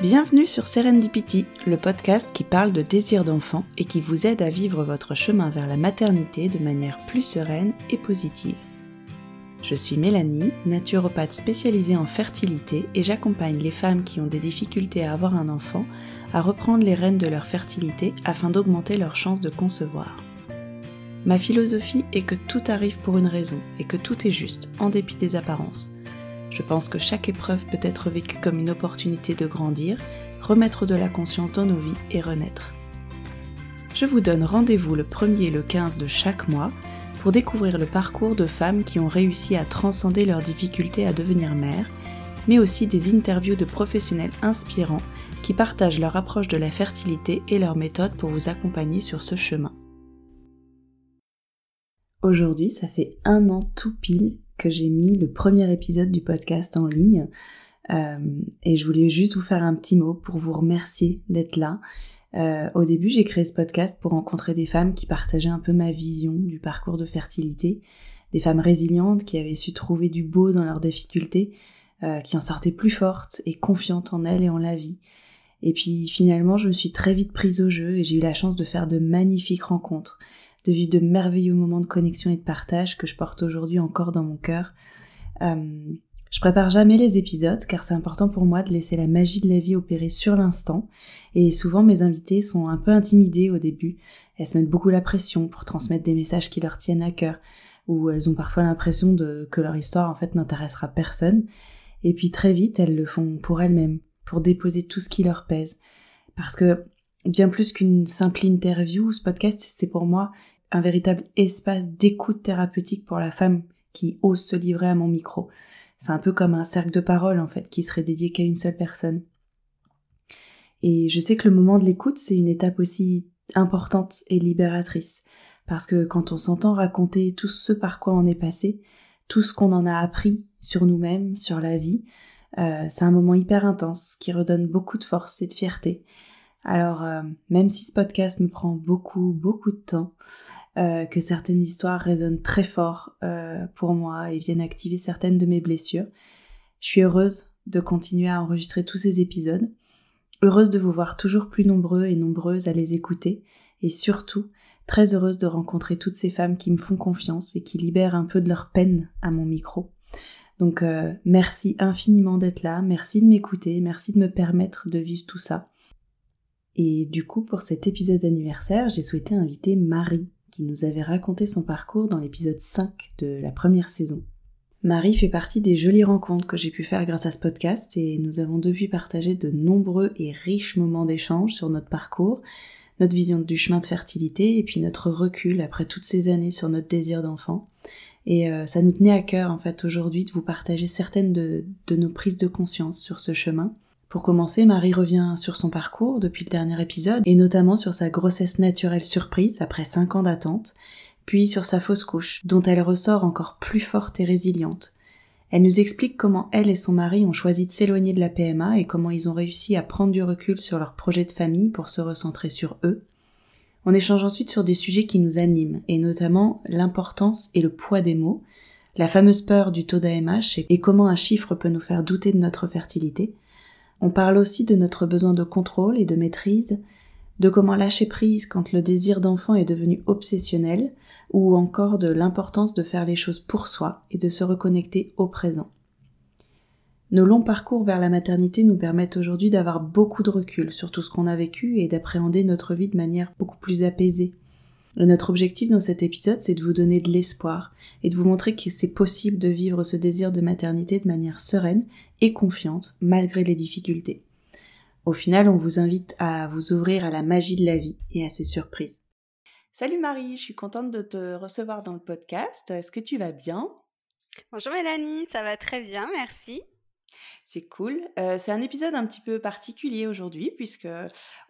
Bienvenue sur Serendipity, le podcast qui parle de désir d'enfant et qui vous aide à vivre votre chemin vers la maternité de manière plus sereine et positive. Je suis Mélanie, naturopathe spécialisée en fertilité et j'accompagne les femmes qui ont des difficultés à avoir un enfant à reprendre les rênes de leur fertilité afin d'augmenter leurs chances de concevoir. Ma philosophie est que tout arrive pour une raison et que tout est juste, en dépit des apparences. Je pense que chaque épreuve peut être vécue comme une opportunité de grandir, remettre de la conscience dans nos vies et renaître. Je vous donne rendez-vous le 1er et le 15 de chaque mois pour découvrir le parcours de femmes qui ont réussi à transcender leurs difficultés à devenir mères, mais aussi des interviews de professionnels inspirants qui partagent leur approche de la fertilité et leurs méthodes pour vous accompagner sur ce chemin. Aujourd'hui, ça fait un an tout pile que j'ai mis le premier épisode du podcast en ligne. Euh, et je voulais juste vous faire un petit mot pour vous remercier d'être là. Euh, au début, j'ai créé ce podcast pour rencontrer des femmes qui partageaient un peu ma vision du parcours de fertilité, des femmes résilientes qui avaient su trouver du beau dans leurs difficultés, euh, qui en sortaient plus fortes et confiantes en elles et en la vie. Et puis finalement, je me suis très vite prise au jeu et j'ai eu la chance de faire de magnifiques rencontres de vivre de merveilleux moments de connexion et de partage que je porte aujourd'hui encore dans mon cœur. Euh, je prépare jamais les épisodes car c'est important pour moi de laisser la magie de la vie opérer sur l'instant et souvent mes invités sont un peu intimidées au début. Elles se mettent beaucoup la pression pour transmettre des messages qui leur tiennent à cœur ou elles ont parfois l'impression de que leur histoire en fait n'intéressera personne et puis très vite elles le font pour elles-mêmes, pour déposer tout ce qui leur pèse. Parce que bien plus qu'une simple interview, ce podcast c'est pour moi un véritable espace d'écoute thérapeutique pour la femme qui ose se livrer à mon micro. C'est un peu comme un cercle de parole en fait qui serait dédié qu'à une seule personne. Et je sais que le moment de l'écoute, c'est une étape aussi importante et libératrice. Parce que quand on s'entend raconter tout ce par quoi on est passé, tout ce qu'on en a appris sur nous-mêmes, sur la vie, euh, c'est un moment hyper intense qui redonne beaucoup de force et de fierté. Alors, euh, même si ce podcast me prend beaucoup, beaucoup de temps, euh, que certaines histoires résonnent très fort euh, pour moi et viennent activer certaines de mes blessures. Je suis heureuse de continuer à enregistrer tous ces épisodes, heureuse de vous voir toujours plus nombreux et nombreuses à les écouter, et surtout très heureuse de rencontrer toutes ces femmes qui me font confiance et qui libèrent un peu de leur peine à mon micro. Donc euh, merci infiniment d'être là, merci de m'écouter, merci de me permettre de vivre tout ça. Et du coup, pour cet épisode anniversaire, j'ai souhaité inviter Marie qui nous avait raconté son parcours dans l'épisode 5 de la première saison. Marie fait partie des jolies rencontres que j'ai pu faire grâce à ce podcast et nous avons depuis partagé de nombreux et riches moments d'échange sur notre parcours, notre vision du chemin de fertilité et puis notre recul après toutes ces années sur notre désir d'enfant. Et euh, ça nous tenait à cœur en fait aujourd'hui de vous partager certaines de nos prises de conscience sur ce chemin pour commencer, Marie revient sur son parcours depuis le dernier épisode, et notamment sur sa grossesse naturelle surprise après 5 ans d'attente, puis sur sa fausse couche, dont elle ressort encore plus forte et résiliente. Elle nous explique comment elle et son mari ont choisi de s'éloigner de la PMA et comment ils ont réussi à prendre du recul sur leur projet de famille pour se recentrer sur eux. On échange ensuite sur des sujets qui nous animent, et notamment l'importance et le poids des mots, la fameuse peur du taux d'AMH et comment un chiffre peut nous faire douter de notre fertilité, on parle aussi de notre besoin de contrôle et de maîtrise, de comment lâcher prise quand le désir d'enfant est devenu obsessionnel, ou encore de l'importance de faire les choses pour soi et de se reconnecter au présent. Nos longs parcours vers la maternité nous permettent aujourd'hui d'avoir beaucoup de recul sur tout ce qu'on a vécu et d'appréhender notre vie de manière beaucoup plus apaisée. Notre objectif dans cet épisode, c'est de vous donner de l'espoir et de vous montrer que c'est possible de vivre ce désir de maternité de manière sereine et confiante malgré les difficultés. Au final, on vous invite à vous ouvrir à la magie de la vie et à ses surprises. Salut Marie, je suis contente de te recevoir dans le podcast. Est-ce que tu vas bien? Bonjour Mélanie, ça va très bien, merci. C'est cool. Euh, c'est un épisode un petit peu particulier aujourd'hui puisque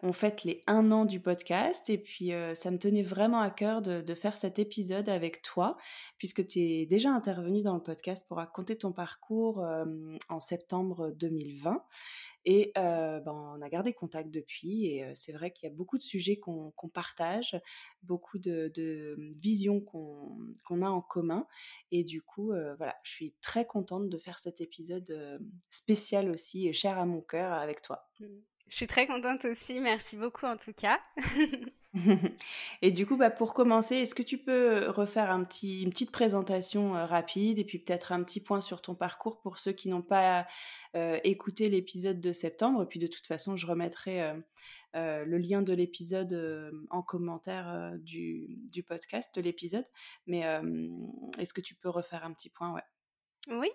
on fête les un an du podcast et puis euh, ça me tenait vraiment à cœur de, faire cet épisode avec toi puisque tu es déjà intervenu dans le podcast pour raconter ton parcours euh, en septembre 2020 et ben, on a gardé contact depuis et c'est vrai qu'il y a beaucoup de sujets qu'on partage, beaucoup de, de visions qu'on qu'on a en commun et du coup voilà, je suis très contente de faire cet épisode spécial aussi et cher à mon cœur avec toi. Mmh. Je suis très contente aussi, merci beaucoup en tout cas. et du coup, bah, pour commencer, est-ce que tu peux refaire un petit, une petite présentation euh, rapide et puis peut-être un petit point sur ton parcours pour ceux qui n'ont pas euh, écouté l'épisode de septembre? Et puis de toute façon, je remettrai euh, le lien de l'épisode en commentaire du, du, podcast de l'épisode. Mais est-ce que tu peux refaire un petit point? Ouais. Oui.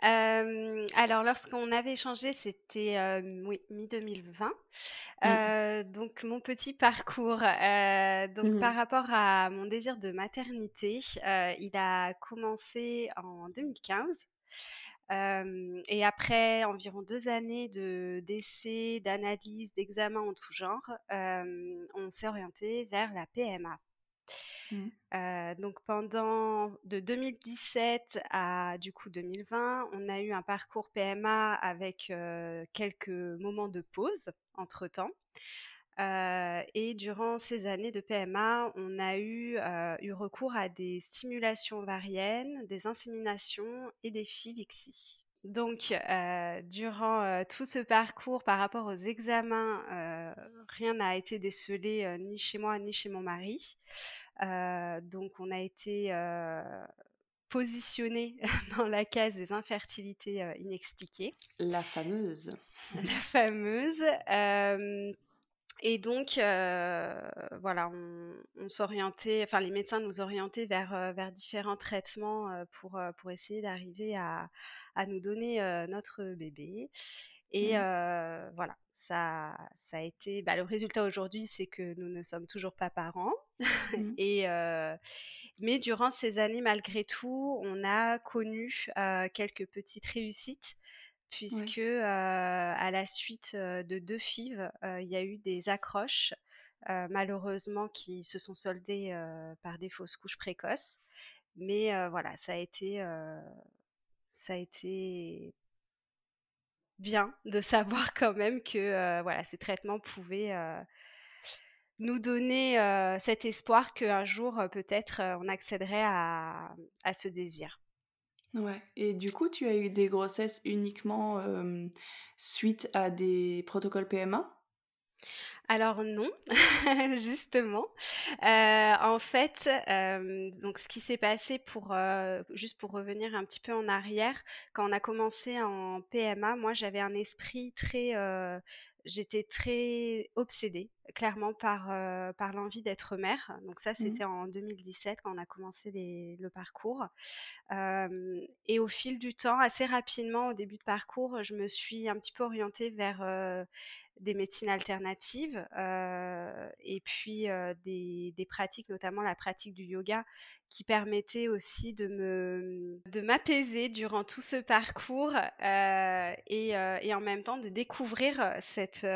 Alors lorsqu'on avait échangé, c'était, euh, oui, mi-2020. Mmh. Donc mon petit parcours, donc mmh. par rapport à mon désir de maternité, il a commencé en 2015. et après environ deux années de d'essais, d'analyse, d'examens en tout genre, on s'est orienté vers la PMA. Mmh. Euh, donc pendant de 2017 à du coup 2020, on a eu un parcours PMA avec euh, quelques moments de pause entre temps. Euh, et durant ces années de PMA, on a eu, recours à des stimulations ovariennes, des inséminations et des FIVIXI. Donc, euh, durant euh, tout ce parcours par rapport aux examens, euh, rien n'a été décelé ni chez moi ni chez mon mari. Donc on a été positionné dans la case des infertilités inexpliquées. La fameuse. La fameuse. Et donc, euh, voilà, on, on s'orientait, enfin, les médecins nous orientaient vers, vers différents traitements pour, pour essayer d'arriver à, à nous donner notre bébé. Et mmh. voilà, ça, ça a été. Bah, le résultat aujourd'hui, c'est que nous ne sommes toujours pas parents. Mmh. et mais durant ces années, malgré tout, on a connu quelques petites réussites puisque à la suite de deux FIV, il y a eu des accroches. malheureusement, qui se sont soldées par des fausses couches précoces. Mais voilà, ça a été, ça a été bien de savoir quand même que voilà, ces traitements pouvaient nous donner cet espoir qu'un jour, peut-être, on accéderait à, ce désir. Ouais. Et du coup, tu as eu des grossesses uniquement suite à des protocoles PMA alors non, justement. Euh, en fait, donc ce qui s'est passé pour juste pour revenir un petit peu en arrière, quand on a commencé en PMA, moi j'avais un esprit très j'étais très obsédée, clairement, par, euh, par l'envie d'être mère. Donc ça, mmh. c'était en 2017 quand on a commencé les, le parcours. Euh, et au fil du temps, assez rapidement, au début de parcours, je me suis un petit peu orientée vers euh, des médecines alternatives et puis des, des, pratiques, notamment la pratique du yoga, qui permettait aussi de me de m'apaiser durant tout ce parcours euh, et, et, en même temps de découvrir cette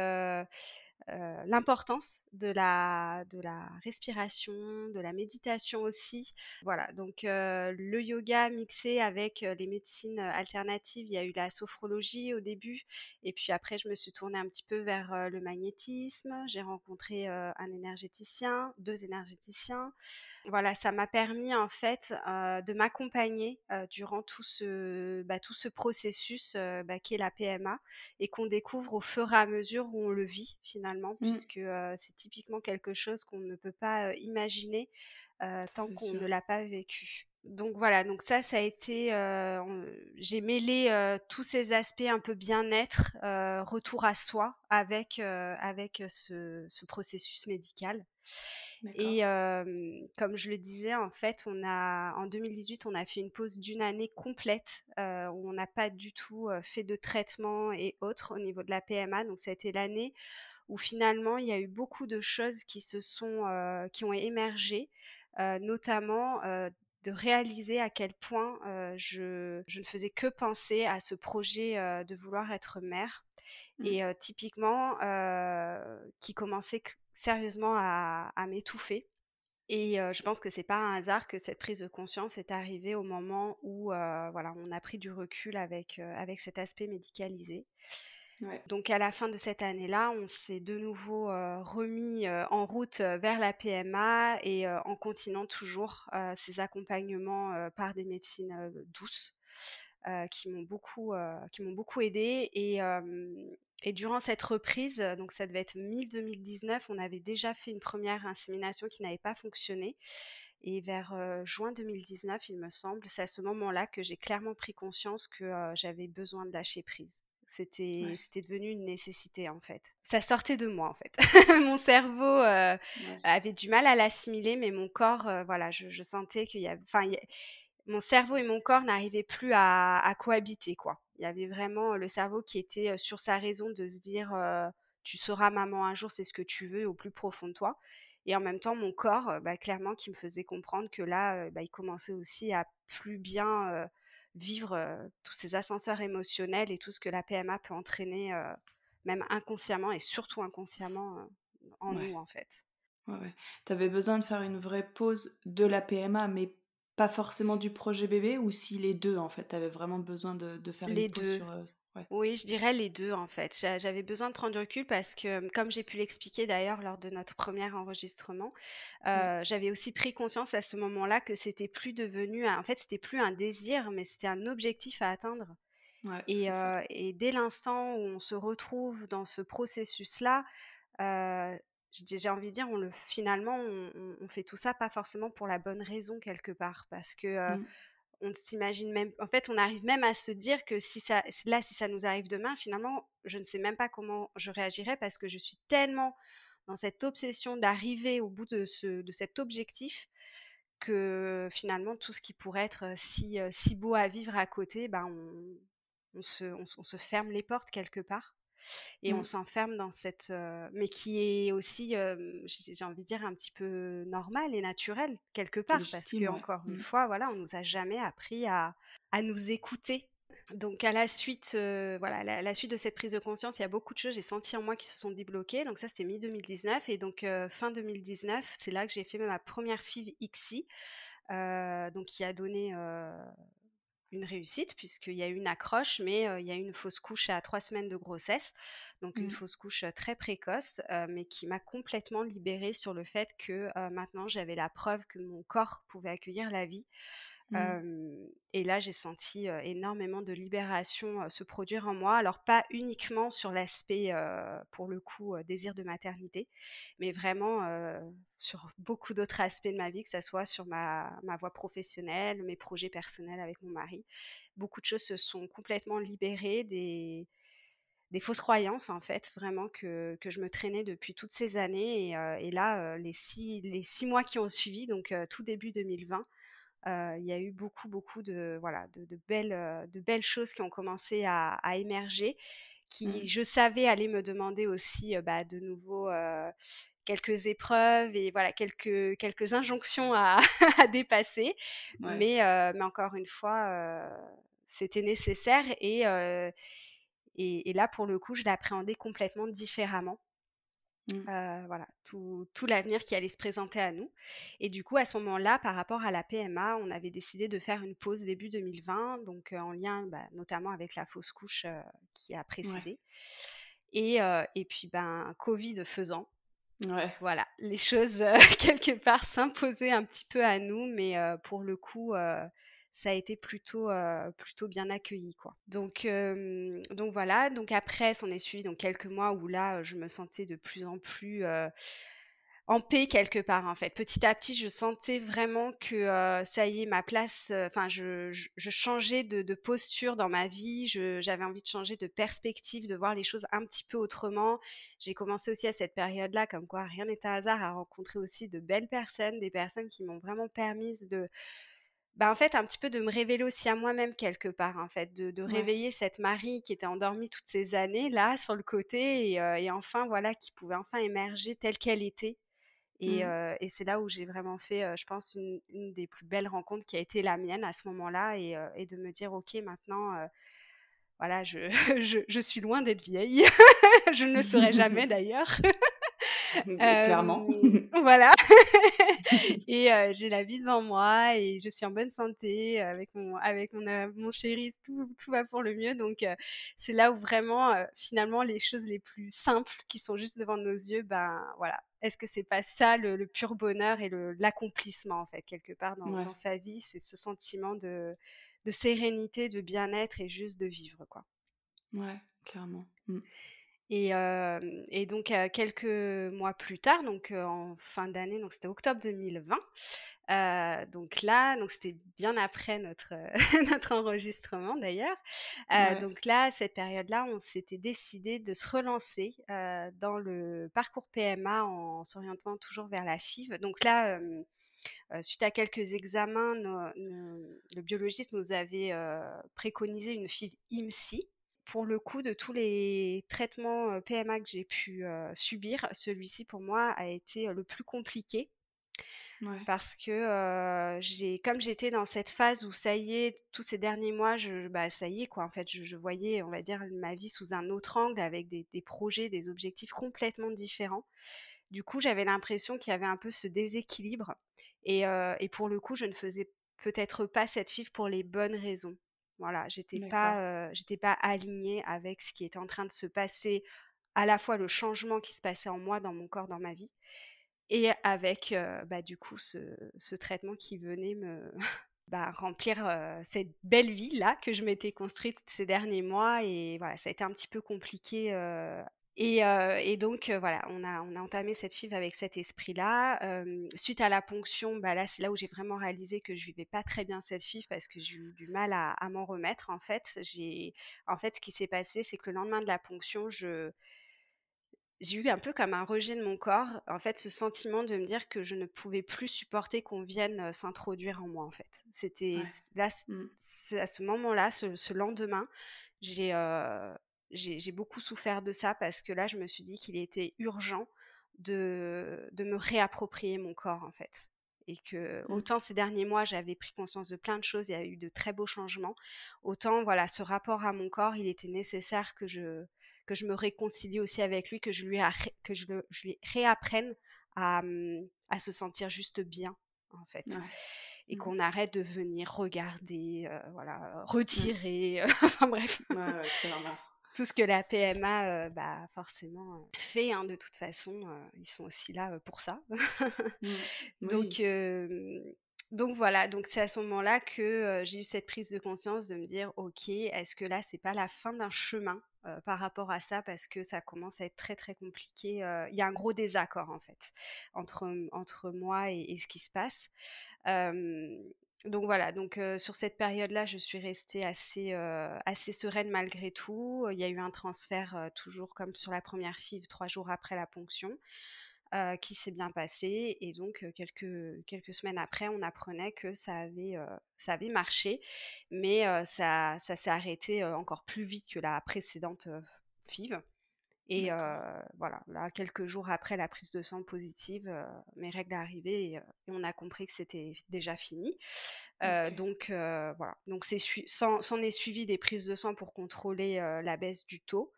euh, euh, l'importance de la, de la respiration, de la méditation aussi. Voilà, donc euh, le yoga mixé avec les médecines alternatives, il y a eu la sophrologie au début, et puis après je me suis tournée un petit peu vers le magnétisme, j'ai rencontré un énergéticien, deux énergéticiens. Voilà, ça m'a permis en fait de m'accompagner durant tout ce, bah, tout ce processus bah, qui est la PMA et qu'on découvre au fur et à mesure où on le vit finalement mmh. puisque c'est typiquement quelque chose qu'on ne peut pas imaginer tant qu'on ne l'a pas vécu. Donc voilà, donc ça, ça a été, j'ai mêlé tous ces aspects un peu bien-être, retour à soi avec avec ce, ce, processus médical. Et comme je le disais, en fait, on a en 2018, on a fait une pause d'une année complète où on n'a pas du tout fait de traitement et autres au niveau de la PMA. Donc ça a été l'année où finalement il y a eu beaucoup de choses qui se sont, euh, qui ont émergé, euh, notamment euh, de réaliser à quel point je, je, ne faisais que penser à ce projet de vouloir être mère. Mmh. Et typiquement, qui commençait sérieusement à, à m'étouffer. Et je pense que c'est pas un hasard que cette prise de conscience est arrivée au moment où voilà, on a pris du recul avec, avec cet aspect médicalisé. Donc à la fin de cette année-là, on s'est de nouveau remis en route vers la PMA et en continuant toujours ces accompagnements par des médecines douces qui m'ont beaucoup, qui m'ont beaucoup aidé et et durant cette reprise, donc ça devait être mi-2019, on avait déjà fait une première insémination qui n'avait pas fonctionné. Et vers juin 2019, il me semble, c'est à ce moment-là que j'ai clairement pris conscience que j'avais besoin de lâcher prise. C'était c'était devenu une nécessité en fait. Ça sortait de moi en fait. mon cerveau avait du mal à l'assimiler, mais mon corps, voilà, je, sentais qu'il y avait, enfin, mon cerveau et mon corps n'arrivaient plus à, cohabiter, quoi. Il y avait vraiment le cerveau qui était sur sa raison de se dire tu seras maman un jour, c'est ce que tu veux au plus profond de toi. Et en même temps, mon corps, bah, clairement, qui me faisait comprendre que là, bah, il commençait aussi à plus bien vivre tous ces ascenseurs émotionnels et tout ce que la PMA peut entraîner, même inconsciemment et surtout inconsciemment en nous, en fait. Ouais, Tu avais besoin de faire une vraie pause de la PMA, mais pas forcément du projet bébé ou si les deux en fait, tu avais vraiment besoin de, de faire les une pause deux. sur... Euh, oui, je dirais les deux en fait. J'avais besoin de prendre du recul parce que, comme j'ai pu l'expliquer d'ailleurs lors de notre premier enregistrement, euh, j'avais aussi pris conscience à ce moment-là que c'était plus devenu, en fait, c'était plus un désir, mais c'était un objectif à atteindre. et, euh, et, dès l'instant où on se retrouve dans ce processus-là, j'ai envie de dire, on le, finalement, on, fait tout ça pas forcément pour la bonne raison quelque part, parce que mmh. On s'imagine même, en fait, on arrive même à se dire que si ça, là, si ça nous arrive demain, finalement, je ne sais même pas comment je réagirais parce que je suis tellement dans cette obsession d'arriver au bout de, ce, de cet objectif que finalement, tout ce qui pourrait être si, si beau à vivre à côté, ben, on se ferme les portes quelque part et on mmh. s'enferme dans cette mais qui est aussi j'ai envie de dire un petit peu normal et naturel quelque part parce que encore une mmh. fois voilà on nous a jamais appris à, à nous écouter donc à la suite, voilà, la, suite de cette prise de conscience, il y a beaucoup de choses j'ai senti en moi qui se sont débloquées. Donc ça, c'était mi 2019 et donc fin 2019, c'est là que j'ai fait ma première FIV XI, donc qui a donné une réussite puisqu'il y a eu une accroche, mais il y a eu une fausse couche à trois semaines de grossesse, donc une mmh. fausse couche très précoce, mais qui m'a complètement libérée sur le fait que maintenant j'avais la preuve que mon corps pouvait accueillir la vie. Mmh. et là, j'ai senti énormément de libération se produire en moi. Alors, pas uniquement sur l'aspect, pour le coup, désir de maternité, mais vraiment sur beaucoup d'autres aspects de ma vie, que ce soit sur ma, ma voie professionnelle, mes projets personnels avec mon mari. Beaucoup de choses se sont complètement libérées des, des fausses croyances en fait vraiment que, que, je me traînais depuis toutes ces années et, là les, six, les six mois qui ont suivi donc tout début 2020 il y a eu beaucoup, beaucoup de, voilà, de, belles, de belles choses qui ont commencé à, émerger, qui, mmh. je savais, allaient me demander aussi bah, de nouveau quelques épreuves et voilà quelques quelques injonctions à, dépasser. Mais mais encore une fois c'était nécessaire et, et, et là pour le coup je l'appréhendais complètement différemment Mmh. voilà, tout, tout l'avenir qui allait se présenter à nous. Et du coup, à ce moment-là, par rapport à la PMA, on avait décidé de faire une pause début 2020, donc en lien bah, notamment avec la fausse couche qui a précédé. Et, et, puis, ben, Covid faisant, ouais. voilà, les choses, quelque part, s'imposaient un petit peu à nous, mais pour le coup, ça a été plutôt plutôt bien accueilli quoi. Donc donc voilà, donc après s'en est suivi donc quelques mois où là je me sentais de plus en plus en paix quelque part en fait. Petit à petit, je sentais vraiment que ça y est, ma place, enfin, je, je, changeais de, de, posture dans ma vie, j'avais envie de changer de perspective, de voir les choses un petit peu autrement. J'ai commencé aussi à cette période-là, comme quoi rien n'est un hasard, à rencontrer aussi de belles personnes, des personnes qui m'ont vraiment permis de bah, en fait, un petit peu de me révéler aussi à moi-même quelque part, en fait, de, réveiller cette Marie qui était endormie toutes ces années là sur le côté et, enfin voilà qui pouvait enfin émerger telle qu'elle était Et, mmh. et c'est là où j'ai vraiment fait, je pense, une, une, des plus belles rencontres qui a été la mienne à ce moment-là, et, et de me dire, ok, maintenant, voilà, je, je, je, suis loin d'être vieille, je ne le serai jamais d'ailleurs. Clairement. voilà. et j'ai la vie devant moi et je suis en bonne santé avec mon, avec mon, mon chéri, tout, tout va pour le mieux. Donc c'est là où vraiment, finalement, les choses les plus simples qui sont juste devant nos yeux, ben voilà. Est-ce que c'est pas ça le, pur bonheur et l'accomplissement en fait quelque part dans, dans sa vie, c'est ce sentiment de, de sérénité, de bien-être et juste de vivre quoi. Ouais, clairement. Mmh. Et, et, donc quelques mois plus tard, donc en fin d'année, donc c'était octobre 2020. donc là, donc c'était bien après notre notre enregistrement d'ailleurs. Donc là, cette période-là, on s'était décidé de se relancer dans le parcours PMA en s'orientant toujours vers la FIV. Donc là. suite à quelques examens, le biologiste nous avait préconisé une FIV IMSI, pour le coup, de tous les traitements PMA que j'ai pu subir, celui-ci pour moi a été le plus compliqué. Parce que j'ai, comme j'étais dans cette phase où ça y est, tous ces derniers mois, je, bah, ça y est quoi. En fait, je, voyais, on va dire, ma vie sous un autre angle, avec des, projets, des objectifs complètement différents. Du coup, j'avais l'impression qu'il y avait un peu ce déséquilibre. Et, et pour le coup, je ne faisais peut-être pas cette FIF pour les bonnes raisons. Voilà, j'étais pas, j'étais pas alignée avec ce qui était en train de se passer, à la fois le changement qui se passait en moi, dans mon corps, dans ma vie, et avec, bah, du coup, ce, traitement qui venait me bah, remplir cette belle vie là que je m'étais construite ces derniers mois. Et voilà, ça a été un petit peu compliqué et, donc, voilà, on a, on a entamé cette FIV avec cet esprit-là. suite à la ponction, bah, là, c'est là où j'ai vraiment réalisé que je vivais pas très bien cette FIV parce que j'ai eu du mal à, m'en remettre, en fait. J'ai, en fait, ce qui s'est passé, c'est que le lendemain de la ponction, je, j'ai eu un peu comme un rejet de mon corps, en fait, ce sentiment de me dire que je ne pouvais plus supporter qu'on vienne s'introduire en moi, en fait. C'était là, mmh. à ce moment-là, ce, lendemain, j'ai j'ai beaucoup souffert de ça parce que là, je me suis dit qu'il était urgent de, de me réapproprier mon corps, en fait. Et que mmh. autant ces derniers mois, j'avais pris conscience de plein de choses, il y a eu de très beaux changements, autant voilà, ce rapport à mon corps, il était nécessaire que je, que je me réconcilie aussi avec lui, que je lui, que je, je lui réapprenne à, mmh, à, se sentir juste bien, en fait. Et mmh. qu'on arrête de venir regarder, euh, voilà, retirer, enfin bref. Ouais, tout ce que la PMA, bah, forcément, fait. Hein, de toute façon, ils sont aussi là pour ça. Mmh. donc, donc voilà, donc c'est à ce moment-là que j'ai eu cette prise de conscience de me dire, ok, est-ce que là, c'est pas la fin d'un chemin par rapport à ça parce que ça commence à être très très compliqué. Il y a un gros désaccord en fait entre, entre moi et, et ce qui se passe? Donc voilà, donc sur cette période-là, je suis restée assez, sereine malgré tout. Il y a eu un transfert toujours comme sur la première FIV trois jours après la ponction. qui s'est bien passé et donc quelques, quelques semaines après on apprenait que ça avait, ça avait marché mais ça, ça s'est arrêté encore plus vite que la précédente FIV et voilà, là, quelques jours après la prise de sang positive, mes règles arrivaient et, et, on a compris que c'était déjà fini. Donc voilà, donc c'est s'en est suivi des prises de sang pour contrôler la baisse du taux.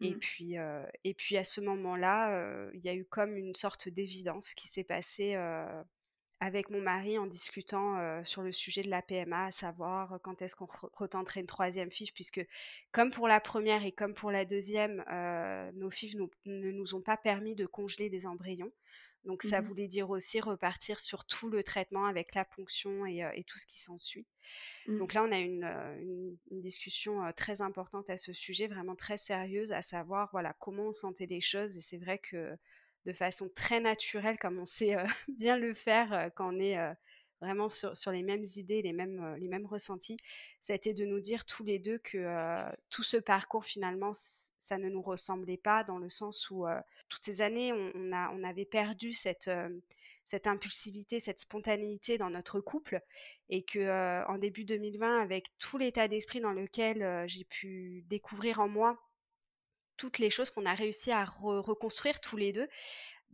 Et mmh. puis et puis à ce moment-là, il y a eu comme une sorte d'évidence qui s'est passée avec mon mari en discutant sur le sujet de la PMA, à savoir quand est-ce qu'on retenterait une troisième fiche, puisque comme pour la première et comme pour la deuxième, nos fiches ne nous ont pas permis de congeler des embryons. Donc ça mmh voulait dire aussi repartir sur tout le traitement avec la ponction et, tout ce qui s'ensuit. Mmh. Donc là, on a une, une, une, discussion très importante à ce sujet, vraiment très sérieuse, à savoir voilà comment on sentait les choses. Et c'est vrai que de façon très naturelle, comme on sait bien le faire quand on est vraiment sur, sur, les mêmes idées, les mêmes, les mêmes ressentis, ça a été de nous dire tous les deux que tout ce parcours, finalement, ça ne nous ressemblait pas, dans le sens où toutes ces années, on, a, on avait perdu cette, cette impulsivité, cette spontanéité dans notre couple, et que en début 2020, avec tout l'état d'esprit dans lequel j'ai pu découvrir en moi toutes les choses qu'on a réussi à reconstruire tous les deux,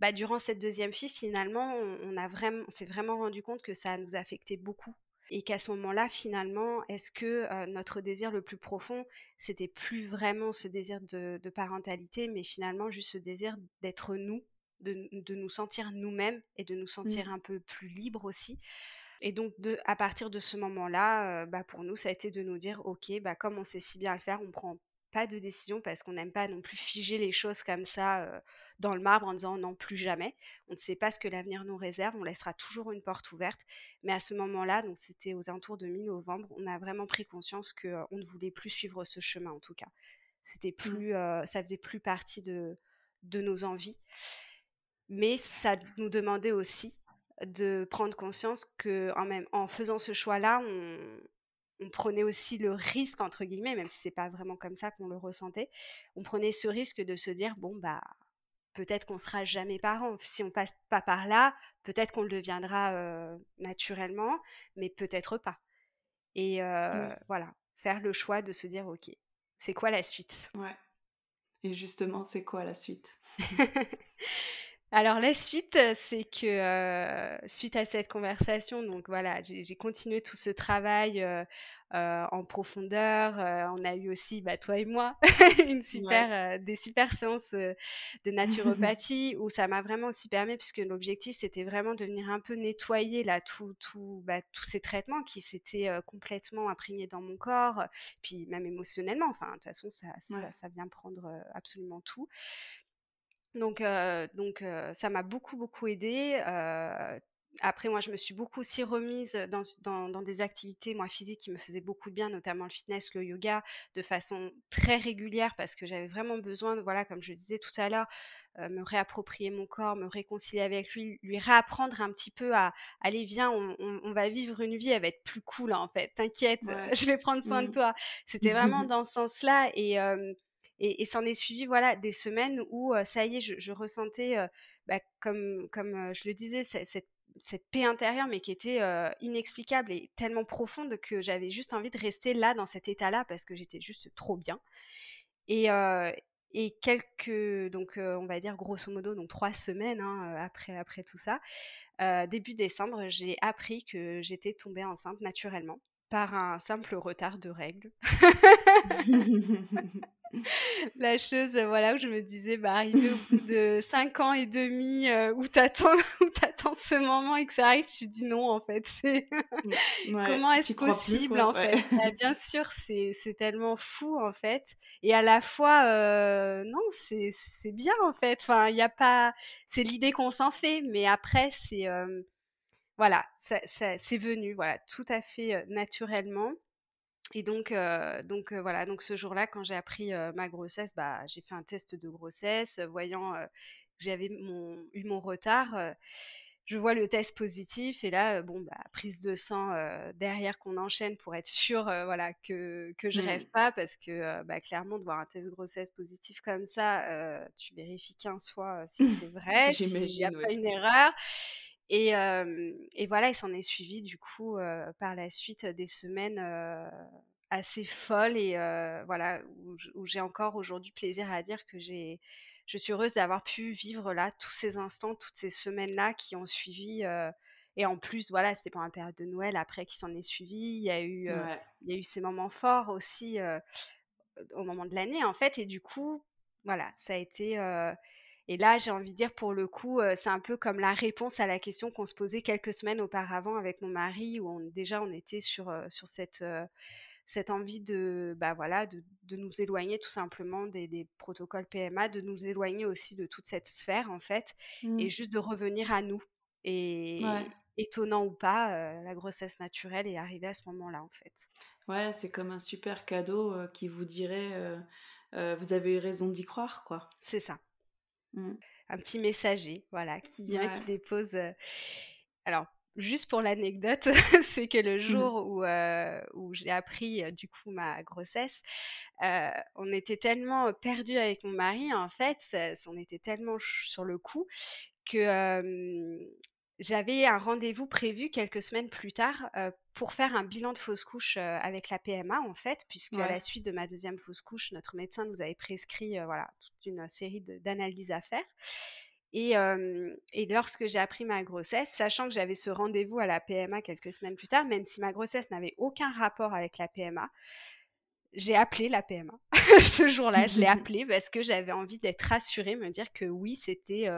bah, durant cette deuxième fille, finalement, on, a vraiment, s'est vraiment rendu compte que ça nous affectait beaucoup. Et qu'à ce moment-là, finalement, est-ce que notre désir le plus profond, c'était plus vraiment ce désir de, parentalité, mais finalement juste ce désir d'être nous, de, nous sentir nous-mêmes et de nous sentir mmh. un peu plus libres aussi. Et donc, de, à partir de ce moment-là, bah, pour nous, ça a été de nous dire, OK, bah, comme on sait si bien le faire, on prend pas de décision parce qu'on n'aime pas non plus figer les choses comme ça dans le marbre en disant non plus jamais. On ne sait pas ce que l'avenir nous réserve, on laissera toujours une porte ouverte. Mais à ce moment-là, donc c'était aux alentours de mi-novembre, on a vraiment pris conscience que on ne voulait plus suivre ce chemin en tout cas. C'était mmh. plus, ça faisait plus partie de, de nos envies. Mais ça nous demandait aussi de prendre conscience que en, même, en faisant ce choix-là, on, on prenait aussi le risque, entre guillemets, même si c'est pas vraiment comme ça qu'on le ressentait, on prenait ce risque de se dire, bon, bah, peut-être qu'on sera jamais parent. Si on passe pas par là, peut-être qu'on le deviendra naturellement, mais peut-être pas. Et voilà, faire le choix de se dire, ok, c'est quoi la suite? Ouais. Et justement, c'est quoi la suite? Alors la suite, c'est que suite à cette conversation, donc voilà, j'ai continué tout ce travail en profondeur. on a eu aussi, bah, toi et moi, une super, des super séances de naturopathie où ça m'a vraiment aussi permis, puisque l'objectif c'était vraiment de venir un peu nettoyer là tout, tout, bah, tous ces traitements qui s'étaient complètement imprégnés dans mon corps, puis même émotionnellement. Enfin, de toute façon, ça, ça, ça vient prendre absolument tout. Donc, donc ça m'a beaucoup, beaucoup aidé. après, moi, je me suis beaucoup aussi remise dans, dans, des activités, moi, physiques qui me faisaient beaucoup de bien, notamment le fitness, le yoga, de façon très régulière, parce que j'avais vraiment besoin, de, voilà, comme je le disais tout à l'heure, me réapproprier mon corps, me réconcilier avec lui, lui réapprendre un petit peu à, allez, viens, on, va vivre une vie, elle va être plus cool, en fait, t'inquiète, je vais prendre soin de mmh. toi. C'était vraiment dans ce sens-là. Et et, et s'en est suivi voilà des semaines où ça y est, je, ressentais, bah, comme comme je le disais, cette, cette paix intérieure, mais qui était inexplicable et tellement profonde que j'avais juste envie de rester là, dans cet état-là, parce que j'étais juste trop bien. Et, et quelques, donc on va dire grosso modo, donc trois semaines hein, après, après tout ça, début décembre, j'ai appris que j'étais tombée enceinte naturellement par un simple retard de règles. la chose voilà où je me disais bah arrivé au bout de cinq ans et demi euh, où t'attends où t'attends ce moment et que ça arrive tu dis non en fait. C'est comment est-ce possible en fait? Bah, bien sûr c'est c'est tellement fou en fait. Et à la fois euh, non c'est c'est bien en fait. Enfin il y a pas c'est l'idée qu'on s'en fait mais après c'est euh, voilà ça, ça c'est venu voilà tout à fait naturellement et donc, donc voilà, donc ce jour-là, quand j'ai appris ma grossesse, bah, j'ai fait un test de grossesse, voyant que j'avais mon, eu mon retard. je vois le test positif et là, bon, bah, prise de sang derrière qu'on enchaîne pour être sûr, voilà, que que je rêve mmh. pas, parce que bah, clairement, de voir un test de grossesse positif comme ça, tu vérifies 15 fois si c'est vrai, s'il n'y a pas une erreur. Et, et, voilà, il s'en est suivi du coup par la suite des semaines assez folles et voilà où, j'ai encore aujourd'hui plaisir à dire que j'ai, je suis heureuse d'avoir pu vivre là tous ces instants, toutes ces semaines là qui ont suivi. et en plus, voilà, c'était pendant la période de Noël après qui s'en est suivi. Il y a eu, il y a eu ces moments forts aussi au moment de l'année en fait. Et du coup, voilà, ça a été et là, j'ai envie de dire, pour le coup, c'est un peu comme la réponse à la question qu'on se posait quelques semaines auparavant avec mon mari, où on, déjà on était sur, sur cette, cette envie de, bah voilà, de, de, nous éloigner tout simplement des, des, protocoles PMA, de nous éloigner aussi de toute cette sphère, en fait, et mmh. juste de revenir à nous. Et étonnant ou pas, la grossesse naturelle est arrivée à ce moment-là, en fait. Ouais, c'est comme un super cadeau qui vous dirait, vous avez eu raison d'y croire, quoi. C'est ça. Mmh. Un petit messager, voilà, qui vient, qui dépose. Alors, juste pour l'anecdote, c'est que le mmh. jour où, où j'ai appris du coup ma grossesse, on était tellement perdus avec mon mari, en fait, on était tellement sur le coup que j'avais un rendez-vous prévu quelques semaines plus tard pour faire un bilan de fausse couche avec la PMA en fait, puisque à la suite de ma deuxième fausse couche, notre médecin nous avait prescrit voilà toute une série d'analyses à faire. Et, et, lorsque j'ai appris ma grossesse, sachant que j'avais ce rendez-vous à la PMA quelques semaines plus tard, même si ma grossesse n'avait aucun rapport avec la PMA, j'ai appelé la PMA ce jour-là. Je l'ai appelé parce que j'avais envie d'être rassurée, me dire que oui, c'était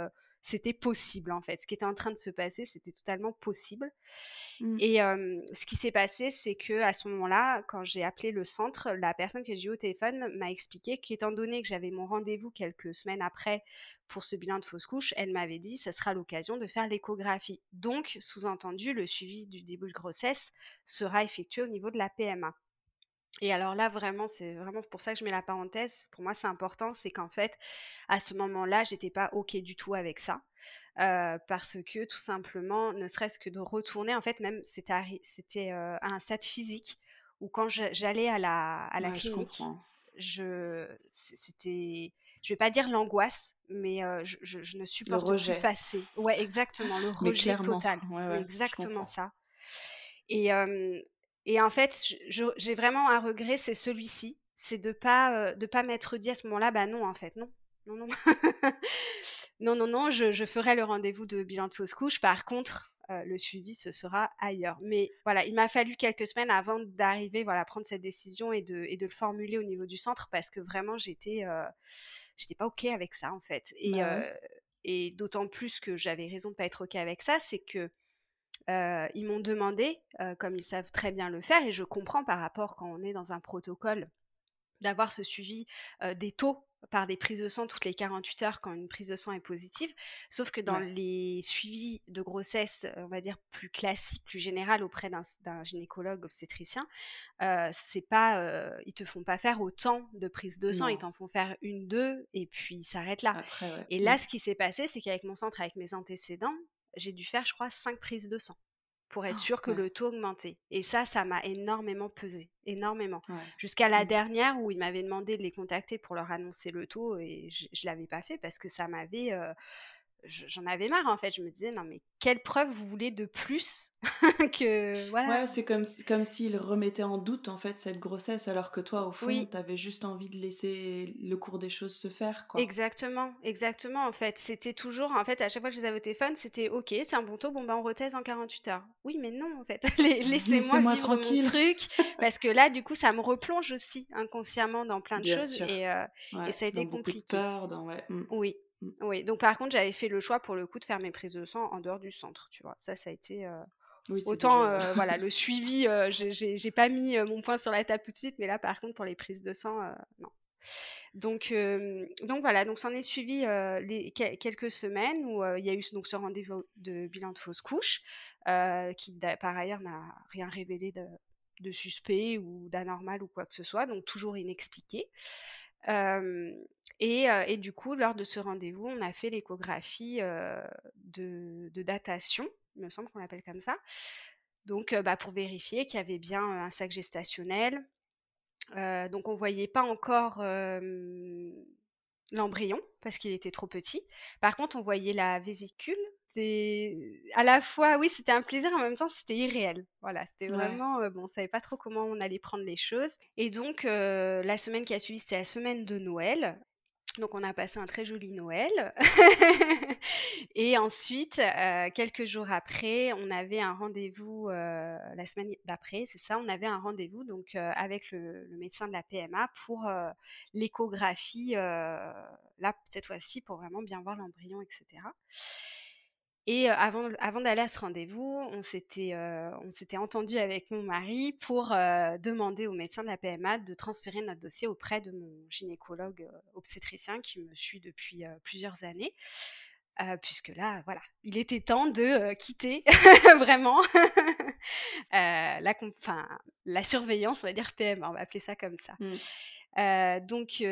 c'était possible en fait. Ce qui était en train de se passer, c'était totalement possible. Mmh. Et ce qui s'est passé, c'est que à ce moment-là, quand j'ai appelé le centre, la personne que j'ai eu au téléphone m'a expliqué qu'étant donné que j'avais mon rendez-vous quelques semaines après pour ce bilan de fausse couche, elle m'avait dit ça sera l'occasion de faire l'échographie. Donc, sous-entendu, le suivi du début de grossesse sera effectué au niveau de la PMA. Et alors là, vraiment, c'est vraiment pour ça que je mets la parenthèse. Pour moi, c'est important, c'est qu'en fait, à ce moment-là, j'étais pas ok du tout avec ça, parce que tout simplement, ne serait-ce que de retourner, en fait, même c'était c'était à un stade physique où quand j'allais à la à la clinique, je, c'était, je vais pas dire l'angoisse, mais je, je, ne supporte plus passer. Ouais, exactement, le rejet total. exactement ça. Et, et en fait, j'ai vraiment un regret, c'est celui-ci, c'est de pas de pas m'être dit à ce moment-là, bah non en fait, non, non, non, non, non, non, je, ferai le rendez-vous de bilan de fausse couche. Par contre, le suivi ce sera ailleurs. Mais voilà, il m'a fallu quelques semaines avant d'arriver, voilà, prendre cette décision et de, et de le formuler au niveau du centre parce que vraiment j'étais, j'étais pas ok avec ça en fait. Et, bah et d'autant plus que j'avais raison de pas être ok avec ça, c'est que ils m'ont demandé, comme ils savent très bien le faire, et je comprends par rapport quand on est dans un protocole, d'avoir ce suivi des taux par des prises de sang toutes les 48 heures quand une prise de sang est positive. Sauf que dans les suivis de grossesse, on va dire plus classiques, plus général auprès d'un gynécologue obstétricien, euh, c'est pas, euh, ils te font pas faire autant de prises de sang, ils t'en font faire une, deux, et puis s'arrête là. Et là, ce qui s'est passé, c'est qu'avec mon centre, avec mes antécédents, j'ai dû faire, je crois, cinq prises de sang pour être oh, sûr que le taux augmentait. Et ça, ça m'a énormément pesé, énormément. Jusqu'à la mmh. dernière où ils m'avaient demandé de les contacter pour leur annoncer le taux et je, ne l'avais pas fait parce que ça m'avait, euh, j'en avais marre en fait. Je me disais non mais quelle preuve vous voulez de plus que voilà. Ouais, c'est comme si, comme s'il remettait en doute en fait cette grossesse alors que toi au fond tu avais juste envie de laisser le cours des choses se faire quoi. Exactement, exactement en fait. C'était toujours en fait à chaque fois que je les avais au téléphone, c'était OK, c'est un bon taux, bon ben on rethèse en 48 heures. Oui, mais non en fait. Laissez-moi vivre tranquille. mon truc parce que là du coup ça me replonge aussi inconsciemment dans plein de choses et, euh, et, ça a été compliqué. Peur, dans... ouais. Mmh. Oui. Oui, donc par contre, j'avais fait le choix pour le coup de faire mes prises de sang en dehors du centre, tu vois. Ça, ça a été. Autant, voilà, le suivi, j'ai pas mis mon point sur la table tout de suite, mais là, par contre, pour les prises de sang, non. Donc, donc voilà, donc s'en est suivi les, quelques semaines où il y a eu donc ce rendez-vous de bilan de fausse couche, qui par ailleurs n'a rien révélé de, de suspect ou d'anormal ou quoi que ce soit, donc toujours inexpliqué. Et, du coup, lors de ce rendez-vous, on a fait l'échographie de, datation, il me semble qu'on l'appelle comme ça. Donc, bah, pour vérifier qu'il y avait bien un sac gestationnel. donc, on ne voyait pas encore l'embryon parce qu'il était trop petit. Par contre, on voyait la vésicule. C'est à la fois, oui, c'était un plaisir, en même temps, c'était irréel. Voilà, c'était vraiment, bon, on savait pas trop comment on allait prendre les choses. Et donc, la semaine qui a suivi, c'était la semaine de Noël. Donc on a passé un très joli Noël. et ensuite, euh, quelques jours après, on avait un rendez-vous, euh, la semaine d'après, c'est ça, on avait un rendez-vous donc euh, avec le, le, médecin de la PMA pour l'échographie, là cette fois-ci pour vraiment bien voir l'embryon, etc. Et avant, d'aller à ce rendez-vous, on s'était, on s'était entendu avec mon mari pour demander au médecin de la PMA de transférer notre dossier auprès de mon gynécologue obstétricien qui me suit depuis plusieurs années. Puisque là, voilà, il était temps de quitter vraiment la, la surveillance, on va dire PMA, on va appeler ça comme ça. Mmh donc,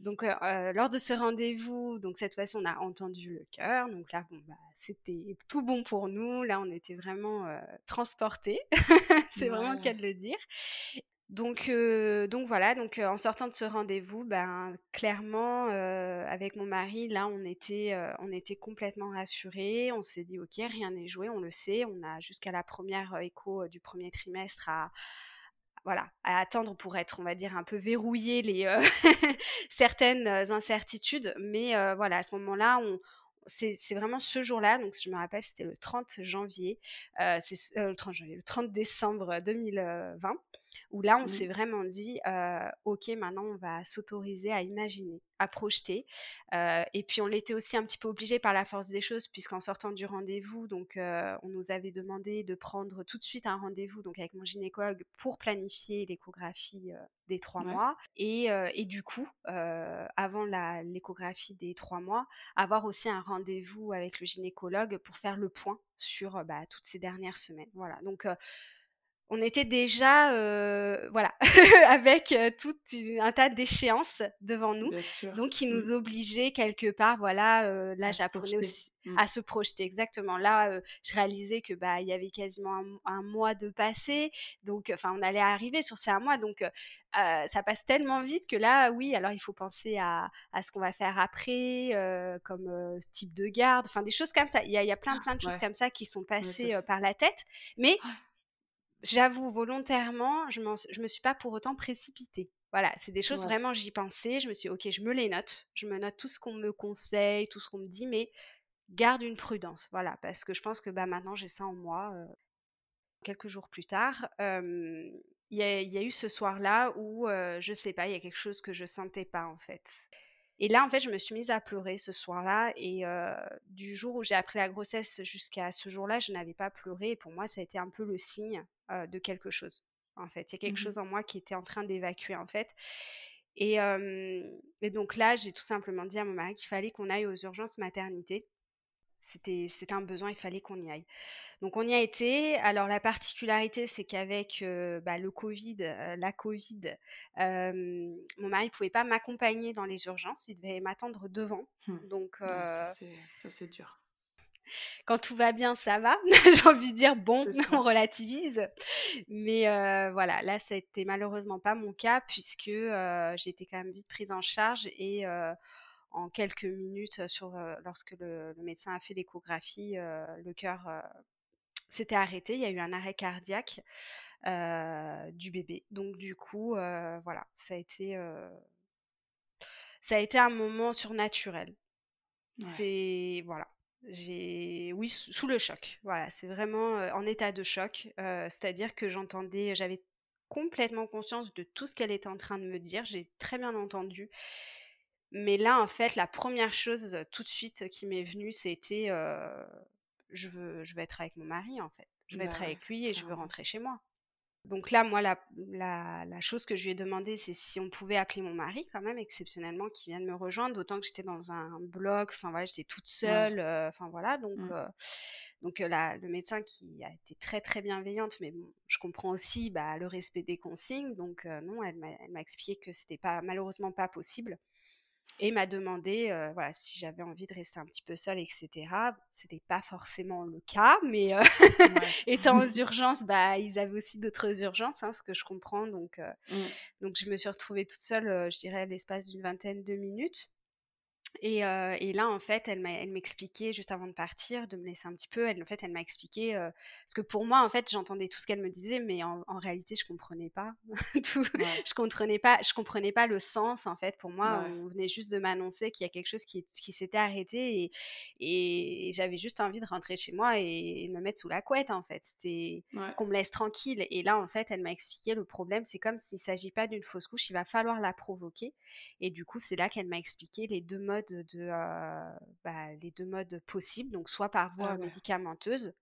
donc lors de ce rendez-vous, donc cette fois-ci, on a entendu le cœur. Donc là, bon, bah, c'était tout bon pour nous. Là, on était vraiment transportés. C'est vraiment le cas de le dire. Donc, donc voilà, donc en sortant de ce rendez-vous, ben, clairement, avec mon mari, là, on était, on était complètement rassurés. On s'est dit, OK, rien n'est joué, on le sait. On a jusqu'à la première écho du premier trimestre à, voilà, à attendre pour être, on va dire, un peu verrouiller les, euh, certaines incertitudes. Mais euh, voilà, à ce moment-là, c'est vraiment ce jour-là, donc je me rappelle, c'était le 30 janvier, le 30 janvier, le 30 décembre 2020, où là, on s'est vraiment dit, ok, maintenant, on va s'autoriser à imaginer, à projeter. et puis, on l'était aussi un petit peu obligé par la force des choses, puisqu'en sortant du rendez-vous, donc, on nous avait demandé de prendre tout de suite un rendez-vous, donc avec mon gynécologue, pour planifier l'échographie des trois mois. Et, et, du coup, avant l'échographie des trois mois, avoir aussi un rendez-vous avec le gynécologue pour faire le point sur bah, toutes ces dernières semaines. Voilà. Donc on était déjà voilà avec tout un tas d'échéances devant nous. Donc qui nous mmh. obligeait quelque part voilà là j'apprenais aussi mmh. à se projeter exactement. Là je réalisais que bah il y avait quasiment un, mois de passé. Donc enfin on allait arriver sur ces un mois. Donc ça passe tellement vite que là oui alors il faut penser à, ce qu'on va faire après comme type de garde enfin des choses comme ça. Il y a, plein plein de choses comme ça qui sont passées par la tête. Mais j'avoue volontairement, je, je me suis pas pour autant précipitée. Voilà, c'est des choses vraiment, j'y pensais. Je me suis dit, ok, je me les note. Je me note tout ce qu'on me conseille, tout ce qu'on me dit, mais garde une prudence. Voilà, parce que je pense que bah, maintenant, j'ai ça en moi. quelques jours plus tard, il y, a eu ce soir-là où, je sais pas, il y a quelque chose que je sentais pas en fait. Et là, en fait, je me suis mise à pleurer ce soir-là. Et du jour où j'ai appris la grossesse jusqu'à ce jour-là, je n'avais pas pleuré. Et pour moi, ça a été un peu le signe de quelque chose. En fait, il y a quelque mmh chose en moi qui était en train d'évacuer, en fait. Et, et donc là, j'ai tout simplement dit à mon mari qu'il fallait qu'on aille aux urgences maternité c'était un besoin, il fallait qu'on y aille. Donc on y a été. Alors la particularité, c'est qu'avec bah, le Covid, la Covid, mon mari ne pouvait pas m'accompagner dans les urgences, il devait m'attendre devant. Mmh. Donc ça c'est dur. Quand tout va bien, ça va. J'ai envie de dire bon, on relativise. Mais voilà, là, ça n'était malheureusement pas mon cas puisque j'ai été quand même vite prise en charge et en quelques minutes sur lorsque le, médecin a fait l'échographie, le cœur s'était arrêté. Il y a eu un arrêt cardiaque du bébé. Donc du coup, voilà, ça a été ça a été un moment surnaturel. C'est voilà. J'ai oui sous le choc. Voilà, c'est vraiment en état de choc. C'est-à-dire que j'entendais, j'avais complètement conscience de tout ce qu'elle était en train de me dire. J'ai très bien entendu. Mais là, en fait, la première chose tout de suite qui m'est venue, c'était je, veux, je veux être avec mon mari, en fait. Je veux être bah avec lui et je veux rentrer chez moi. Donc là, moi, la, la, chose que je lui ai demandé, c'est si on pouvait appeler mon mari, quand même, exceptionnellement, qui vient de me rejoindre, d'autant que j'étais dans un bloc, enfin voilà, j'étais toute seule, enfin voilà, donc, mmh. donc le médecin qui a été très très bienveillante, mais bon, je comprends aussi bah, le respect des consignes, donc non, elle m'a expliqué que c'était pas malheureusement pas possible et m'a demandé voilà si j'avais envie de rester un petit peu seule etc c'était pas forcément le cas mais étant aux urgences bah ils avaient aussi d'autres urgences hein, ce que je comprends. Donc mmh. donc je me suis retrouvée toute seule je dirais l'espace d'une vingtaine de minutes et, et, là, en fait, elle m'expliquait juste avant de partir, de me laisser un petit peu. Elle, en fait, elle m'a expliqué parce que pour moi, en fait, j'entendais tout ce qu'elle me disait, mais en, réalité, je comprenais pas tout. Je comprenais pas, je comprenais pas le sens. En fait, pour moi, on venait juste de m'annoncer qu'il y a quelque chose qui, qui s'était arrêté et, et, j'avais juste envie de rentrer chez moi et, me mettre sous la couette. En fait, c'était qu'on me laisse tranquille. Et là, en fait, elle m'a expliqué le problème. C'est comme s'il s'agit pas d'une fausse couche, il va falloir la provoquer. Et du coup, c'est là qu'elle m'a expliqué les deux modes de, bah, les deux modes possibles, donc soit par voie ah médicamenteuse,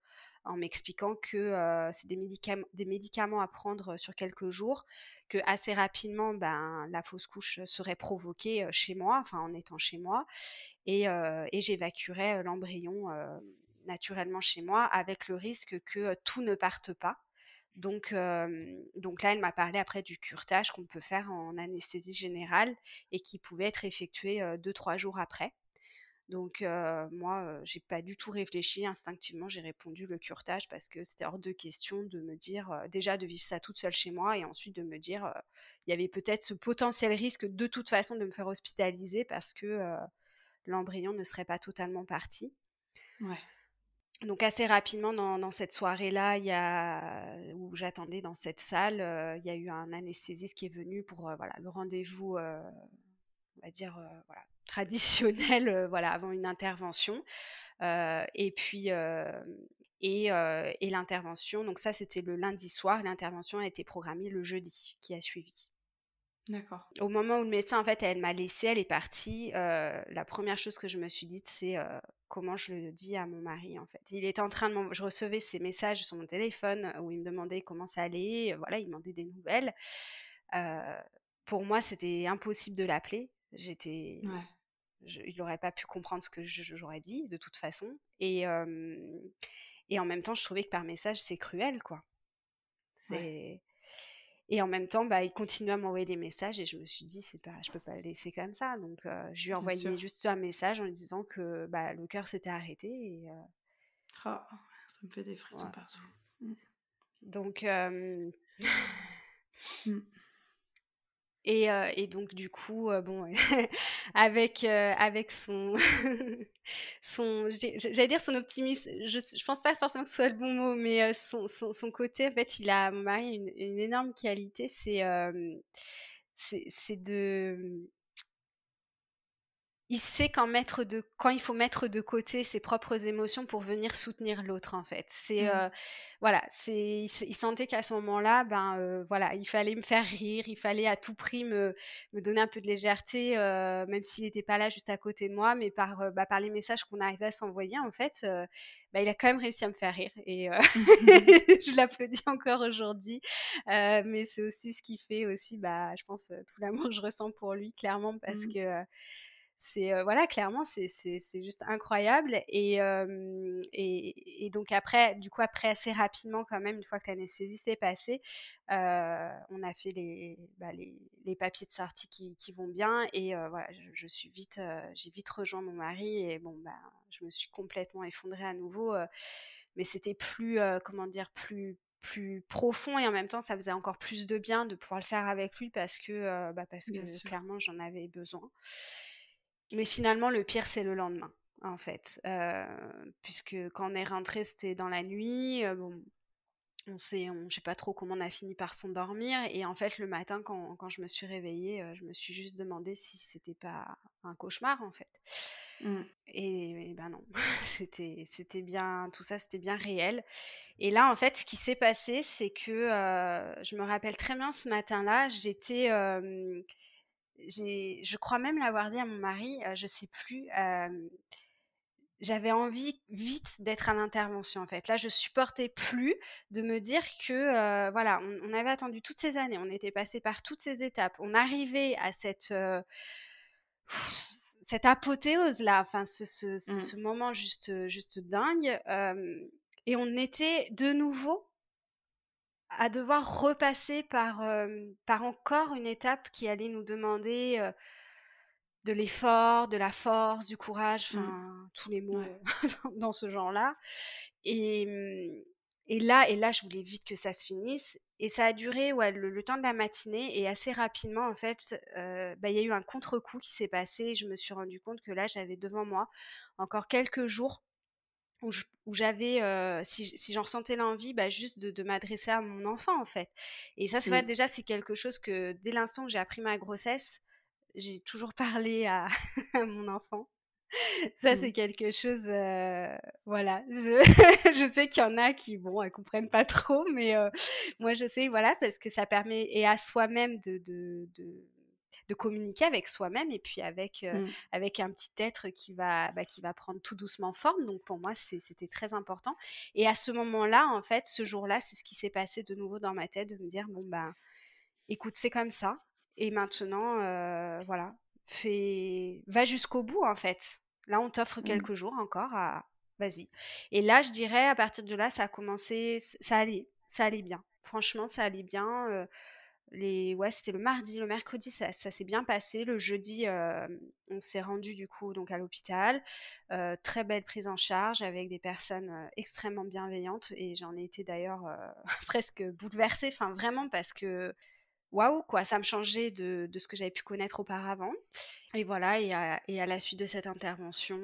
en m'expliquant que c'est des médicaments, des médicaments à prendre sur quelques jours, que assez rapidement, ben, la fausse couche serait provoquée chez moi, enfin en étant chez moi, et, et j'évacuerais l'embryon naturellement chez moi, avec le risque que tout ne parte pas. Donc, là, elle m'a parlé après du curtage qu'on peut faire en anesthésie générale et qui pouvait être effectué deux, trois jours après. Donc moi, j'ai pas du tout réfléchi. Instinctivement, j'ai répondu le curtage parce que c'était hors de question de me dire déjà de vivre ça toute seule chez moi et ensuite de me dire il y avait peut-être ce potentiel risque de toute façon de me faire hospitaliser parce que l'embryon ne serait pas totalement parti. Ouais. Donc assez rapidement dans, cette soirée-là, il y a, où j'attendais dans cette salle, il y a eu un anesthésiste qui est venu pour voilà le rendez-vous va dire, voilà, traditionnelle, voilà, avant une intervention. et puis, et, et l'intervention, donc ça c'était le lundi soir, l'intervention a été programmée le jeudi qui a suivi. D'accord. Au moment où le médecin, en fait, elle m'a laissée, elle est partie, la première chose que je me suis dite, c'est comment je le dis à mon mari, en fait. Il était en train de Je recevais ses messages sur mon téléphone où il me demandait comment ça allait, voilà, il demandait des nouvelles. pour moi, c'était impossible de l'appeler. J'étais... il n'aurait pas pu comprendre ce que j'aurais dit, de toute façon. Et, et en même temps, je trouvais que par message, c'est cruel, quoi. C'est... Et en même temps, bah, il continuait à m'envoyer des messages et je me suis dit, c'est pas, je peux pas le laisser comme ça. Donc, je lui ai envoyé juste un message en lui disant que bah, le cœur s'était arrêté. Et, oh, ça me fait des frissons partout. Mmh. Donc. Et, donc du coup, bon, avec avec son son, j'allais dire son optimisme. Je, je pense pas forcément que ce soit le bon mot, mais son, son, son, côté, en fait, il a mon mari une, une énorme qualité, c'est c'est de il sait quand mettre de quand il faut mettre de côté ses propres émotions pour venir soutenir l'autre en fait c'est mmh. voilà c'est il, sentait qu'à ce moment-là ben voilà il fallait me faire rire il fallait à tout prix me, me donner un peu de légèreté même s'il n'était pas là juste à côté de moi mais par bah, par les messages qu'on arrivait à s'envoyer en fait bah, il a quand même réussi à me faire rire et je l'applaudis encore aujourd'hui mais c'est aussi ce qui fait aussi bah je pense tout l'amour que je ressens pour lui clairement parce mmh. que c'est voilà clairement c'est juste incroyable et, et, et, donc après du coup après assez rapidement quand même une fois que l'anesthésie s'est passée on a fait les, bah, les, les, papiers de sortie qui, qui vont bien et voilà je, suis vite j'ai vite rejoint mon mari et bon bah je me suis complètement effondrée à nouveau mais c'était plus comment dire plus plus profond et en même temps ça faisait encore plus de bien de pouvoir le faire avec lui parce que bah parce que clairement j'en avais besoin mais finalement, le pire, c'est le lendemain, en fait. puisque quand on est rentré, c'était dans la nuit. bon, on sait, on, je sais pas trop comment on a fini par s'endormir. Et en fait, le matin, quand, quand je me suis réveillée, je me suis juste demandé si c'était pas un cauchemar, en fait. Mmh. Et, ben non, c'était, c'était bien, tout ça, c'était bien réel. Et là, en fait, ce qui s'est passé, c'est que je me rappelle très bien ce matin-là, j'étais je crois même l'avoir dit à mon mari, je sais plus. j'avais envie vite d'être à l'intervention en fait. Là, je supportais plus de me dire que voilà, on, avait attendu toutes ces années, on était passé par toutes ces étapes, on arrivait à cette cette apothéose là, enfin ce, ce, ce, mmh. moment juste juste dingue, et on était de nouveau à devoir repasser par, par encore une étape qui allait nous demander de l'effort, de la force, du courage, mmh. tous les mots dans ce genre-là. Et, et là, et là, je voulais vite que ça se finisse. Et ça a duré ouais, le, temps de la matinée et assez rapidement, en fait, bah, il y a eu un contre-coup qui s'est passé. Et je me suis rendu compte que là, j'avais devant moi encore quelques jours où j'avais, si, si j'en ressentais l'envie, bah, juste de, m'adresser à mon enfant, en fait. Et ça, c'est vrai, mmh. déjà, c'est quelque chose que, dès l'instant où j'ai appris ma grossesse, j'ai toujours parlé à, mon enfant. Ça, c'est mmh. quelque chose, voilà. Je, je sais qu'il y en a qui, bon, elles comprennent pas trop, mais moi, je sais, voilà, parce que ça permet, et à soi-même de, de, de de communiquer avec soi-même et puis avec, mmh. avec un petit être qui va, bah, qui va prendre tout doucement forme. Donc pour moi, c'était très important. Et à ce moment-là, en fait, ce jour-là, c'est ce qui s'est passé de nouveau dans ma tête, de me dire, bon, ben, écoute, c'est comme ça. Et maintenant, voilà, fais... va jusqu'au bout, en fait. Là, on t'offre mmh. quelques jours encore à... Vas-y. Et là, je dirais, à partir de là, ça a commencé, ça allait, ça allait bien. Franchement, ça allait bien ouais c'était le mardi le mercredi ça, s'est bien passé. Le jeudi on s'est rendu du coup donc à l'hôpital. Très belle prise en charge avec des personnes extrêmement bienveillantes et j'en ai été d'ailleurs presque bouleversée enfin vraiment parce que waouh quoi ça me changeait de, ce que j'avais pu connaître auparavant. Et voilà et à la suite de cette intervention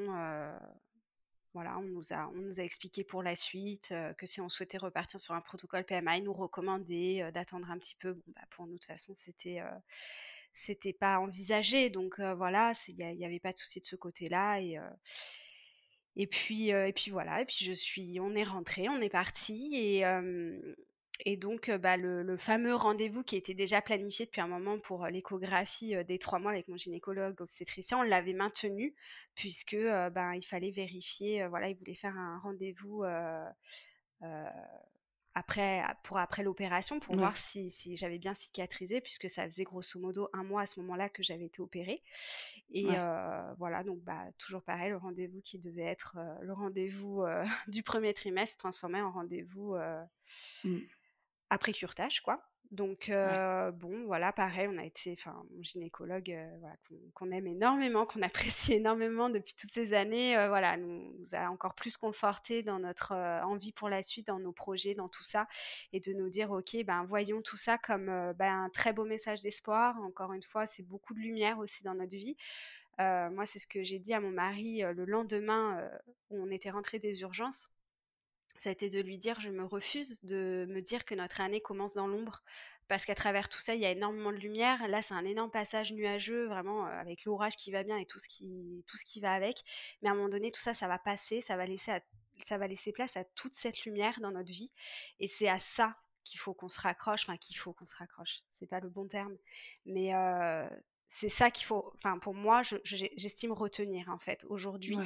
voilà, on nous a, on nous a expliqué pour la suite que si on souhaitait repartir sur un protocole PMA, ils nous recommandaient d'attendre un petit peu. Bon, bah, pour nous, de toute façon, c'était, c'était pas envisagé. Donc voilà, il n'y avait pas de souci de ce côté-là. Et, et, puis, et puis voilà, et puis je suis, on est rentré, on est parti. Et, et donc, bah, le, fameux rendez-vous qui était déjà planifié depuis un moment pour l'échographie des trois mois avec mon gynécologue obstétricien, on l'avait maintenu puisque ben, il fallait vérifier, voilà, il voulait faire un rendez-vous après, pour après l'opération pour voir si, j'avais bien cicatrisé puisque ça faisait grosso modo un mois à ce moment-là que j'avais été opérée. Et voilà, donc bah, toujours pareil, le rendez-vous qui devait être le rendez-vous du premier trimestre transformé en rendez-vous mmh. Après curtage, quoi. Donc, bon, voilà, pareil, on a été, enfin, mon gynécologue, voilà, qu'on aime énormément, qu'on apprécie énormément depuis toutes ces années, voilà, nous, a encore plus conforté dans notre envie pour la suite, dans nos projets, dans tout ça, et de nous dire, ok, ben, voyons tout ça comme ben, un très beau message d'espoir. Encore une fois, c'est beaucoup de lumière aussi dans notre vie. moi, c'est ce que j'ai dit à mon mari le lendemain où on était rentré des urgences ça a été de lui dire je me refuse de me dire que notre année commence dans l'ombre. Parce qu'à travers tout ça il y a énormément de lumière. Là c'est un énorme passage nuageux vraiment euh, avec l'orage qui va bien et tout ce qui va avec. Mais à un moment donné tout ça ça va passer ça va laisser ça va laisser place à toute cette lumière dans notre vie. Et c'est à ça qu'il faut qu'on se raccroche enfin qu'il faut qu'on se raccroche. C'est pas le bon terme. Mais euh, c'est ça qu'il faut, enfin pour moi, j'estime retenir en fait aujourd'hui.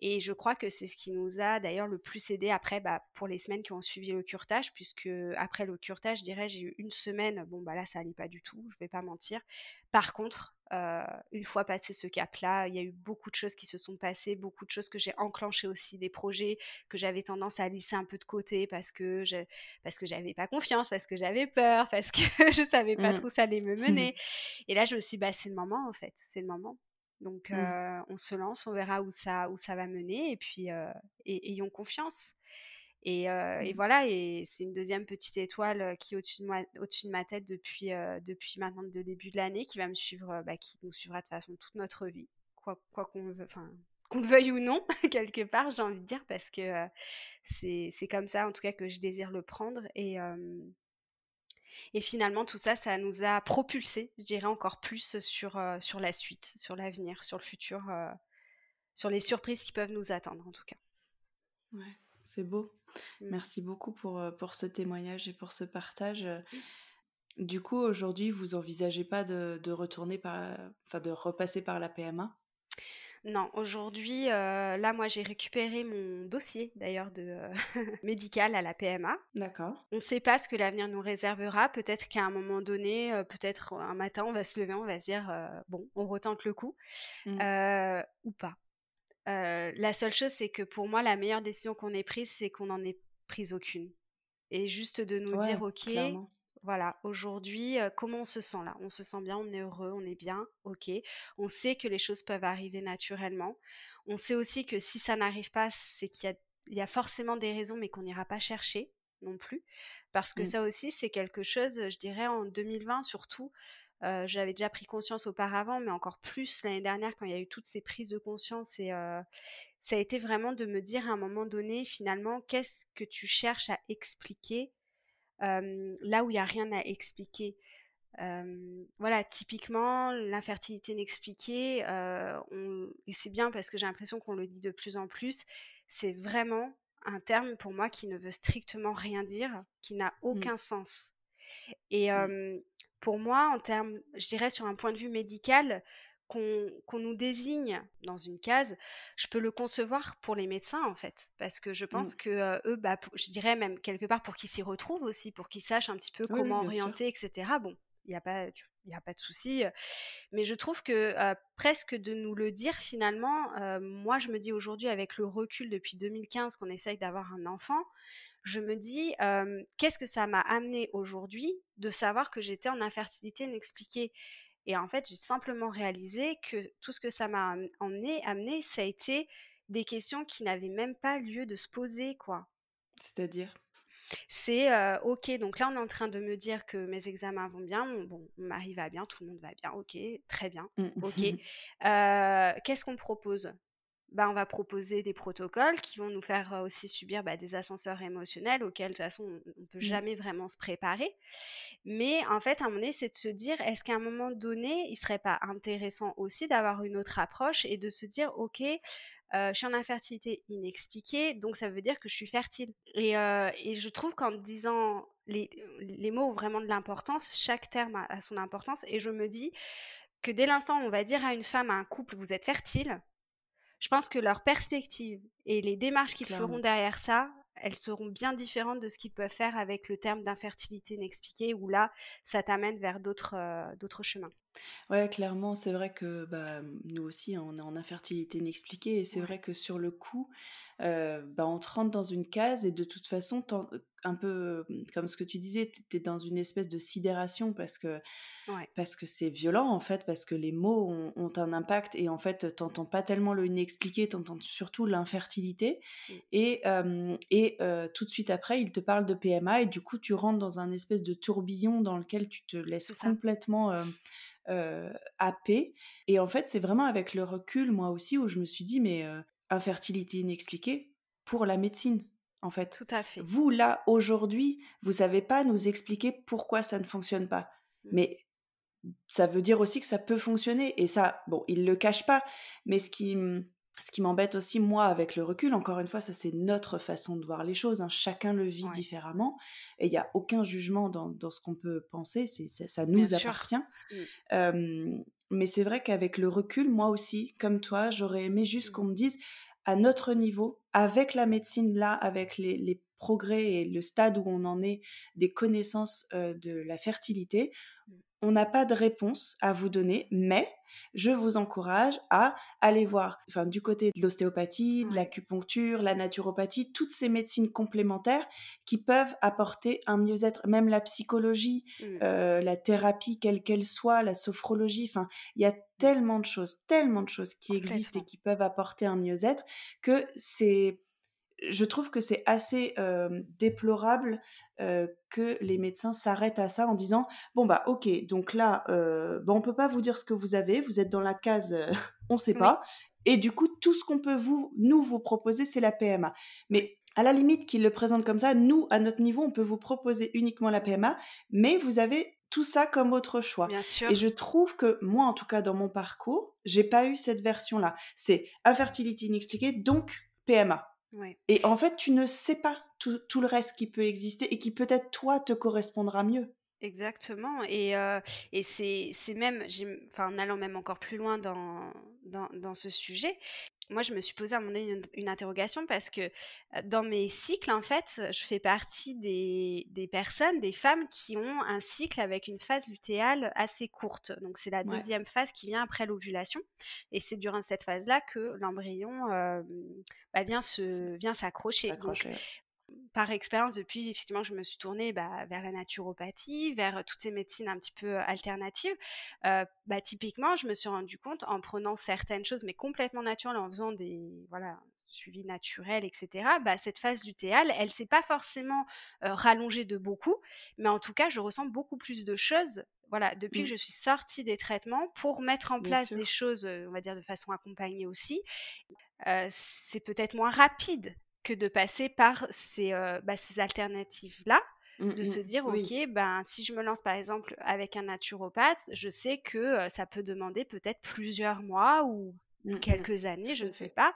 Et je crois que c'est ce qui nous a d'ailleurs le plus aidé après bah, pour les semaines qui ont suivi le curtage, puisque après le curtage, je dirais, j'ai eu une semaine, bon bah là ça allait pas du tout, je vais pas mentir. Par contre, euh, une fois passé ce cap-là, il y a eu beaucoup de choses qui se sont passées, beaucoup de choses que j'ai enclenchées aussi, des projets que j'avais tendance à laisser un peu de côté parce que je, parce que j'avais pas confiance, parce que j'avais peur, parce que je savais pas mmh. trop où ça allait me mener. Et là, je me suis dit, bah, c'est le moment en fait, c'est le moment. Donc, mmh. euh, on se lance, on verra où ça, où ça va mener, et puis, euh, ayons confiance. Et, et, mmh. voilà, et c'est une deuxième petite étoile qui est au-dessus de, moi, au-dessus de ma tête depuis, depuis maintenant le début de l'année, qui va me suivre, bah, qui nous suivra de façon toute notre vie, quoi, quoi qu'on veut, enfin qu'on le veuille ou non, quelque part, j'ai envie de dire, parce que c'est, c'est comme ça, en tout cas, que je désire le prendre. Et, et finalement, tout ça, ça nous a propulsé, je dirais, encore plus sur, sur la suite, sur l'avenir, sur le futur, sur les surprises qui peuvent nous attendre, en tout cas. Ouais, c'est beau. Mmh. Merci beaucoup pour, pour ce témoignage et pour ce partage. Du coup, aujourd'hui, vous envisagez pas de, de retourner par, enfin, de repasser par la PMA non, aujourd'hui, là, moi, j'ai récupéré mon dossier d'ailleurs de médical à la PMA. D'accord. On ne sait pas ce que l'avenir nous réservera. Peut-être qu'à un moment donné, peut-être un matin, on va se lever, on va se dire bon, on retente le coup mmh. ou pas la seule chose, c'est que pour moi, la meilleure décision qu'on ait prise, c'est qu'on n'en ait prise aucune. Et juste de nous dire, ok, voilà, aujourd'hui, comment on se sent là? On se sent bien, on est heureux, on est bien, ok. On sait que les choses peuvent arriver naturellement. On sait aussi que si ça n'arrive pas, c'est qu'il y, a, forcément des raisons, mais qu'on n'ira pas chercher non plus. Parce que mmh. ça aussi, c'est quelque chose, je dirais, en 2020 surtout, j'avais déjà pris conscience auparavant, mais encore plus l'année dernière quand il y a eu toutes ces prises de conscience et ça a été vraiment de me dire à un moment donné finalement qu'est-ce que tu cherches à expliquer là où il n'y a rien à expliquer. voilà, typiquement, l'infertilité inexpliquée, et c'est bien parce que j'ai l'impression qu'on le dit de plus en plus, c'est vraiment un terme pour moi qui ne veut strictement rien dire, qui n'a mmh. aucun sens. Et mmh pour moi, en termes, je dirais sur un point de vue médical, qu'on nous désigne dans une case, je peux le concevoir pour les médecins en fait, parce que je pense mmh. que eux, bah, je dirais même quelque part pour qu'ils s'y retrouvent aussi, pour qu'ils sachent un petit peu comment orienter, etc. Bon, il n'y a pas, il a pas de souci, mais je trouve que presque de nous le dire finalement, moi je me dis aujourd'hui avec le recul depuis 2015 qu'on essaye d'avoir un enfant, je me dis qu'est-ce que ça m'a amené aujourd'hui de savoir que j'étais en infertilité inexpliquée? Et en fait, j'ai simplement réalisé que tout ce que ça m'a amené, amené, ça a été des questions qui n'avaient même pas lieu de se poser, quoi. C'est-à-dire? C'est ok, donc là on est en train de me dire que mes examens vont bien, bon, mon mari va bien, tout le monde va bien, ok, très bien, mmh. ok. Qu'est-ce qu'on propose? Bah, on va proposer des protocoles qui vont nous faire aussi subir bah, des ascenseurs émotionnels auxquels de toute façon on ne peut mmh. jamais vraiment se préparer. Mais en fait, à un moment donné, c'est de se dire, est-ce qu'à un moment donné, il serait pas intéressant aussi d'avoir une autre approche et de se dire, ok, je suis en infertilité inexpliquée, donc ça veut dire que je suis fertile. Et, et je trouve qu'en disant les, les, mots ont vraiment de l'importance, chaque terme a, a son importance, et je me dis que dès l'instant où on va dire à une femme, à un couple, vous êtes fertile, je pense que leur perspective et les démarches qu'ils feront derrière ça, elles seront bien différentes de ce qu'ils peuvent faire avec le terme d'infertilité inexpliquée, où là, ça t'amène vers d'autres d'autres chemins. Ouais, clairement, c'est vrai que bah, nous aussi, on est en infertilité inexpliquée, et c'est vrai que sur le coup, bah, on te rentre dans une case, et de toute façon, un peu comme ce que tu disais, tu es dans une espèce de sidération parce que parce que c'est violent en fait, parce que les mots ont, un impact et en fait t'entends pas tellement le inexpliqué, t'entends surtout l'infertilité mmh. et et tout de suite après il te parle de PMA et du coup tu rentres dans un espèce de tourbillon dans lequel tu te laisses complètement euh, happé et en fait c'est vraiment avec le recul moi aussi où je me suis dit mais infertilité inexpliquée pour la médecine en fait. Tout à fait. Vous, là, aujourd'hui, vous savez pas nous expliquer pourquoi ça ne fonctionne pas. Mmh. Mais ça veut dire aussi que ça peut fonctionner. Et ça, bon, il le cache pas. Mais ce qui, ce qui m'embête aussi, moi, avec le recul, encore une fois, ça, c'est notre façon de voir les choses. Hein. Chacun le vit différemment. Et il n'y a aucun jugement dans, dans ce qu'on peut penser. C'est, ça, nous appartient. Mmh. mais c'est vrai qu'avec le recul, moi aussi, comme toi, j'aurais aimé juste mmh. qu'on me dise à notre niveau, avec la médecine là, avec les, progrès et le stade où on en est des connaissances de la fertilité, mmh. on n'a pas de réponse à vous donner, mais je vous encourage à aller voir, enfin, du côté de l'ostéopathie, de l'acupuncture, la naturopathie, toutes ces médecines complémentaires qui peuvent apporter un mieux-être, même la psychologie, mmh. euh, la thérapie, quelle qu'elle soit, la sophrologie, enfin, il y a tellement de choses, tellement de choses qui existent et qui peuvent apporter un mieux-être que c'est je trouve que c'est assez déplorable que les médecins s'arrêtent à ça en disant bon bah ok donc là euh, bah, on peut pas vous dire ce que vous avez vous êtes dans la case on sait pas et du coup tout ce qu'on peut vous nous vous proposer c'est la PMA mais à la limite qu'ils le présentent comme ça nous à notre niveau on peut vous proposer uniquement la PMA mais vous avez tout ça comme autre choix. Bien sûr. Et je trouve que moi, en tout cas, dans mon parcours, j'ai pas eu cette version-là. C'est infertilité inexpliquée, donc PMA. Et en fait, tu ne sais pas tout, le reste qui peut exister et qui peut-être toi te correspondra mieux. Exactement. Et, et c'est, même, enfin, en allant même encore plus loin dans, dans, dans ce sujet, moi, je me suis posé à mon une, une, interrogation parce que dans mes cycles, en fait, je fais partie des, des, personnes, des femmes qui ont un cycle avec une phase lutéale assez courte. Donc, c'est la deuxième phase qui vient après l'ovulation. Et c'est durant cette phase-là que l'embryon bah, vient, se, vient s'accrocher par expérience, depuis effectivement, je me suis tournée bah, vers la naturopathie, vers toutes ces médecines un petit peu alternatives. bah, typiquement, je me suis rendu compte en prenant certaines choses, mais complètement naturelles, en faisant des voilà suivis naturels, etc. Bah, cette phase lutéale, elle s'est pas forcément rallongée de beaucoup, mais en tout cas, je ressens beaucoup plus de choses voilà, depuis que mmh. je suis sortie des traitements pour mettre en place des choses, on va dire de façon accompagnée aussi, c'est peut-être moins rapide que de passer par ces, bah, ces alternatives-là, mmh, de se mmh. dire, OK, ben, si je me lance par exemple avec un naturopathe, je sais que ça peut demander peut-être plusieurs mois ou mmh, quelques années, je ne sais pas,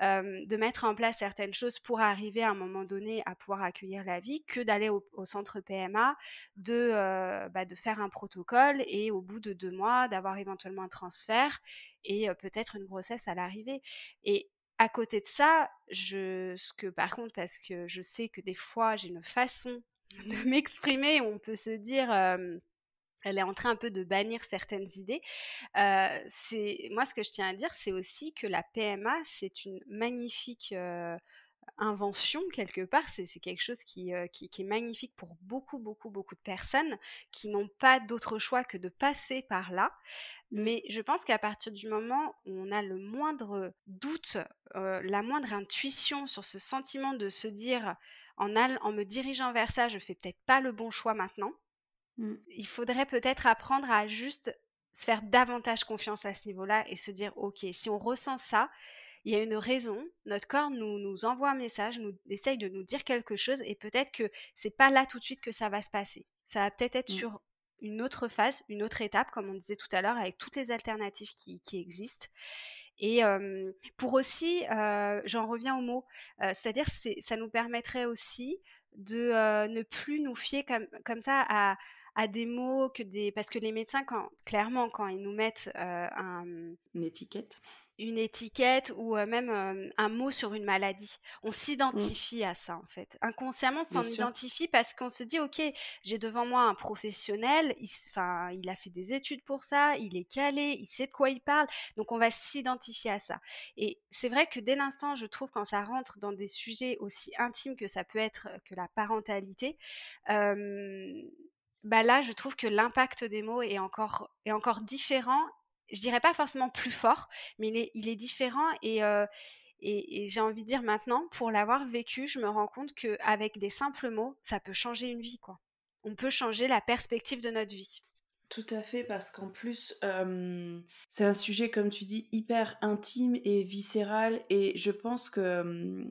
de mettre en place certaines choses pour arriver à un moment donné à pouvoir accueillir la vie, que d'aller au, centre PMA, de, bah, de faire un protocole et au bout de deux mois, d'avoir éventuellement un transfert et peut-être une grossesse à l'arrivée. Et à côté de ça, je, ce que par contre, parce que je sais que des fois j'ai une façon de m'exprimer, on peut se dire, elle est en train un peu de bannir certaines idées. c'est moi ce que je tiens à dire, c'est aussi que la PMA c'est une magnifique invention quelque part. C'est quelque chose qui, qui, est magnifique pour beaucoup, beaucoup, beaucoup de personnes qui n'ont pas d'autre choix que de passer par là. Mais je pense qu'à partir du moment où on a le moindre doute, la moindre intuition sur ce sentiment de se dire en, en me dirigeant vers ça, je fais peut-être pas le bon choix maintenant. Mmh. Il faudrait peut-être apprendre à juste se faire davantage confiance à ce niveau-là et se dire ok, si on ressent ça, il y a une raison. Notre corps nous, nous envoie un message, nous essaye de nous dire quelque chose et peut-être que c'est pas là tout de suite que ça va se passer. Ça va peut-être être, mmh. sur une autre phase, une autre étape, comme on disait tout à l'heure, avec toutes les alternatives qui, existent. Et pour aussi, j'en reviens au mot, c'est-à-dire ça nous permettrait aussi de ne plus nous fier comme, comme ça à, à des mots que des parce que les médecins quand clairement quand ils nous mettent un, une étiquette une étiquette ou même un mot sur une maladie. On mmh. s'identifie à ça en fait. Inconsciemment, on s'en identifie parce qu'on se dit ok, j'ai devant moi un professionnel, il, il a fait des études pour ça, il est calé, il sait de quoi il parle, donc on va s'identifier à ça. Et c'est vrai que dès l'instant, je trouve quand ça rentre dans des sujets aussi intimes que ça peut être que la parentalité, bah là, je trouve que l'impact des mots est encore, est encore différent je dirais pas forcément plus fort, mais il est, différent et, et, j'ai envie de dire maintenant, pour l'avoir vécu, je me rends compte qu'avec des simples mots, ça peut changer une vie, quoi. On peut changer la perspective de notre vie. Tout à fait, parce qu'en plus, c'est un sujet, comme tu dis, hyper intime et viscéral, et je pense que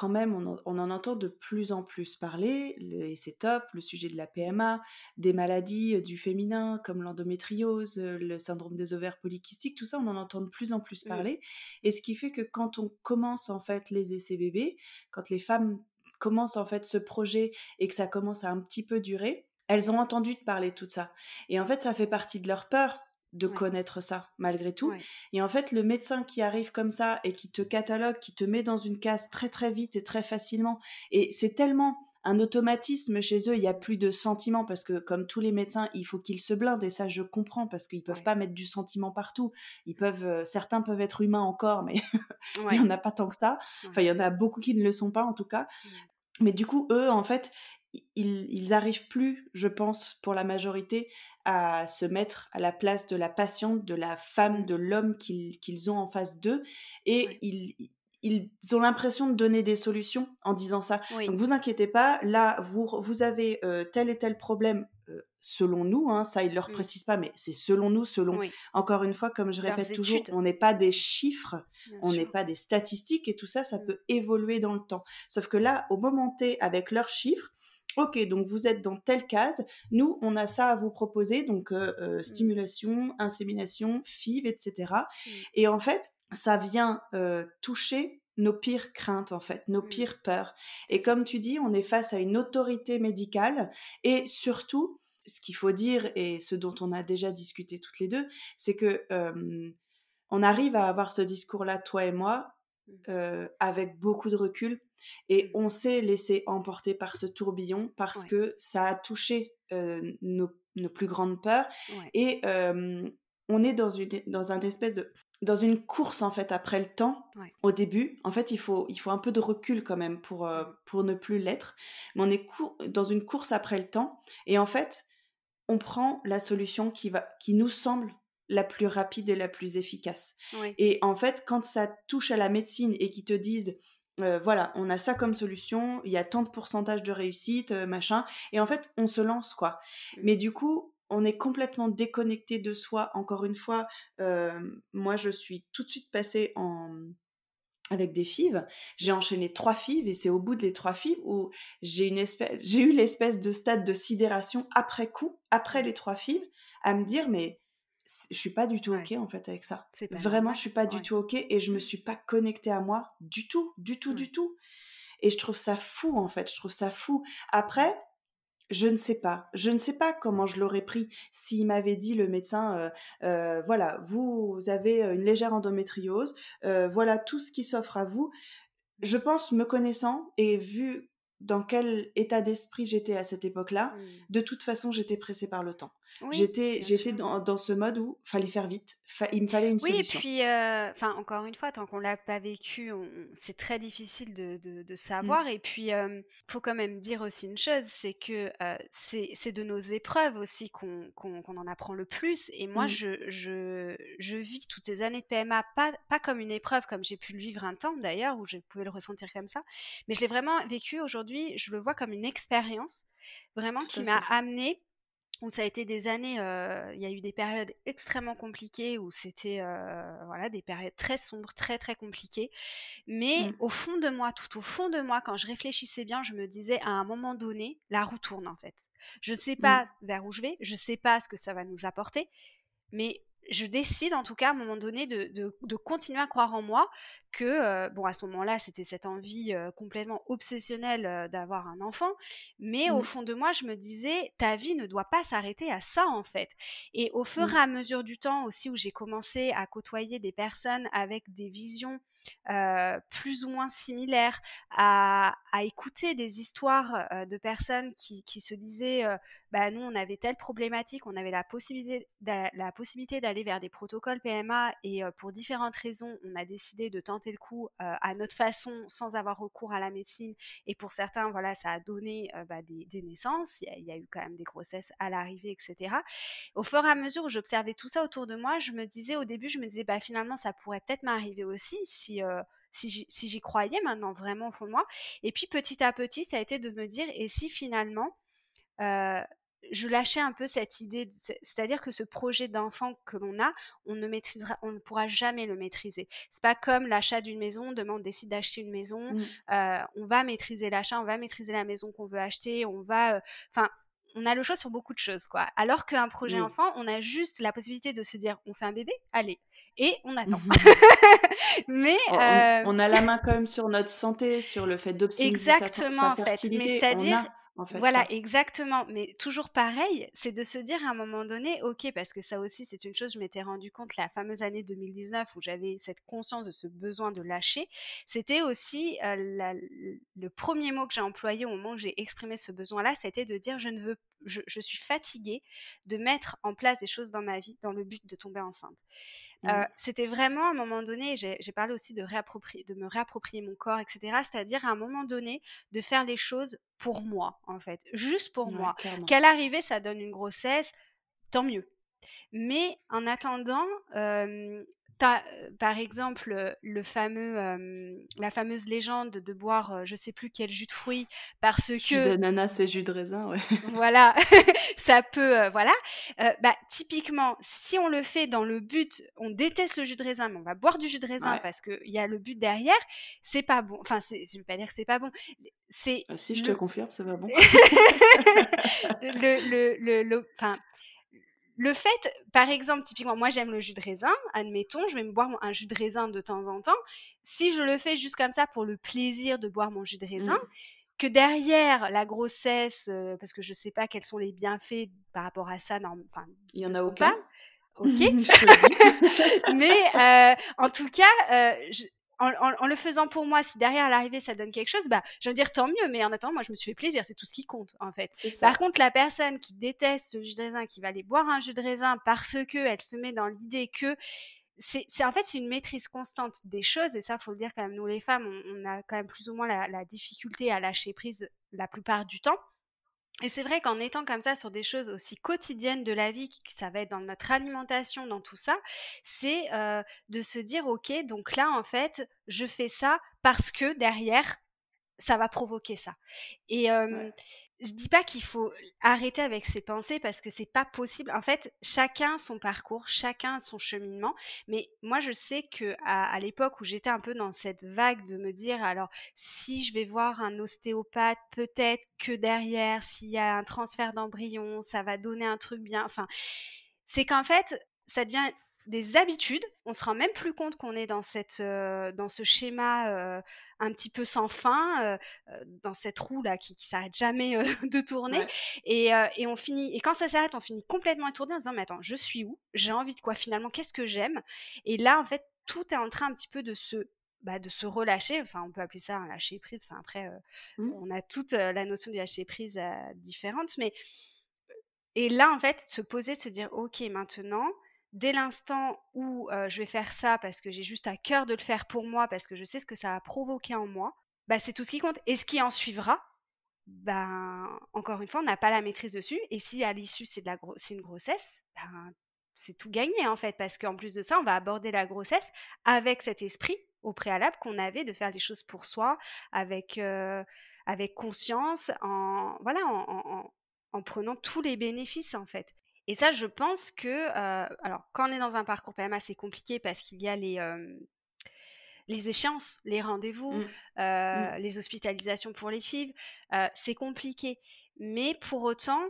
quand même, on en, entend de plus en plus parler, et c'est top, le sujet de la PMA, des maladies du féminin, comme l'endométriose, le syndrome des ovaires polykystiques, tout ça, on en entend de plus en plus parler, et ce qui fait que quand on commence en fait les essais bébés, quand les femmes commencent en fait ce projet et que ça commence à un petit peu durer, elles ont entendu te parler de tout ça. Et en fait, ça fait partie de leur peur de connaître ça, malgré tout. Et en fait, le médecin qui arrive comme ça et qui te catalogue, qui te met dans une case très très vite et très facilement, et c'est tellement un automatisme chez eux, il n'y a plus de sentiment parce que comme tous les médecins, il faut qu'ils se blindent et ça je comprends parce qu'ils peuvent pas mettre du sentiment partout. Ils peuvent, euh, certains peuvent être humains encore, mais il y en a pas tant que ça. Enfin, il y en a beaucoup qui ne le sont pas en tout cas. Mais du coup, eux, en fait, ils, arrivent plus, je pense, pour la majorité, à se mettre à la place de la patiente, de la femme, de l'homme qu'ils ont en face d'eux, et ils, ils ont l'impression de donner des solutions en disant ça. Donc vous inquiétez pas, là vous vous avez euh, tel et tel problème euh, selon nous, hein, ça ils leur mmh. précisent pas, mais c'est selon nous, selon. Encore une fois, comme je répète toujours, on n'est pas des chiffres, on n'est pas des statistiques et tout ça, ça mmh. peut évoluer dans le temps. Sauf que là, au moment T, avec leurs chiffres, Ok, donc vous êtes dans telle case. Nous, on a ça à vous proposer, donc euh, euh, mmh. stimulation, insémination, FIV, etc. Mmh. Et en fait, ça vient euh, toucher nos pires craintes, en fait, nos mmh. pires peurs. Et comme tu dis, on est face à une autorité médicale et surtout, ce qu'il faut dire et ce dont on a déjà discuté toutes les deux, c'est que on arrive à avoir ce discours-là, toi et moi, avec beaucoup de recul et mmh. on s'est laissé emporter par ce tourbillon parce que ça a touché nos, plus grandes peurs et on est dans une dans un espèce de dans une course en fait après le temps au début en fait il faut il faut un peu de recul quand même pour mmh. pour ne plus l'être mais on est dans une course après le temps et en fait on prend la solution qui va qui nous semble la plus rapide et la plus efficace. Et en fait, quand ça touche à la médecine et qu'ils te disent, euh, voilà, on a ça comme solution, il y a tant de pourcentage de réussite, euh, machin, et en fait, on se lance, quoi. Mmh. Mais du coup, on est complètement déconnecté de soi. Encore une fois, euh, moi, je suis tout de suite passée en avec des fives. J'ai enchaîné trois fives et c'est au bout des trois fives où j'ai une espèce, j'ai eu l'espèce de stade de sidération après coup, après mmh. les trois fives, à me dire mais je suis pas du tout ok en fait avec ça. Vraiment, je suis pas du tout ok et je me suis pas connectée à moi du tout, du tout, du tout. Et je trouve ça fou en fait. Je trouve ça fou. Après, je ne sais pas. Je ne sais pas comment je l'aurais pris s'il m'avait dit le médecin, euh, euh, voilà, vous avez une légère endométriose, euh, voilà tout ce qui s'offre à vous. Je pense, me connaissant et vu dans quel état d'esprit j'étais à cette époque-là, mmh. de toute façon, j'étais pressée par le temps. J'étais j'étais dans, dans, ce mode où fallait faire vite, il me fallait une solution. Oui, et puis, euh, encore une fois, tant qu'on l'a pas vécu, c'est très difficile de, de, de mmh. savoir. Et puis, il faut quand même dire aussi une chose, c'est que euh, c'est de nos épreuves aussi qu'on qu'on en apprend le plus. Et moi, mmh. je, je, je, vis toutes ces années de PMA pas, pas comme une épreuve, comme j'ai pu le vivre un temps d'ailleurs, où je pouvais le ressentir comme ça, mais je l'ai vraiment vécu aujourd'hui je le vois comme une expérience vraiment qui m'a amené où ça a été des années, il y a eu des périodes extrêmement compliquées où c'était voilà des périodes très sombres, très très compliquées. Mais mmh. au fond de moi, tout au fond de moi, quand je réfléchissais bien, je me disais à un moment donné, la roue tourne en fait. Je ne sais mmh. pas vers où je vais, je ne sais pas ce que ça va nous apporter, mais je décide en tout cas à un moment donné de, de, continuer à croire en moi que, euh, bon, à ce moment-là, c'était cette envie euh, complètement obsessionnelle euh, d'avoir un enfant, mais au mmh. fond de moi, je me disais, ta vie ne doit pas s'arrêter à ça en fait. Et au fur mmh. et à mesure du temps aussi où j'ai commencé à côtoyer des personnes avec des visions plus ou moins similaires, à, à écouter des histoires de personnes qui, qui se disaient, bah nous, on avait telle problématique, on avait la possibilité, d'aller vers des protocoles PMA et pour différentes raisons, on a décidé de tenter le coup à notre façon sans avoir recours à la médecine. Et pour certains, voilà, ça a donné bah, des, naissances. Il y, a, eu quand même des grossesses à l'arrivée, etc. Au fur et à mesure où j'observais tout ça autour de moi, je me disais au début, je me disais, bah finalement, ça pourrait peut-être m'arriver aussi si si j'y croyais maintenant vraiment au fond de moi. Et puis petit à petit, ça a été de me dire, et si finalement, je lâchais un peu cette idée, c'est-à-dire que ce projet d'enfant que l'on a, on ne maîtrisera, on ne pourra jamais le maîtriser. C'est pas comme l'achat d'une maison. Demain, on décide d'acheter une maison, mmh. euh, on va maîtriser l'achat, on va maîtriser la maison qu'on veut acheter, on va, euh, enfin. on a le choix sur beaucoup de choses, quoi. Alors qu'un projet enfant, on a juste la possibilité de se dire, on fait un bébé, allez, et on attend. mais euh on, a la main quand même sur notre santé, sur le fait d'optimiser Exactement, sa, en fait. Mais c'est-à-dire, voilà, exactement. Mais toujours pareil, c'est de se dire à un moment donné, ok, parce que ça aussi, c'est une chose, je m'étais rendu compte la fameuse année 2019 où j'avais cette conscience de ce besoin de lâcher. C'était aussi le premier mot que j'ai employé au moment où j'ai exprimé ce besoin-là, c'était de dire je ne veux, je, suis fatiguée de mettre en place des choses dans ma vie dans le but de tomber enceinte. Mmh. c'était vraiment à un moment donné, j'ai parlé aussi de, me réapproprier mon corps, etc. C'est-à-dire à un moment donné de faire les choses pour moi, en fait, juste pour moi. Qu'à l'arrivée, ça donne une grossesse, tant mieux. Mais en attendant, par exemple, le fameux, la fameuse légende de boire, je sais plus quel jus de fruits, parce que jus d'ananas et jus de raisin, ouais. voilà, ça peut, voilà. bah, typiquement, si on le fait dans le but, on déteste le jus de raisin, mais on va boire du jus de raisin parce qu'il y a le but derrière, c'est pas bon. Enfin, je veux pas dire que c'est pas bon. C'est. Ah, si je te confirme, ça va bon. le, le, le, enfin, le fait, par exemple, typiquement, moi j'aime le jus de raisin, admettons, je vais me boire un jus de raisin de temps en temps. Si je le fais juste comme ça pour le plaisir de boire mon jus de raisin, mmh. que derrière la grossesse, euh, parce que je ne sais pas quels sont les bienfaits par rapport à ça, enfin, il y en a aucun. Ok. Mais euh, en tout cas, euh, je, en, le faisant pour moi, si derrière à l'arrivée ça donne quelque chose, bah, je veux dire tant mieux. Mais en attendant, moi je me suis fait plaisir, c'est tout ce qui compte en fait. Par contre, la personne qui déteste le jus de raisin, qui va aller boire un jus de raisin parce que elle se met dans l'idée que c'est en fait c'est une maîtrise constante des choses et ça faut le dire quand même nous les femmes on, a quand même plus ou moins la difficulté à lâcher prise la plupart du temps et c'est vrai qu'en étant comme ça sur des choses aussi quotidiennes de la vie, ça va être dans notre alimentation, dans tout ça, c'est de se dire, ok, donc là, en fait, je fais ça parce que derrière, ça va provoquer ça. Et, je dis pas qu'il faut arrêter avec ses pensées parce que c'est pas possible. En fait, chacun son parcours, chacun son cheminement. Mais moi, je sais que à, l'époque où j'étais un peu dans cette vague de me dire, alors si je vais voir un ostéopathe, peut-être que derrière, s'il y a un transfert d'embryon, ça va donner un truc bien. C'est qu'en fait, ça devient des habitudes. On se rend même plus compte qu'on est dans cette, dans ce schéma un petit peu sans fin, dans cette roue là qui, qui s'arrête jamais de tourner. Et, et, on finit. Et quand ça s'arrête, on finit complètement étourdi en se disant mais attends, je suis où? J'ai envie de quoi? Finalement Qu'est-ce que j'aime? Et là, en fait, tout est en train un petit peu de se bah, de se relâcher, enfin on peut appeler ça un lâcher prise, enfin après mmh. on a toute la notion du lâcher prise différente, mais et là en fait se poser, se dire ok maintenant dès l'instant où je vais faire ça parce que j'ai juste à cœur de le faire pour moi, parce que je sais ce que ça a provoqué en moi, bah, c'est tout ce qui compte. Et ce qui en suivra, ben, encore une fois, on n'a pas la maîtrise dessus. Et si à l'issue, c'est, c'est une grossesse, ben, c'est tout gagné en fait, parce qu'en plus de ça, on va aborder la grossesse avec cet esprit au préalable qu'on avait de faire des choses pour soi, avec, avec conscience, en, voilà, en, en prenant tous les bénéfices en fait. Et ça, je pense que, alors, quand on est dans un parcours PMA, c'est compliqué parce qu'il y a les, les échéances, les rendez-vous, mmh. Mmh. les hospitalisations pour les FIV. c'est compliqué. Mais pour autant,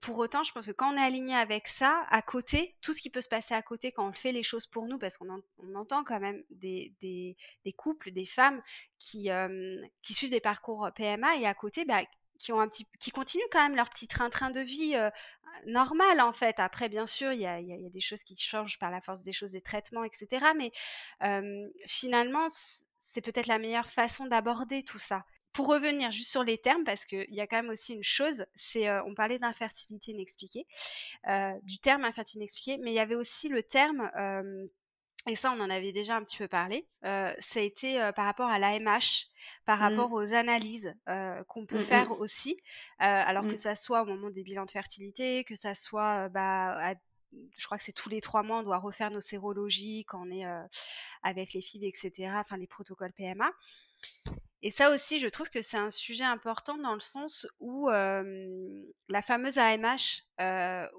pour autant, je pense que quand on est aligné avec ça, à côté, tout ce qui peut se passer à côté quand on fait les choses pour nous, parce qu'on entend quand même des, des, couples, des femmes qui, qui suivent des parcours PMA et à côté, bah, qui ont un petit, qui continuent quand même leur petit train-train de vie normal en fait. Après, bien sûr, il y a, des choses qui changent par la force des choses, des traitements, etc. Mais finalement, c'est peut-être la meilleure façon d'aborder tout ça pour revenir juste sur les termes, parce qu'il y a quand même aussi une chose, c'est on parlait d'infertilité inexpliquée, du terme infertilité inexpliquée, mais il y avait aussi le terme, et ça on en avait déjà un petit peu parlé, ça a été par rapport à l'AMH, par mmh. rapport aux analyses qu'on peut mmh, faire mmh. aussi, alors que ça soit au moment des bilans de fertilité, que ça soit bah, je crois que c'est tous les trois mois, on doit refaire nos sérologies quand on est avec les FIV, etc., enfin les protocoles PMA. Et ça aussi, je trouve que c'est un sujet important dans le sens où la fameuse AMH,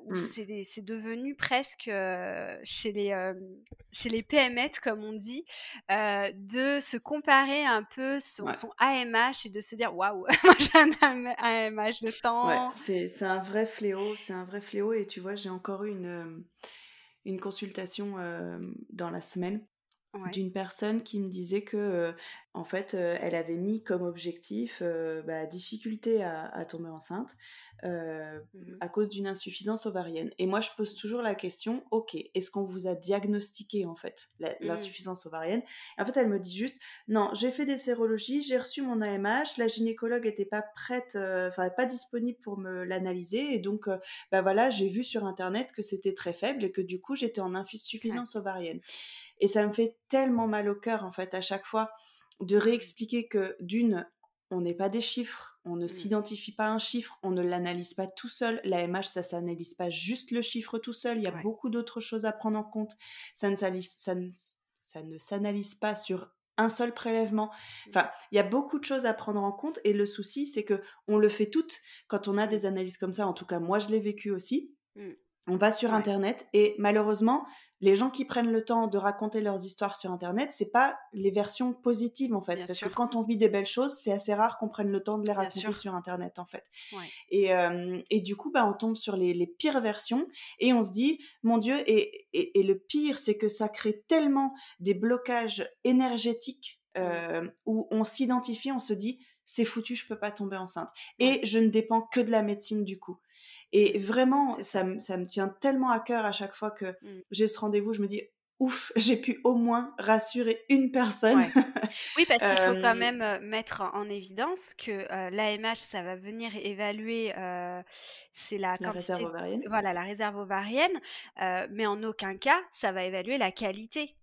où mmh. c'est devenu presque chez les chez les PMET comme on dit, de se comparer un peu son, AMH et de se dire waouh, moi j'ai un AMH de temps. Ouais, c'est un vrai fléau, c'est un vrai fléau et tu vois, j'ai encore eu une une consultation dans la semaine d'une personne qui me disait que en fait elle avait mis comme objectif bah, difficulté à, tomber enceinte mmh à cause d'une insuffisance ovarienne. Et moi je pose toujours la question ok est-ce qu'on vous a diagnostiqué en fait mmh. l'insuffisance ovarienne? Et en fait elle me dit juste non j'ai fait des sérologies j'ai reçu mon AMH la gynécologue était pas prête enfin pas disponible pour me l'analyser et donc bah voilà j'ai vu sur internet que c'était très faible et que du coup j'étais en insuffisance ovarienne et ça me fait tellement mal au cœur, en fait, à chaque fois, de réexpliquer que d'une, on n'est pas des chiffres, on ne mmh. s'identifie pas à un chiffre, on ne l'analyse pas tout seul. La MH, ça s'analyse pas juste le chiffre tout seul, il y a beaucoup d'autres choses à prendre en compte. Ça ne, ça ne, ça ne s'analyse pas sur un seul prélèvement. Mmh. Enfin, il y a beaucoup de choses à prendre en compte et le souci, c'est que on le fait toutes quand on a des analyses comme ça. En tout cas, moi, je l'ai vécu aussi. Mmh. On va sur Internet et malheureusement, les gens qui prennent le temps de raconter leurs histoires sur Internet, c'est pas les versions positives en fait. parce que quand on vit des belles choses, c'est assez rare qu'on prenne le temps de les raconter sur Internet en fait. Et, euh, et, du coup, bah, on tombe sur les, pires versions et on se dit, mon Dieu, et, et, le pire, c'est que ça crée tellement des blocages énergétiques euh, où on s'identifie, on se dit, c'est foutu, je peux pas tomber enceinte. Et je ne dépends que de la médecine du coup. Et vraiment, ça, ça, me tient tellement à cœur à chaque fois que mmh. j'ai ce rendez-vous, je me dis, ouf, j'ai pu au moins rassurer une personne. Oui, parce qu'il faut quand même mettre en évidence que l'AMH, ça va venir évaluer, c'est la, réserve ovarienne. Voilà, la réserve ovarienne, mais en aucun cas, ça va évaluer la qualité.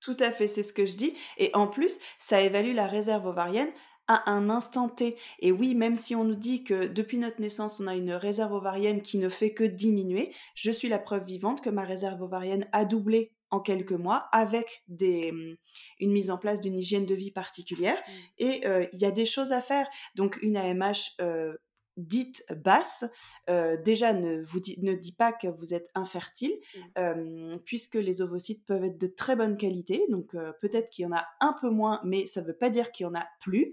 Tout à fait, c'est ce que je dis. Et en plus, ça évalue la réserve ovarienne à un instant T. Et oui, même si on nous dit que depuis notre naissance, on a une réserve ovarienne qui ne fait que diminuer, je suis la preuve vivante que ma réserve ovarienne a doublé en quelques mois avec des, mmh, une mise en place d'une hygiène de vie particulière. Mmh. Et euh, il y a des choses à faire. Donc une AMH euh, dite basse, euh, déjà ne vous dit, ne dit pas que vous êtes infertile, mmh. puisque les ovocytes peuvent être de très bonne qualité, donc euh, peut-être qu'il y en a un peu moins, mais ça ne veut pas dire qu'il y en a plus.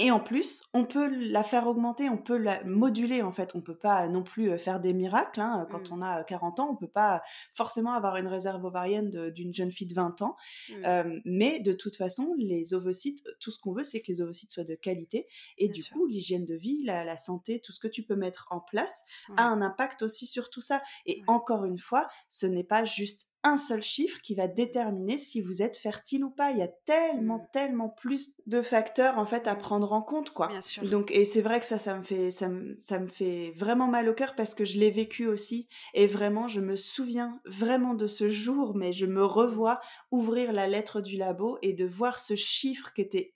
Et en plus, on peut la faire augmenter, on peut la moduler en fait. On peut pas non plus faire des miracles. Hein. Quand mmh. on a 40 ans, on peut pas forcément avoir une réserve ovarienne d'une jeune fille de 20 ans. Mmh. mais de toute façon, les ovocytes, tout ce qu'on veut, c'est que les ovocytes soient de qualité. Et du coup, l'hygiène de vie, la, santé, tout ce que tu peux mettre en place a un impact aussi sur tout ça. Et encore une fois, ce n'est pas juste un seul chiffre qui va déterminer si vous êtes fertile ou pas. Il y a tellement, mmh. tellement plus de facteurs en fait à mmh. prendre en compte, quoi. Bien sûr. Donc, et c'est vrai que ça, ça me fait, ça me, ça me fait vraiment mal au cœur parce que je l'ai vécu aussi. Et vraiment, je me souviens vraiment de ce jour, mais je me revois ouvrir la lettre du labo et de voir ce chiffre qui était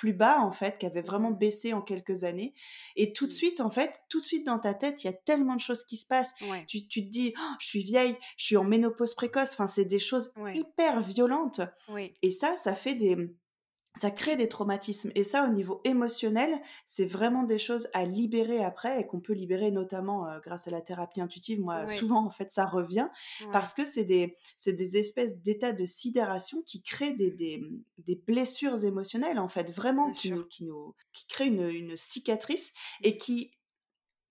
plus bas en fait, qui avait vraiment baissé en quelques années. Et tout de mmh. suite, en fait, tout de suite dans ta tête, il y a tellement de choses qui se passent. Tu, te dis, «Oh, je suis vieille, je suis en ménopause précoce. Enfin, c'est des choses hyper violentes. Et ça, ça fait des ça crée des traumatismes. Et ça, au niveau émotionnel, c'est vraiment des choses à libérer après et qu'on peut libérer notamment euh, grâce à la thérapie intuitive. Moi, souvent, en fait, ça revient parce que c'est des, des espèces d'états de sidération qui créent des, des, des, blessures émotionnelles, en fait, vraiment, qui, nous, qui, nous, qui créent une, une cicatrice et qui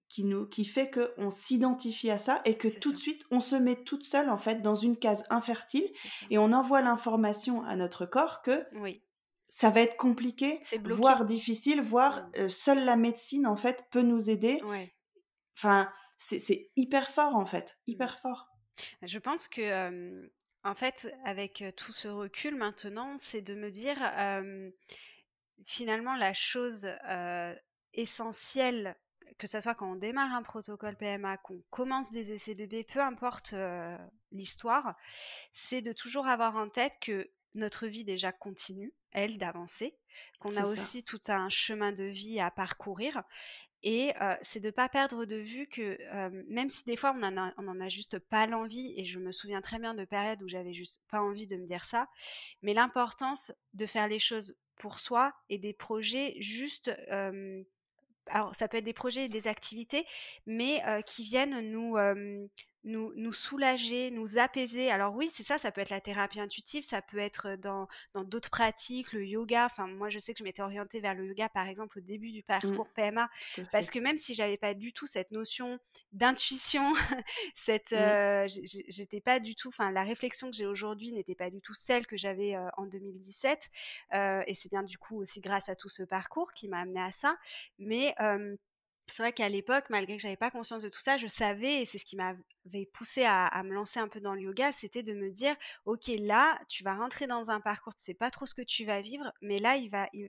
qui nous qui fait que on s'identifie à ça et que tout de suite on se met toute seule en fait dans une case infertile et on envoie l'information à notre corps que oui ça va être compliqué, voire difficile, voire mmh. seule la médecine en fait peut nous aider. Enfin, c'est hyper fort en fait, mmh. hyper fort. Je pense que en fait, avec tout ce recul maintenant, c'est de me dire finalement la chose essentielle que ce soit quand on démarre un protocole PMA, qu'on commence des essais bébés, peu importe l'histoire, c'est de toujours avoir en tête que notre vie déjà continue, elle, d'avancer, qu'on a aussi tout un chemin de vie à parcourir. Et c'est de ne pas perdre de vue que même si des fois on en, a, on en a juste pas l'envie, et je me souviens très bien de périodes où j'avais juste pas envie de me dire ça, mais l'importance de faire les choses pour soi et des projets juste alors ça peut être des projets et des activités, mais qui viennent nous, nous, nous soulager, nous apaiser. Alors oui, c'est ça, ça peut être la thérapie intuitive, ça peut être dans d'autres pratiques, le yoga. Enfin, moi, je sais que je m'étais orientée vers le yoga, par exemple, au début du mmh. parcours PMA, parce que même si j'avais pas du tout cette notion d'intuition, cette, mmh. j'étais pas du tout, enfin, la réflexion que j'ai aujourd'hui n'était pas du tout celle que j'avais en 2017, et c'est bien du coup aussi grâce à tout ce parcours qui m'a amené à ça. Mais c'est vrai qu'à l'époque, malgré que j'avais pas conscience de tout ça, je savais, et c'est ce qui m'avait poussé à, me lancer un peu dans le yoga, c'était de me dire, ok, là, tu vas rentrer dans un parcours, tu sais pas trop ce que tu vas vivre, mais là,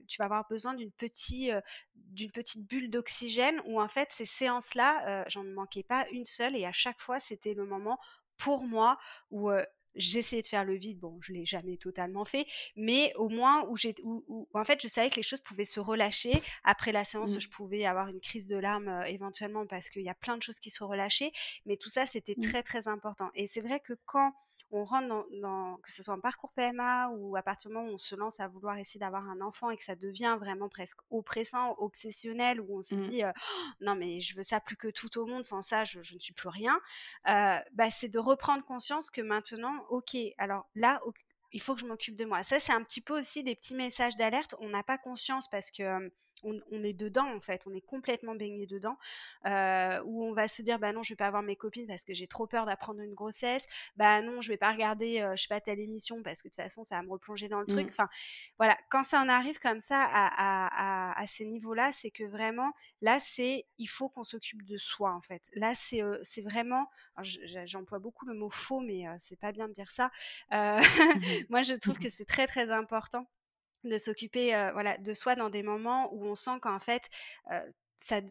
tu vas avoir besoin d'une petite, euh, d'une petite bulle d'oxygène où en fait, ces séances-là, euh, j'en manquais pas une seule, et à chaque fois, c'était le moment pour moi où euh, J'essayais de faire le vide, bon, je l'ai jamais totalement fait, mais au moins où j'ai, où, en fait, je savais que les choses pouvaient se relâcher. Après la séance, mmh. je pouvais avoir une crise de larmes éventuellement parce qu'il y a plein de choses qui se relâchaient, mais tout ça, c'était mmh. très très important. Et c'est vrai que quand on rentre dans, que ce soit un parcours PMA ou à partir du moment où on se lance à vouloir essayer d'avoir un enfant et que ça devient vraiment presque oppressant, obsessionnel, où on se mmh. dit «Oh, non mais je veux ça plus que tout au monde, sans ça je, ne suis plus rien, bah, c'est de reprendre conscience que maintenant, ok, alors là, il faut que je m'occupe de moi. Ça, c'est un petit peu aussi des petits messages d'alerte. On n'a pas conscience parce que on, est dedans en fait, on est complètement baigné dedans, euh, où on va se dire bah non, je vais pas avoir mes copines parce que j'ai trop peur d'apprendre une grossesse, bah non, je vais pas regarder, euh, je sais pas telle émission parce que de toute façon ça va me replonger dans le truc. Mmh. Enfin, voilà, quand ça en arrive comme ça à, à, ces niveaux-là, c'est que vraiment là c'est il faut qu'on s'occupe de soi en fait. Là c'est c'est vraiment, j'emploie beaucoup le mot faux, mais c'est pas bien de dire ça. Mmh moi je trouve que c'est très très important de s'occuper voilà de soi dans des moments où on sent qu'en fait ça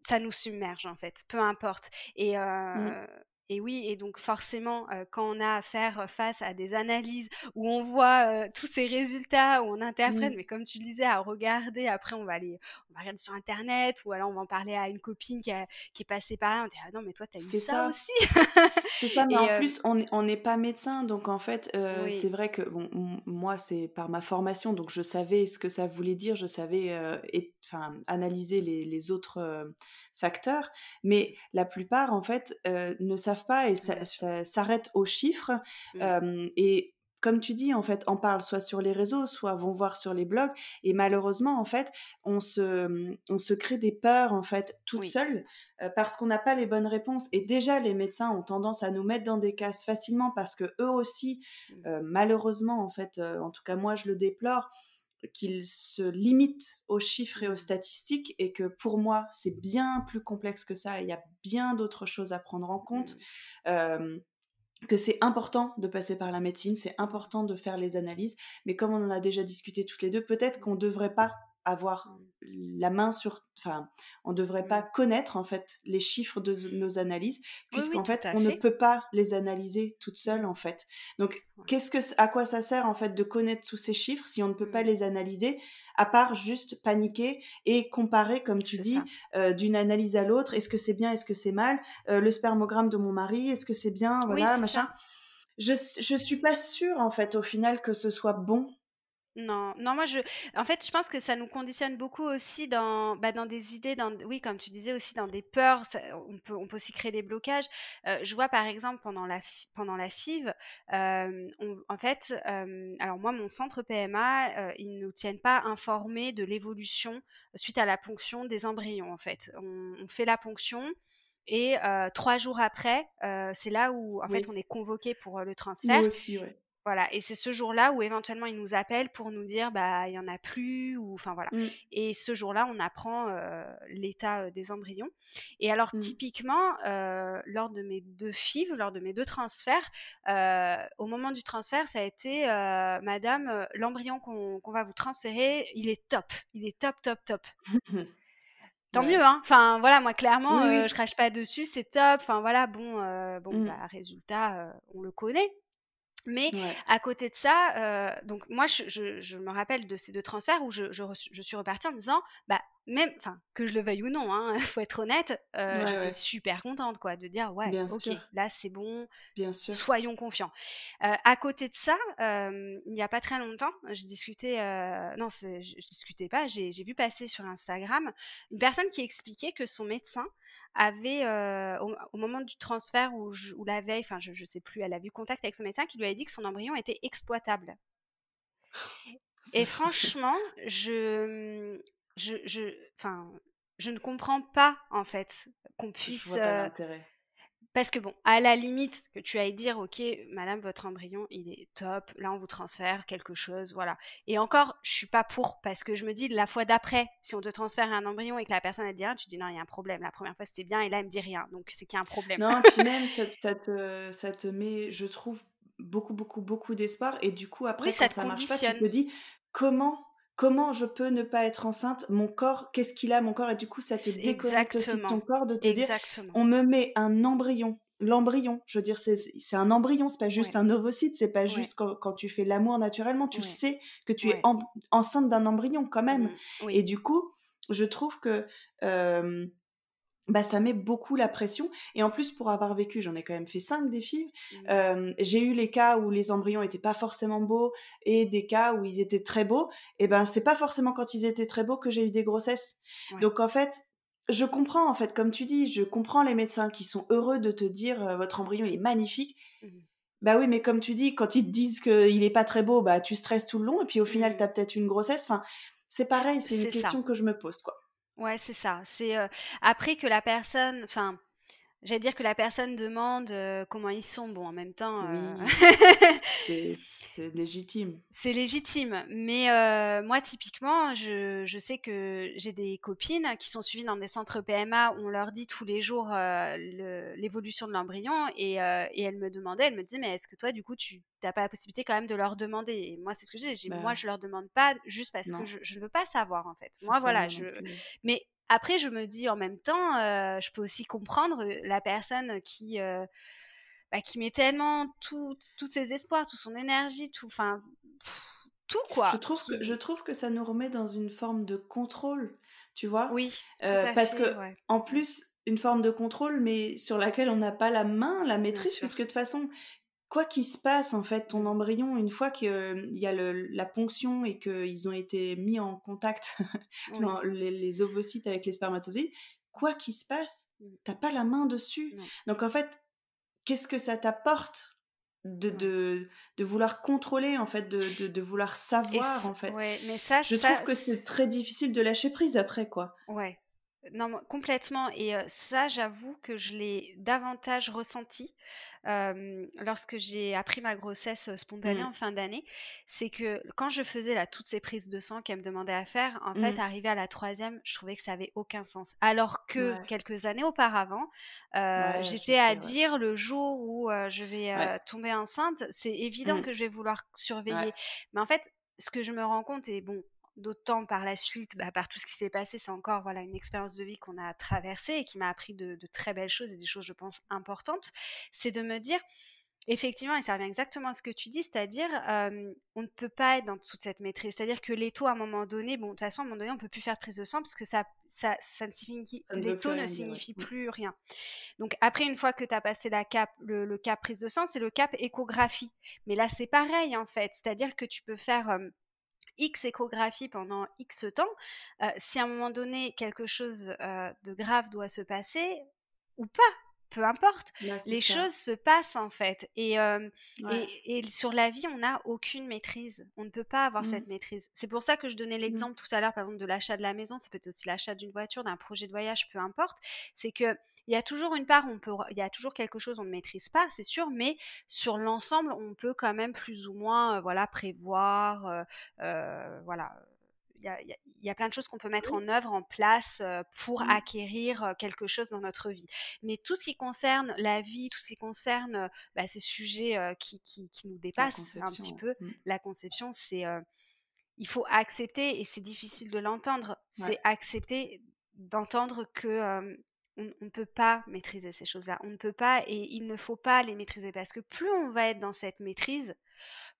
ça nous submerge en fait peu importe et mmh. Et oui, et donc forcément, quand on a à faire face à des analyses où on voit tous ces résultats, où on interprète, mais comme tu le disais, à regarder, après on va aller, on va regarder sur Internet, ou alors on va en parler à une copine qui, qui est passée par là, on dit «Ah non mais toi t'as eu ça, ça, aussi. c'est ça, mais en plus on n'est pas médecin, donc en fait c'est vrai que bon, moi c'est par ma formation, donc je savais ce que ça voulait dire, je savais analyser les, les autres facteurs, mais la plupart en fait ne savent pas et ça, s'arrête aux chiffres. Mmh. et comme tu dis, en fait, en parle soit sur les réseaux, soit vont voir sur les blogs. Et malheureusement, en fait, on se, mmh, on se crée des peurs, en fait, toute seule, parce qu'on n'a pas les bonnes réponses. Et déjà, les médecins ont tendance à nous mettre dans des cases facilement parce que eux aussi, mmh. malheureusement, en fait, en tout cas, moi, je le déplore, qu'il se limite aux chiffres et aux statistiques et que pour moi c'est bien plus complexe que ça, il y a bien d'autres choses à prendre en compte, mmh. que c'est important de passer par la médecine, c'est important de faire les analyses, mais comme on en a déjà discuté toutes les deux, peut-être qu'on ne devrait pas avoir mmh. la main sur enfin on devrait pas mmh. connaître en fait les chiffres de nos analyses puisqu'en fait on ne peut pas les analyser toute seule en fait donc qu'est-ce que à quoi ça sert en fait de connaître tous ces chiffres si on ne peut pas mmh. les analyser à part juste paniquer et comparer comme tu dis euh, d'une analyse à l'autre est-ce que c'est bien est-ce que c'est mal euh, le spermogramme de mon mari est-ce que c'est bien voilà machin je je suis pas sûre en fait au final que ce soit bon Non, non, moi je en fait, je pense que ça nous conditionne beaucoup aussi dans, bah, dans des idées, dans oui, comme tu disais aussi dans des peurs, ça on peut on peut aussi créer des blocages. Heu, je vois par exemple pendant la pendant la FIV, on en fait, hem, alors moi mon centre PMA, heu, ils nous tiennent pas informés de l'évolution suite à la ponction des embryons en fait. On on fait la ponction et 3 jours après, c'est là où en fait Oui. on est convoqué pour, le Nous transfert aussi, ouais. Voilà et c'est ce jour-là où éventuellement ils nous appellent pour nous dire: «Bah, il y en a plus» ou enfin voilà Mmh. et ce jour-là, on apprend, l'état, des embryons et alors Mmh. typiquement, lors de mes 2 FIV, lors de mes 2 transferts, au moment du transfert, ça a été, «Madame, l'embryon qu'on va vous transférer, il est top, il est top, top, top». Tant mieux, hein, enfin voilà, moi clairement, Oui, heu, je oui. crache pas dessus, c'est top, enfin voilà, bon, bon, Mmh. bah, résultat, on le connaît. Mais Ouais. à côté de ça, heu, donc moi je je je me rappelle de ces 2 transferts où je je reçu je suis repartie en me disant, bah, même enfin, que je le veuille ou non, hein, faut être honnête, Ouais, j'étais ouais. super contente quoi, de dire: «Ouais, Bien OK, sûr. là c'est bon, Bien sûr. soyons confiants». Heu, à côté de ça, il y a pas très longtemps, je discutais, non je discutais pas, j'ai vu passer sur Instagram une personne qui expliquait que son médecin avait, heu, au au moment du transfert ou ou la veille, enfin je je sais plus, elle a eu contact avec son médecin qui lui avait dit que son embryon était exploitable et franchement, je, je je je ne comprends pas en fait qu'on Je puisse, vois pas l'intérêt. Parce que bon, à la limite que tu ailles dire: «OK, madame, votre embryon, il est top, là, on vous transfère quelque chose», voilà et encore, je suis pas pour parce que je me dis la fois d'après, si on te transfère un embryon et que la personne elle te dit rien, tu te dis: «Non, il y a un problème. La première fois, c'était bien et là, elle me dit rien, donc c'est qu'il y a un problème». Non, puis même ça te ça te ça te met, je trouve, beaucoup, beaucoup, beaucoup d'espoir et du coup après quand ça te ça marche pas, tu te dis: «Comment comment je peux ne pas être enceinte? Mon corps, qu'est-ce qu'il a mon corps?» et du coup ça te déconnecte aussi de ton corps de te dire: exactement. «On me met un embryon». L'embryon, je veux dire, c'est un embryon, c'est pas juste Ouais, un ovocyte, c'est pas ouais, juste quand quand tu fais l'amour naturellement, tu le ouais, sais que tu es enceinte d'un embryon quand même. Mmh, et du coup, je trouve que, hem bah, ça met beaucoup la pression et en plus pour avoir vécu, j'en ai quand même fait 5 des FIV, Mmh, j'ai eu les cas où les embryons étaient pas forcément beaux et des cas où ils étaient très beaux et ben, c'est pas forcément quand ils étaient très beaux que j'ai eu des grossesses. ouais. Donc en fait, je comprends en fait, comme tu dis, je comprends les médecins qui sont heureux de te dire, «Votre embryon il est magnifique». Mmh. Bah, oui, mais comme tu dis, quand ils te disent qu'il est pas très beau, bah, tu stresses tout le long et puis au final tu Mmh. as peut-être une grossesse, enfin, c'est pareil, c'est une ça. question que je me pose, quoi. Ouais, c'est ça. C'est, heu, après que la personne enfin J'allais dire que la personne demande, heu, comment ils sont. Bon, en même temps, Oui. C'est légitime. c'est légitime. Mais, heu, moi, typiquement, je je sais que j'ai des copines qui sont suivies dans des centres PMA où on leur dit tous les jours, le l'évolution de l'embryon et et elles me demandaient, elles me disaient: «Mais est-ce que toi, du coup, tu tu pas la possibilité quand même de leur demander?» et moi, c'est ce que je disais, j'ai «Moi, Bah, je leur demande pas juste parce que non, je je ne veux pas savoir, en fait». Moi, voilà, je mais après, je me dis en même temps, heu, je peux aussi comprendre, la personne qui, heu, bah, qui met tellement tout tous ses espoirs, toute son énergie, tout enfin, tout Je quoi, trouve que je trouve que ça nous remet dans une forme de contrôle, tu vois? oui, parce fait, que ouais. en plus, une forme de contrôle, mais sur laquelle on n'a pas la main, la maîtrise, puisque de toute façon, quoi qu'il se passe, en fait, ton embryon, une fois qu'il y a le la ponction et qu'ils ont été mis en contact, oui, les les ovocytes avec les spermatozoïdes, quoi qu'il se passe, mmh, tu as pas la main dessus. Donc en fait, qu'est-ce que ça t'apporte de ouais de de vouloir contrôler, en fait, de de de vouloir savoir, en fait? ouais, mais ça Je trouve que c'est très difficile de lâcher prise après, quoi. Ouais. Non, complètement et ça, j'avoue que je l'ai davantage ressenti, lorsque j'ai appris ma grossesse, spontanée Mmh. en fin d'année. C'est que quand je faisais là, toutes ces prises de sang qu'elle me demandait à faire, en fait, Mmh. arrivé à la troisième, je trouvais que ça avait aucun sens. Alors que Ouais. quelques années auparavant, Ouais, j'étais à dire le jour où, je vais, Ouais. tomber enceinte, c'est évident Mmh. que je vais vouloir surveiller. Mais en fait, ce que je me rends compte et bon, D'autant par la suite, bah, par tout ce qui s'est passé, c'est encore voilà une expérience de vie qu'on a traversée et qui m'a appris de, de très belles choses et des choses, je pense, importantes. C'est de me dire, effectivement, et ça revient exactement à ce que tu dis, c'est-à-dire, euh, on ne peut pas être dans toute cette maîtrise. C'est-à-dire que les taux, à un moment donné, bon, de toute façon, à un moment donné, on ne peut plus faire de prise de sang parce que ça, ça, ça ne signifie, Ça les taux ne ouais. signifient Mmh. plus rien. Donc, après, une fois que tu as passé la cap, le, le cap prise de sang, c'est le cap échographie. Mais là, c'est pareil, en fait. C'est-à-dire que tu peux faire. euh, X échographies pendant X temps, si à un moment donné quelque chose de grave doit se passer ou pas, peu importe, les choses se passent en fait. Et, et, sur la vie, on n'a aucune maîtrise. On ne peut pas avoir cette mmh. maîtrise. C'est pour ça que je donnais mmh. l'exemple tout à l'heure, par exemple, de l'achat de la maison. Ça peut être aussi l'achat d'une voiture, d'un projet de voyage, peu importe. C'est que il y a toujours une part, on peut, il y a toujours quelque chose on ne maîtrise pas, c'est sûr, mais sur l'ensemble, on peut quand même plus ou moins, voilà, prévoir, voilà il y, a, plein de choses qu'on peut mettre en œuvre, en place pour mmh. acquérir quelque chose dans notre vie. Mais tout ce qui concerne la vie, tout ce qui concerne bah, ces sujets qui, qui, nous dépassent un petit peu, mmh. la conception, c'est il faut accepter, et c'est difficile de l'entendre, c'est accepter d'entendre que on ne peut pas maîtriser ces choses-là. On ne peut pas et il ne faut pas les maîtriser parce que plus on va être dans cette maîtrise,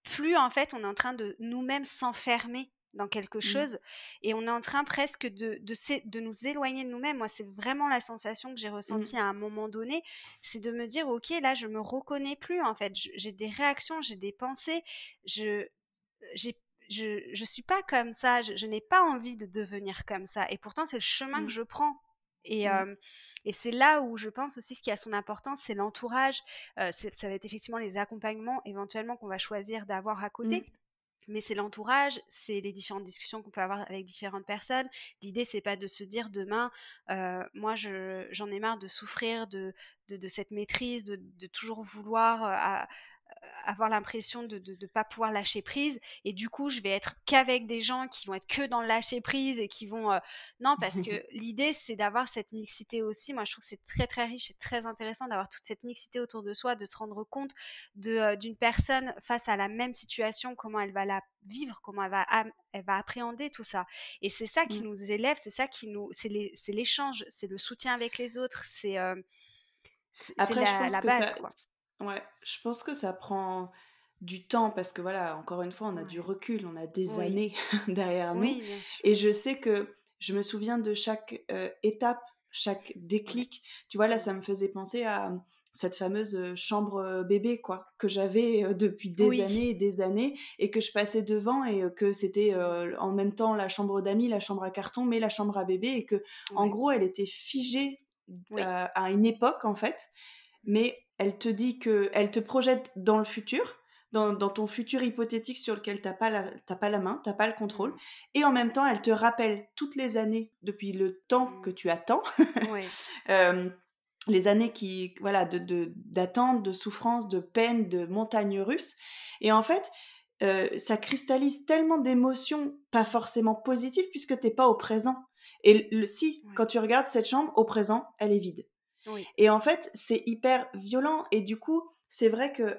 plus en fait on est en train de nous-mêmes s'enfermer dans quelque mmh. chose et on est en train presque de, de, nous éloigner de nous-mêmes. Moi, c'est vraiment la sensation que j'ai mmh. ressentie à un moment donné, c'est de me dire, ok, là, je me reconnais plus en fait. J'ai des réactions, j'ai des pensées, je, j'ai je, je suis pas comme ça, je, n'ai pas envie de devenir comme ça. Et pourtant, c'est le chemin que mmh. je prends. Et, et c'est là où je pense aussi ce qui a son importance, c'est l'entourage. ça va être effectivement les accompagnements éventuellement qu'on va choisir d'avoir à côté mais c'est l'entourage, c'est les différentes discussions qu'on peut avoir avec différentes personnes. L'idée, c'est pas de se dire demain, euh, moi, j'en ai marre de souffrir de, cette maîtrise, de, de toujours vouloir euh, avoir l'impression de ne pas pouvoir lâcher prise et du coup je vais être qu'avec des gens qui vont être que dans le lâcher prise et qui vont non parce que l'idée c'est d'avoir cette mixité aussi moi je trouve que c'est très très riche et très intéressant d'avoir toute cette mixité autour de soi de se rendre compte de d'une personne face à la même situation comment elle va la vivre comment elle va elle va appréhender tout ça et c'est ça qui mmh. nous élève c'est ça qui nous c'est l'échange c'est le soutien avec les autres c'est c'est la, la, base quoi Ouais, je pense que ça prend du temps parce que voilà, encore une fois, on a du recul, on a des années derrière nous. Et je sais que je me souviens de chaque étape, chaque déclic. Tu vois, là, ça me faisait penser à cette fameuse chambre bébé, quoi, que j'avais depuis des années et des années et que je passais devant et que c'était en même temps la chambre d'amis, la chambre à carton, mais la chambre à bébé et que, en gros, elle était figée à une époque, en fait. Mais elle te dit que, elle te projette dans le futur, dans, ton futur hypothétique sur lequel t'as pas la, pas la main, t'as pas le contrôle, et en même temps, elle te rappelle toutes les années depuis le temps que tu attends, euh, les années qui, voilà, de d'attente, de, souffrance, de peine, de montagne russe, et en fait. Euh, ça cristallise tellement d'émotions, pas forcément positives, puisque t'es pas au présent. Et le, si, quand tu regardes cette chambre, au présent, elle est vide. Et en fait, c'est hyper violent. Et du coup, c'est vrai que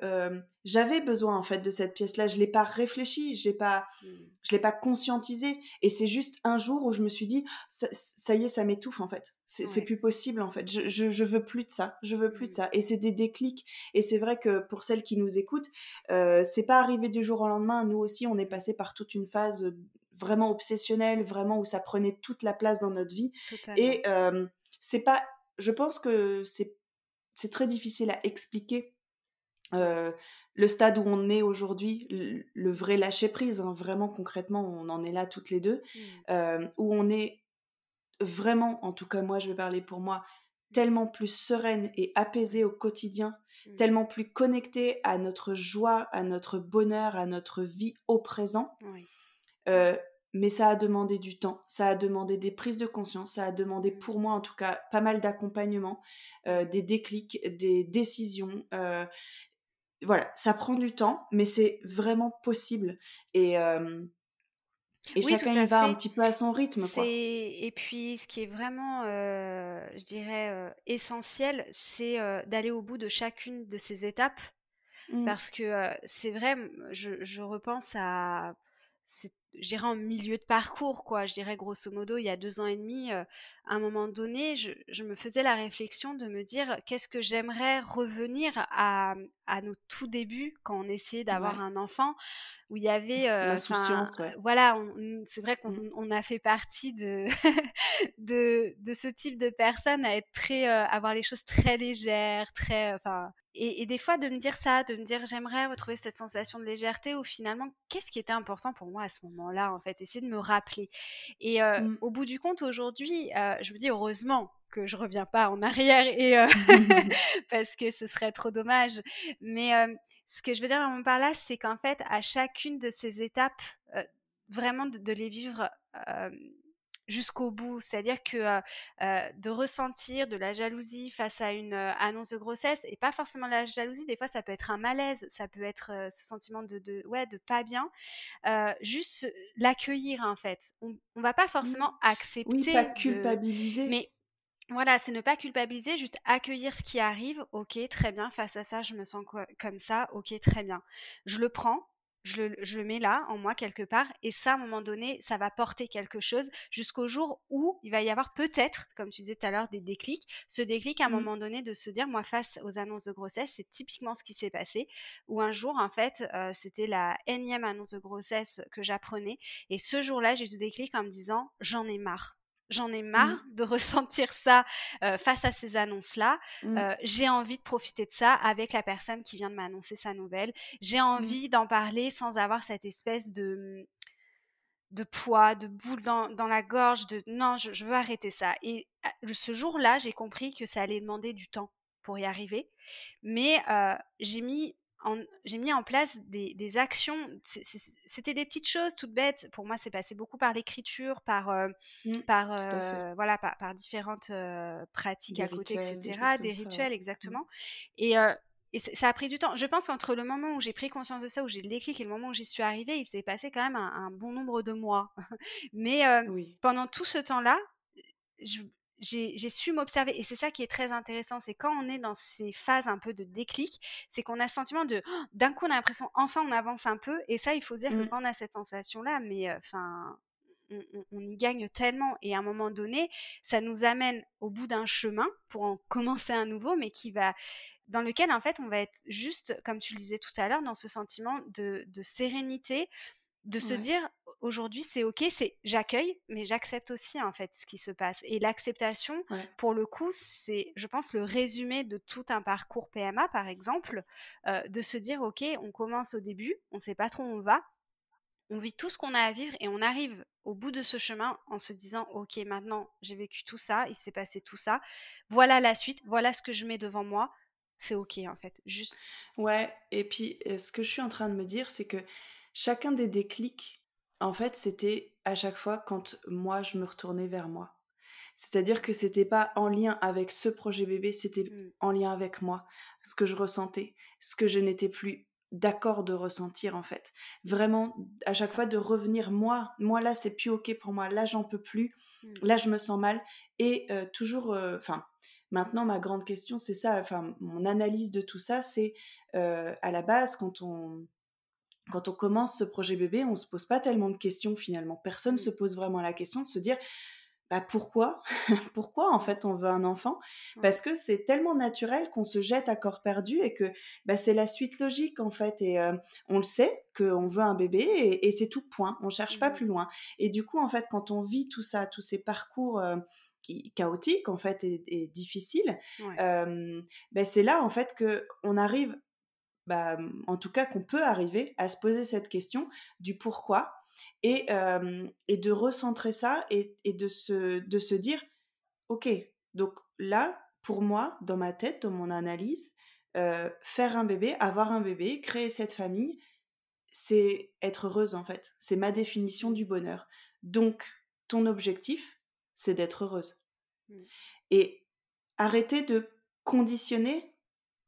j'avais besoin en fait de cette pièce-là. Je l'ai pas réfléchi, je l'ai pas, mmh. je l'ai pas conscientisé. Et c'est juste un jour où je me suis dit, ça, y est, ça m'étouffe en fait. C'est plus possible en fait. Je, je, veux plus de ça. Je veux plus de mmh. ça. Et c'est des déclics. Et c'est vrai que pour celles qui nous écoutent, euh, c'est pas arrivé du jour au lendemain. Nous aussi, on est passé par toute une phase vraiment obsessionnelle, vraiment où ça prenait toute la place dans notre vie. Et c'est pas je pense que c'est très difficile à expliquer euh, le stade où on est aujourd'hui, le, vrai lâcher prise, hein, vraiment concrètement, on en est là toutes les deux, mmh. euh, où on est vraiment, en tout cas moi je vais parler pour moi, tellement plus sereine et apaisée au quotidien, mmh. tellement plus connectée à notre joie, à notre bonheur, à notre vie au présent. Euh, mais ça a demandé du temps, ça a demandé des prises de conscience, ça a demandé pour moi en tout cas pas mal d'accompagnement, euh, des déclics, des décisions. Euh, voilà, ça prend du temps, mais c'est vraiment possible. Et, euh, et chacun y va un petit peu à son rythme. Quoi. Et puis, ce qui est vraiment, je dirais, essentiel, c'est d'aller au bout de chacune de ces étapes. Mmh. Parce que c'est vrai, je, je repense à dirais en milieu de parcours, quoi. Je dirais grosso modo, il y a deux ans et demi, à un moment donné, je, me faisais la réflexion de me dire qu'est-ce que j'aimerais revenir à, à, nos tout débuts quand on essayait d'avoir un enfant, où il y avait. L'insouciance, Voilà, c'est vrai qu'on mmh. a fait partie de, de, de, ce type de personnes à être très. avoir les choses très légères, très. Enfin et, des fois, de me dire ça, de me dire j'aimerais retrouver cette sensation de légèreté, ou finalement, qu'est-ce qui était important pour moi à ce moment-là, en fait, essayer de me rappeler. Et mmh. au bout du compte, aujourd'hui, je me dis heureusement que je reviens pas en arrière et parce que ce serait trop dommage. Mais ce que je veux dire par là, c'est qu'en fait, à chacune de ces étapes, vraiment de, les vivre jusqu'au bout. C'est-à-dire que de ressentir de la jalousie face à une annonce de grossesse, et pas forcément la jalousie, des fois ça peut être un malaise, ça peut être ce sentiment de, de, ouais, de pas bien, juste l'accueillir en fait. On, on va pas forcément accepter. Oui, pas culpabiliser. Mais voilà, c'est ne pas culpabiliser, juste accueillir ce qui arrive. Ok, très bien, face à ça, je me sens comme ça. Ok, très bien. Je le prends, je le, mets là, en moi, quelque part, et ça, à un moment donné, ça va porter quelque chose jusqu'au jour où il va y avoir peut-être, comme tu disais tout à l'heure, des déclics. Ce déclic, à un mmh. moment donné, de se dire, moi, face aux annonces de grossesse, c'est typiquement ce qui s'est passé, où un jour, en fait, euh, c'était la énième annonce de grossesse que j'apprenais, et ce jour-là, j'ai eu ce déclic en me disant, j'en ai marre J'en ai mmh. marre de ressentir ça face à ces annonces-là. Mmh. j'ai envie de profiter de ça avec la personne qui vient de m'annoncer sa nouvelle. J'ai mmh. envie d'en parler sans avoir cette espèce de de poids, de boule dans, la gorge, de non, je, veux arrêter ça. Et ce jour-là, j'ai compris que ça allait demander du temps pour y arriver. Mais j'ai mis j'ai mis en place des, actions. C'était des petites choses toutes bêtes. Pour moi, c'est passé beaucoup par l'écriture, par, euh, mmh, par, euh, voilà, par, différentes euh, pratiques à côté, etc. Des, rituels, mmh. exactement. Et, ça a pris du temps. Je pense qu'entre le moment où j'ai pris conscience de ça, où j'ai le déclic, et le moment où j'y suis arrivée, il s'est passé quand même un, bon nombre de mois. Mais pendant tout ce temps-là, je, j'ai su m'observer. Et c'est ça qui est très intéressant, c'est quand on est dans ces phases un peu de déclic, c'est qu'on a ce sentiment de, oh, d'un coup, on a l'impression, enfin, on avance un peu. Et ça, il faut dire que mmh. quand on a cette sensation-là, mais enfin, on, y gagne tellement. Et à un moment donné, ça nous amène au bout d'un chemin pour en commencer un nouveau, mais qui va dans lequel en fait on va être juste, comme tu le disais tout à l'heure, dans ce sentiment de, de sérénité, de se dire aujourd'hui c'est ok, c'est j'accueille, mais j'accepte aussi en fait ce qui se passe. Et l'acceptation, pour le coup, c'est, je pense, le résumé de tout un parcours PMA, par exemple, euh, de se dire ok, on commence au début, on ne sait pas trop où on va, on vit tout ce qu'on a à vivre et on arrive au bout de ce chemin en se disant ok, maintenant j'ai vécu tout ça, il s'est passé tout ça, voilà la suite, voilà ce que je mets devant moi. C'est ok en fait, juste. Ouais, et puis ce que je suis en train de me dire, c'est que chacun des déclics, en fait, c'était à chaque fois quand moi, je me retournais vers moi. C'est-à-dire que c'était pas en lien avec ce projet bébé, c'était mmh. en lien avec moi, ce que je ressentais, ce que je n'étais plus d'accord de ressentir en fait. Vraiment, à chaque fois de revenir moi, moi là c'est plus ok pour moi, là j'en peux plus, mmh. là je me sens mal et euh, toujours, euh, enfin. Maintenant, ma grande question, c'est ça, enfin, mon analyse de tout ça, c'est euh, à la base, quand on, quand on commence ce projet bébé, on se pose pas tellement de questions finalement. Personne se pose vraiment la question de se dire bah pourquoi? Pourquoi en fait on veut un enfant? Parce que c'est tellement naturel qu'on se jette à corps perdu et que bah, c'est la suite logique en fait. Et euh, on le sait qu'on veut un bébé et, c'est tout point. On cherche pas plus loin. Et du coup en fait quand on vit tout ça, tous ces parcours euh, chaotiques en fait et, difficiles, bah, c'est là en fait que on arrive bah, en tout cas qu'on peut arriver à se poser cette question du pourquoi et, et de recentrer ça et, de, se, de se dire, ok, donc là, pour moi, dans ma tête, dans mon analyse, faire un bébé, avoir un bébé, créer cette famille, c'est être heureuse en fait. C'est ma définition du bonheur. Donc, ton objectif, c'est d'être heureuse. Mmh. Et arrêter de conditionner,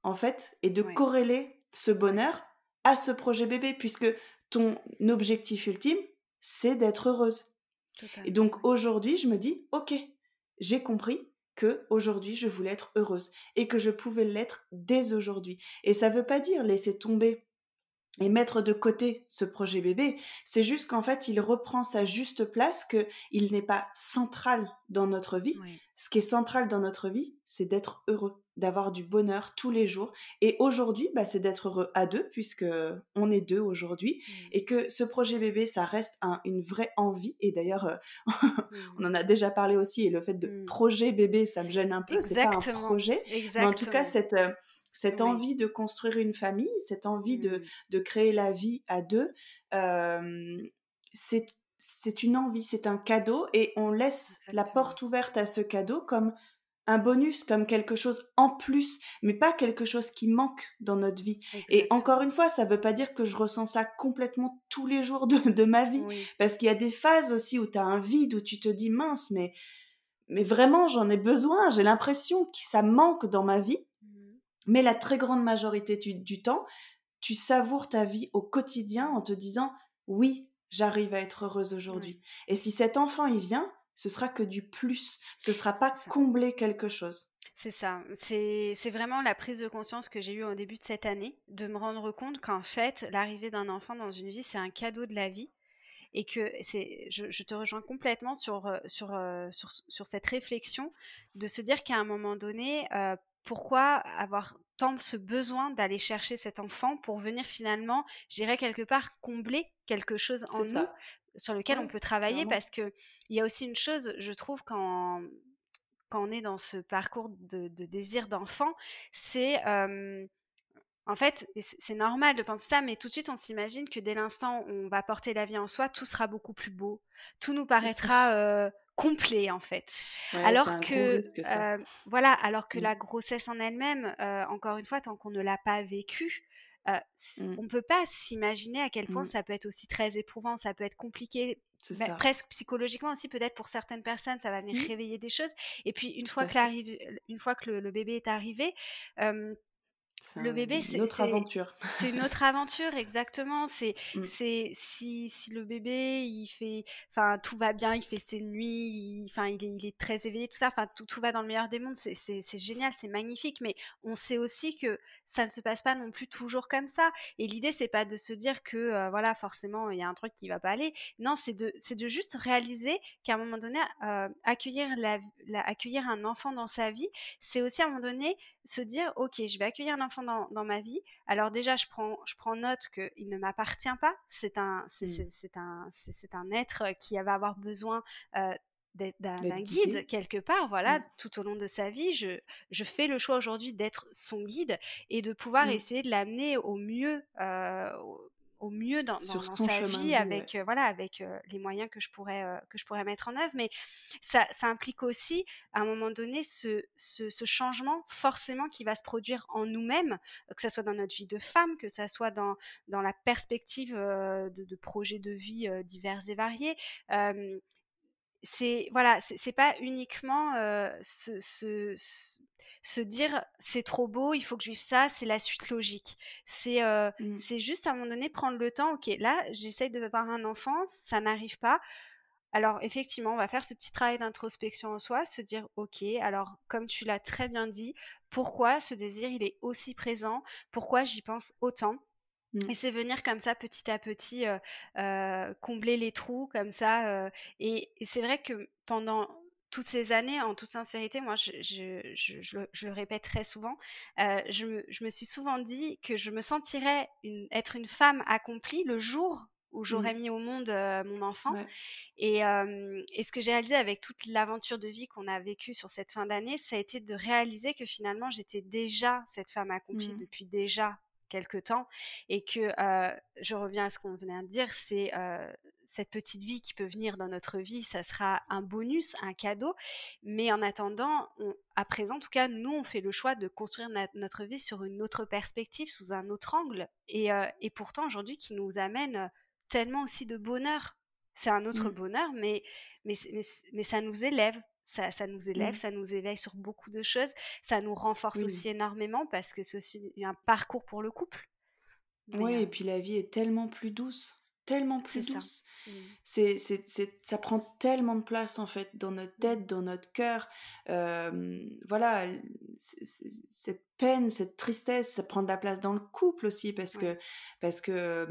en fait, et de corréler ce bonheur à ce projet bébé, puisque ton objectif ultime, c'est d'être heureuse. Et donc aujourd'hui, je me dis, ok, j'ai compris que aujourd'hui je voulais être heureuse et que je pouvais l'être dès aujourd'hui. Et ça ne veut pas dire laisser tomber et mettre de côté ce projet bébé, c'est juste qu'en fait, il reprend sa juste place, que il n'est pas central dans notre vie. Ce qui est central dans notre vie, c'est d'être heureux, d'avoir du bonheur tous les jours. Et aujourd'hui, bah, c'est d'être heureux à deux, puisque on est deux aujourd'hui, mmh. et que ce projet bébé, ça reste une vraie envie. Et d'ailleurs, euh, on en a déjà parlé aussi, et le fait de mmh. projet bébé, ça me gêne un peu. C'est pas un projet, mais en tout cas, cette euh, cette envie de construire une famille, cette envie de, mmh. de, créer la vie à deux, c'est c'est une envie, c'est un cadeau et on laisse la porte ouverte à ce cadeau comme un bonus, comme quelque chose en plus, mais pas quelque chose qui manque dans notre vie. Et encore une fois, ça ne veut pas dire que je ressens ça complètement tous les jours de, ma vie, parce qu'il y a des phases aussi où tu as un vide, où tu te dis mince, mais, mais vraiment j'en ai besoin, j'ai l'impression que ça manque dans ma vie. Mais la très grande majorité du temps, tu savoures ta vie au quotidien en te disant oui, j'arrive à être heureuse aujourd'hui. Et si cet enfant il vient, ce sera que du plus. Ce sera pas combler quelque chose. C'est ça. C'est vraiment la prise de conscience que j'ai eue au début de cette année, de me rendre compte qu'en fait, l'arrivée d'un enfant dans une vie, c'est un cadeau de la vie. Et que c'est, je, te rejoins complètement sur, euh, sur, euh, sur, sur, cette réflexion de se dire qu'à un moment donné, euh, pourquoi avoir tant ce besoin d'aller chercher cet enfant pour venir finalement, j'irais quelque part combler quelque chose en nous sur lequel on peut travailler? parce que il y a aussi une chose, je trouve, quand quand on est dans ce parcours de, désir d'enfant, c'est en fait, c'est normal de penser ça, mais tout de suite, on s'imagine que dès l'instant où on va porter la vie en soi, tout sera beaucoup plus beau. Tout nous paraîtra complet, en fait. alors que, voilà, alors que mmh. la grossesse en elle-même, encore une fois, tant qu'on ne l'a pas vécue, euh, mmh. On peut pas s'imaginer à quel point mmh. ça peut être aussi très éprouvant, ça peut être compliqué, bah, presque psychologiquement aussi peut-être pour certaines personnes, ça va venir réveiller des choses. Et puis une fois que, une fois que le, bébé est arrivé, le bébé, c'est une autre aventure. C'est une autre aventure, exactement. C'est, mmh. c'est si, si le bébé, il fait, enfin, tout va bien, il fait ses nuits, enfin, il, est, il est très éveillé, tout ça, enfin, tout, tout va dans le meilleur des mondes. C'est, génial, c'est magnifique. Mais on sait aussi que ça ne se passe pas non plus toujours comme ça. Et l'idée, c'est pas de se dire que, euh, voilà, forcément, il y a un truc qui va pas aller. Non, c'est de, c'est de juste réaliser qu'à un moment donné, euh, accueillir la, accueillir un enfant dans sa vie, c'est aussi à un moment donné se dire, ok, je vais accueillir un enfant dans, ma vie, alors déjà, je prends, je prends note qu'il ne m'appartient pas. C'est un, c'est, mmh. un, c'est, un être qui va avoir besoin euh, d'un guide quelque part, voilà, mmh. tout au long de sa vie. Je, je fais le choix aujourd'hui d'être son guide et de pouvoir mmh. essayer de l'amener au mieux, euh, au mieux dans, sa vie avec voilà avec les moyens que je pourrais que je pourrais mettre en œuvre. Mais ça, ça implique aussi à un moment donné ce, ce, changement forcément qui va se produire en nous-mêmes que ce soit dans notre vie de femme que ce soit dans, dans la perspective de, projets de vie divers et variés c'est voilà, c'est pas uniquement se, se, dire c'est trop beau, il faut que je vive ça, c'est la suite logique. C'est mmh. c'est juste à un moment donné prendre le temps. Ok, là j'essaye de avoir un enfant, ça n'arrive pas. Alors effectivement, on va faire ce petit travail d'introspection en soi, se dire ok, alors comme tu l'as très bien dit, pourquoi ce désir il est aussi présent, pourquoi j'y pense autant? Et c'est venir comme ça petit à petit combler les trous comme ça. et, c'est vrai que pendant toutes ces années, en toute sincérité, moi, je, je, le, répète très souvent, je me, je, me, suis souvent dit que je me sentirais une, être une femme accomplie le jour où mmh. j'aurais mis au monde mon enfant. Et, et, ce que j'ai réalisé avec toute l'aventure de vie qu'on a vécue sur cette fin d'année, ça a été de réaliser que finalement, j'étais déjà cette femme accomplie mmh. depuis déjà quelque temps et que je reviens à ce qu'on venait de dire, c'est cette petite vie qui peut venir dans notre vie, ça sera un bonus, un cadeau. Mais en attendant, à présent, en tout cas, nous, on fait le choix de construire notre vie sur une autre perspective, sous un autre angle. Et, et pourtant, aujourd'hui, qui nous amène tellement aussi de bonheur. C'est un autre mmh. bonheur, mais, mais, mais, ça nous élève, ça, ça, nous élève, mmh. ça nous éveille sur beaucoup de choses, ça nous renforce aussi énormément parce que c'est aussi un parcours pour le couple. oui, et puis la vie est tellement plus douce tellement plus douce. Mmh. C'est, c'est, c'est, ça prend tellement de place en fait dans notre mmh. tête, dans notre cœur. voilà, cette peine, cette tristesse, ça prend de la place dans le couple aussi parce que parce que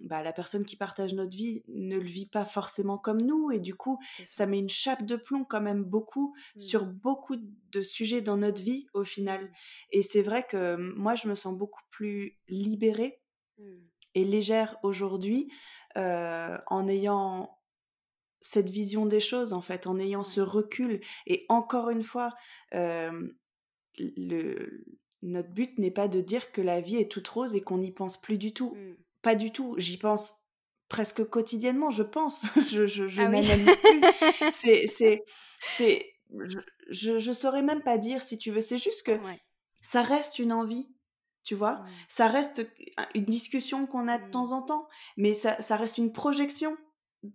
bah, la personne qui partage notre vie ne le vit pas forcément comme nous et du coup ça. met une chape de plomb quand même beaucoup sur mmh. beaucoup de sujets dans notre vie au final. Et c'est vrai que moi je me sens beaucoup plus libérée et légère aujourd'hui euh, en ayant cette vision des choses, en fait, en ayant ce recul. Et encore une fois, le, notre but n'est pas de dire que la vie est toute rose et qu'on n'y pense plus du tout. Mmh. Pas du tout. J'y pense presque quotidiennement, je pense. je je, je ah plus. c'est, c'est, c'est, je, je, saurais même pas dire si tu veux. C'est juste que ça reste une envie. Tu vois, mmh. ça reste une discussion qu'on a de mmh. temps en temps, mais ça, ça reste une projection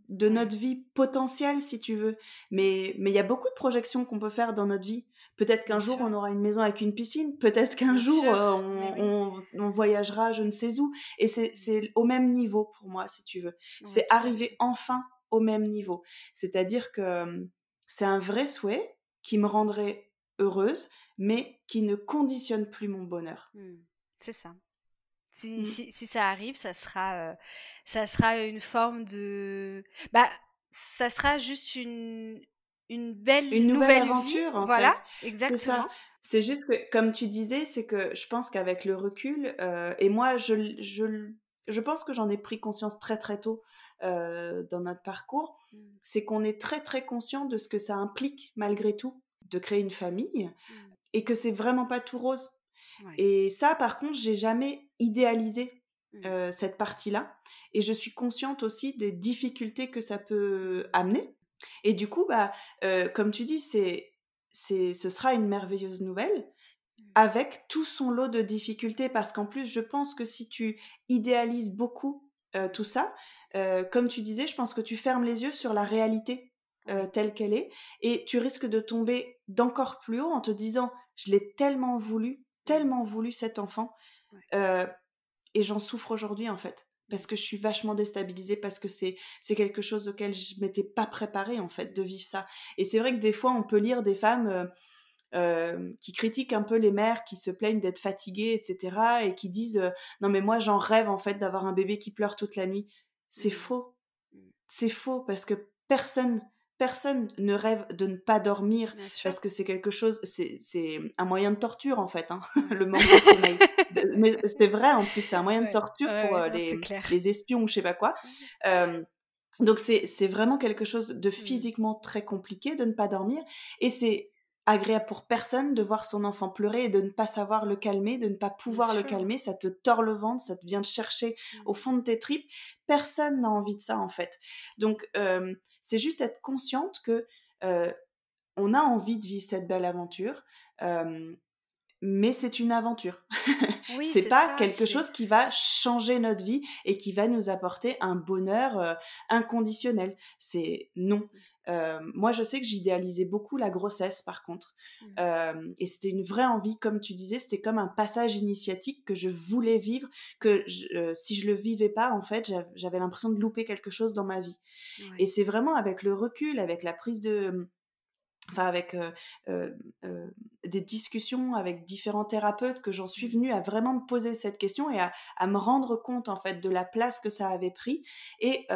de notre vie potentielle, si tu veux. Mais il y a beaucoup de projections qu'on peut faire dans notre vie. Peut-être qu'un jour, on aura une maison avec une piscine. Peut-être qu'un jour, euh, on, on, voyagera je ne sais où. Et c'est au même niveau pour moi, si tu veux. c'est arriver enfin au même niveau. C'est-à-dire que c'est un vrai souhait qui me rendrait heureuse, mais qui ne conditionne plus mon bonheur. Mmh. C'est ça. Mmh. Si, si, ça arrive, ça sera, ça sera une forme de. Bah, ça sera juste une, une belle une nouvelle, aventure. En voilà, exactement. C'est juste que, comme tu disais, c'est que je pense qu'avec le recul, et moi, je, je, je pense que j'en ai pris conscience très très tôt dans notre parcours, mmh. c'est qu'on est très très conscient de ce que ça implique malgré tout de créer une famille mmh. et que c'est vraiment pas tout rose. Et ça, par contre, j'ai jamais idéalisé mmh. cette partie-là. Et je suis consciente aussi des difficultés que ça peut amener. Et du coup, bah, comme tu dis, c'est, c'est, ce sera une merveilleuse nouvelle mmh. avec tout son lot de difficultés. Parce qu'en plus, je pense que si tu idéalises beaucoup tout ça, comme tu disais, je pense que tu fermes les yeux sur la réalité. telle qu'elle est, et tu risques de tomber d'encore plus haut en te disant je l'ai tellement voulu, tellement voulu cet enfant et j'en souffre aujourd'hui en fait parce que je suis vachement déstabilisée parce que c'est c'est quelque chose auquel je m'étais pas préparée en fait de vivre ça et c'est vrai que des fois on peut lire des femmes qui critiquent un peu les mères qui se plaignent d'être fatiguées etc et qui disent non mais moi j'en rêve en fait d'avoir un bébé qui pleure toute la nuit c'est mmh. faux mmh. c'est faux parce que personne personne ne rêve de ne pas dormir parce que c'est quelque chose, c'est un moyen de torture en fait, hein, le manque de sommeil. Mais c'est vrai en plus, c'est un moyen de torture pour euh, les, les, espions ou je sais pas quoi. Euh, donc c'est vraiment quelque chose de mmh. physiquement très compliqué de ne pas dormir et c'est agréable pour personne de voir son enfant pleurer et de ne pas savoir le calmer, de ne pas pouvoir le calmer, ça te tord le ventre, ça te vient de chercher mmh. au fond de tes tripes. Personne n'a envie de ça en fait. Donc c'est juste être consciente que on a envie de vivre cette belle aventure mais c'est une aventure. Oui, c'est pas quelque chose qui va changer notre vie et qui va nous apporter un bonheur euh, inconditionnel. C'est non. Euh, moi, je sais que j'idéalisais beaucoup la grossesse, par contre, mmh. euh, et c'était une vraie envie, comme tu disais, c'était comme un passage initiatique que je voulais vivre. Que si je le vivais pas, en fait, j'avais l'impression de louper quelque chose dans ma vie. Et c'est vraiment avec le recul, avec la prise de enfin avec des discussions avec différents thérapeutes que j'en suis mmh. venue à vraiment me poser cette question et à, me rendre compte en fait de la place que ça avait pris et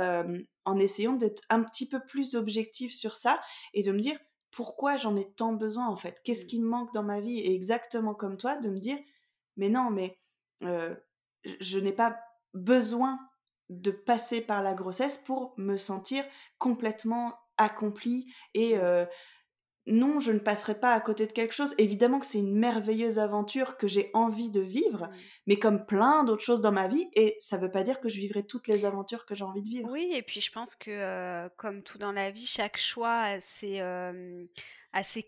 en essayant d'être un petit peu plus objectif sur ça et de me dire pourquoi j'en ai tant besoin en fait? Qu'est-ce mmh. qui me manque dans ma vie? Et exactement comme toi de me dire mais non mais je n'ai pas besoin de passer par la grossesse pour me sentir complètement accomplie et mmh non, je ne passerai pas à côté de quelque chose. Évidemment que c'est une merveilleuse aventure que j'ai envie de vivre, mmh. mais comme plein d'autres choses dans ma vie, et ça ne veut pas dire que je vivrai toutes les aventures que j'ai envie de vivre. Oui, et puis je pense que euh, comme tout dans la vie, chaque choix a ses, euh,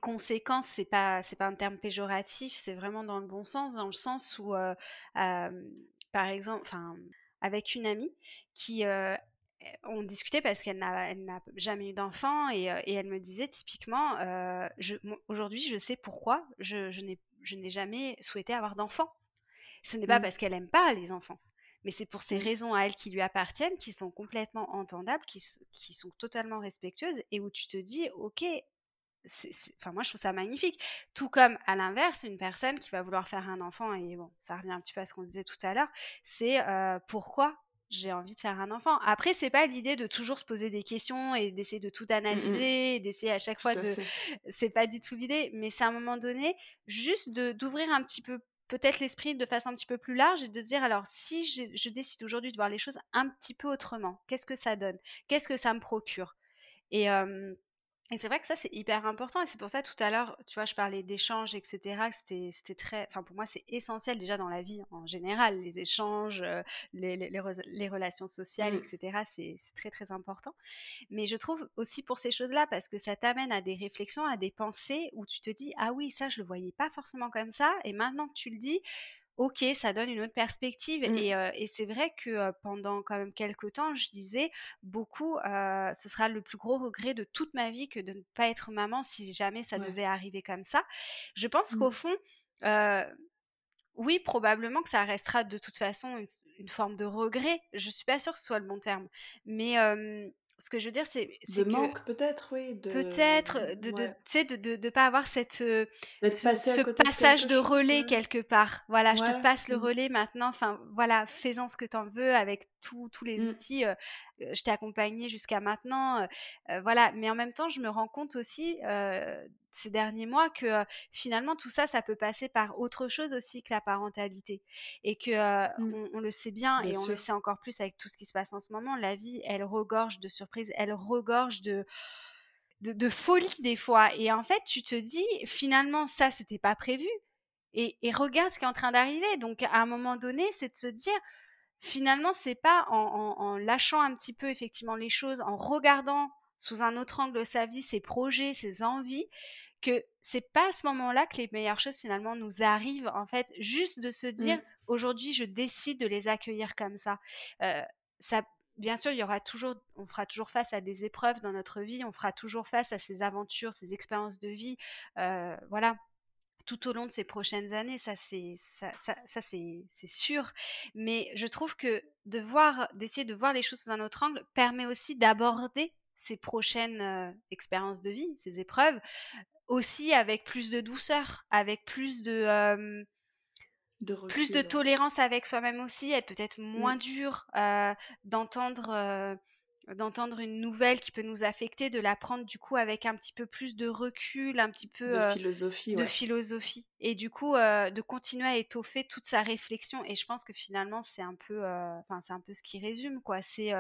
conséquences. C'est pas c'est pas un terme péjoratif, c'est vraiment dans le bon sens, dans le sens où, euh, par exemple, enfin avec une amie qui on discutait parce qu'elle n'a, jamais eu d'enfant et, elle me disait typiquement, aujourd'hui je sais pourquoi je, n'ai, jamais souhaité avoir d'enfant. Ce n'est pas mmh. parce qu'elle n'aime pas les enfants, mais c'est pour ces mmh. raisons à elle qui lui appartiennent, qui sont complètement entendables, qui, sont totalement respectueuses et où tu te dis, ok, enfin moi je trouve ça magnifique. Tout comme à l'inverse, une personne qui va vouloir faire un enfant et bon, ça revient un petit peu à ce qu'on disait tout à l'heure, c'est pourquoi j'ai envie de faire un enfant. Après, c'est pas l'idée de toujours se poser des questions et d'essayer de tout mmh analyser, d'essayer à chaque fois de. C'est pas du tout l'idée, mais c'est à un moment donné juste d'ouvrir un petit peu peut-être l'esprit de façon un petit peu plus large et de se dire alors si je, décide aujourd'hui de voir les choses un petit peu autrement, qu'est-ce que ça donne? Qu'est-ce que ça me procure? Et Et c'est vrai que ça, c'est hyper important. Et c'est pour ça, tout à l'heure, tu vois, je parlais d'échanges, etc. C'était, très. Enfin, pour moi, c'est essentiel déjà dans la vie en général. Les échanges, euh, les, les, les, relations sociales, mmh. etc. C'est, c'est très, très important. Mais je trouve aussi pour ces choses-là, parce que ça t'amène à des réflexions, à des pensées où tu te dis Ah oui, ça, je le voyais pas forcément comme ça. Et maintenant que tu le dis, ok, ça donne une autre perspective. Mmh. Et, c'est vrai que pendant quand même quelques temps, je disais beaucoup, ce sera le plus gros regret de toute ma vie que de ne pas être maman si jamais ça devait arriver comme ça. Je pense mmh. qu'au fond, oui, probablement que ça restera de toute façon une, forme de regret. Je suis pas sûre que ce soit le bon terme, mais ce que je veux dire, c'est de manque peut-être, oui. Peut-être de, de, sais, de, de, de, pas avoir cette ce, passage de, relais quelque part. Voilà, je te passe le mmh. relais maintenant. Enfin, voilà, fais-en ce que tu en veux avec tous les mmh. outils je t'ai accompagné jusqu'à maintenant, voilà. Mais en même temps, je me rends compte aussi ces derniers mois que finalement tout ça, ça peut passer par autre chose aussi que la parentalité, et que mmh. on, le sait bien, et on le sait encore plus avec tout ce qui se passe en ce moment. La vie, elle regorge de surprises, elle regorge de de, de folie des fois. Et en fait, tu te dis finalement ça, c'était pas prévu. Et, et, regarde ce qui est en train d'arriver. Donc, à un moment donné, c'est de se dire, finalement, c'est pas en, lâchant un petit peu effectivement les choses, en regardant sous un autre angle sa vie, ses projets, ses envies, que c'est pas à ce moment-là que les meilleures choses finalement nous arrivent. En fait, juste de se dire mmh. aujourd'hui, je décide de les accueillir comme ça. Euh, ça bien sûr, il y aura toujours, on fera toujours face à des épreuves dans notre vie, on fera toujours face à ces aventures, ces expériences de vie. Euh, voilà, tout au long de ces prochaines années, ça c'est ça, ça, c'est sûr. Mais je trouve que de voir, d'essayer de voir les choses sous un autre angle permet aussi d'aborder ces prochaines expériences de vie, ces épreuves, aussi avec plus de douceur, avec plus de de plus de tolérance avec soi-même aussi, être peut-être moins mmh. dur, d'entendre d'entendre une nouvelle qui peut nous affecter, de la prendre du coup avec un petit peu plus de recul, un petit peu de philosophie, de philosophie, et du coup de continuer à étoffer toute sa réflexion. Et je pense que finalement c'est un peu, enfin c'est un peu ce qui résume quoi. C'est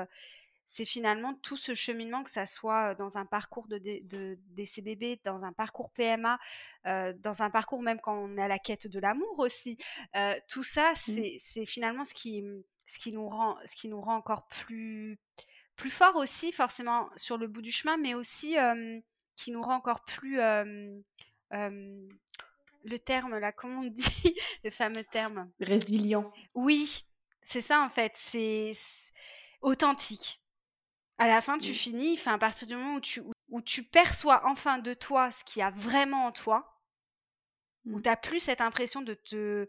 c'est finalement tout ce cheminement, que ça soit dans un parcours de, de, DCBB, dans un parcours PMA, dans un parcours même quand on est à la quête de l'amour aussi. tout ça, mmh. c'est finalement ce qui, ce qui nous rend, ce qui nous rend encore plus plus fort aussi, forcément, sur le bout du chemin, mais aussi qui nous rend encore plus. le terme, là, comment on dit? Le fameux terme. Résilient. Oui, c'est ça, en fait. C'est authentique. À la fin, tu finis, enfin, à partir du moment où tu, où, tu perçois enfin de toi ce qu'il y a vraiment en toi, où mmh. tu n'as plus cette impression de te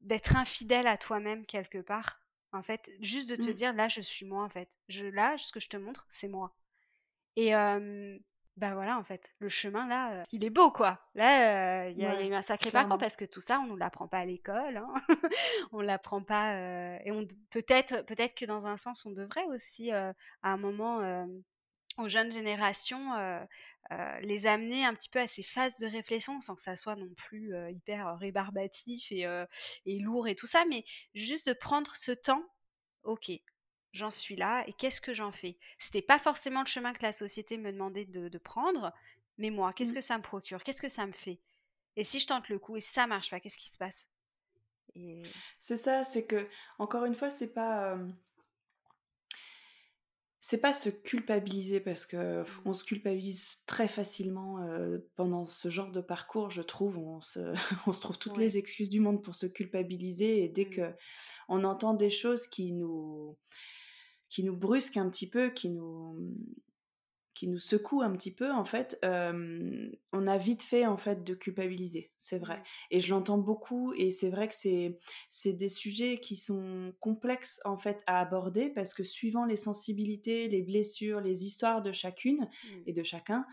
d'être infidèle à toi-même quelque part en fait, juste de te mmh. dire là, je suis moi, en fait. Je, là, ce que je te montre, c'est moi. Et bah voilà, en fait, le chemin là, il est beau quoi. Là, il y, a eu un sacré parcours parce que tout ça, on ne l'apprend pas à l'école, hein. on l'apprend pas. et on peut-être, peut-être que dans un sens, on devrait aussi à un moment aux jeunes générations, les amener un petit peu à ces phases de réflexion sans que ça soit non plus hyper rébarbatif et, et, lourd et tout ça, mais juste de prendre ce temps, ok, j'en suis là et qu'est-ce que j'en fais? C'était pas forcément le chemin que la société me demandait de, prendre, mais moi, qu'est-ce mmh. que ça me procure? Qu'est-ce que ça me fait? Et si je tente le coup et si ça marche pas, qu'est-ce qui se passe? C'est ça, c'est que, encore une fois, c'est pas c'est pas se culpabiliser parce que mmh. on se culpabilise très facilement pendant ce genre de parcours, je trouve. On se, on se trouve toutes les excuses du monde pour se culpabiliser et dès mmh. que on entend des choses qui nous qui nous brusquent un petit peu, qui nous qui nous secoue un petit peu, en fait, on a vite fait en fait de culpabiliser, c'est vrai. Mmh. Et je l'entends beaucoup, et c'est vrai que c'est c'est des sujets qui sont complexes en fait à aborder parce que suivant les sensibilités, les blessures, les histoires de chacune mmh. et de chacun,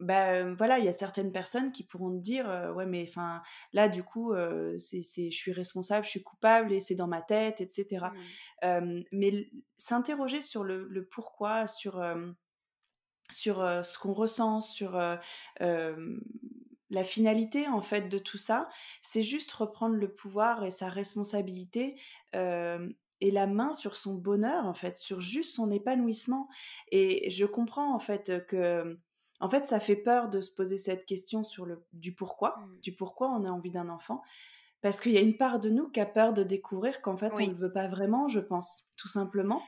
ben voilà, il y a certaines personnes qui pourront te dire ouais mais enfin là du coup c'est je suis responsable, je suis coupable et c'est dans ma tête, etc. mais s'interroger sur le, le, pourquoi, sur sur ce qu'on ressent, sur la finalité en fait de tout ça, c'est juste reprendre le pouvoir et sa responsabilité et la main sur son bonheur, en fait, sur juste son épanouissement. Et je comprends, en fait, que en fait, ça fait peur de se poser cette question sur le du pourquoi, mmh. du pourquoi on a envie d'un enfant, parce qu'il y a une part de nous qui a peur de découvrir qu'en fait on ne veut pas vraiment, je pense, tout simplement,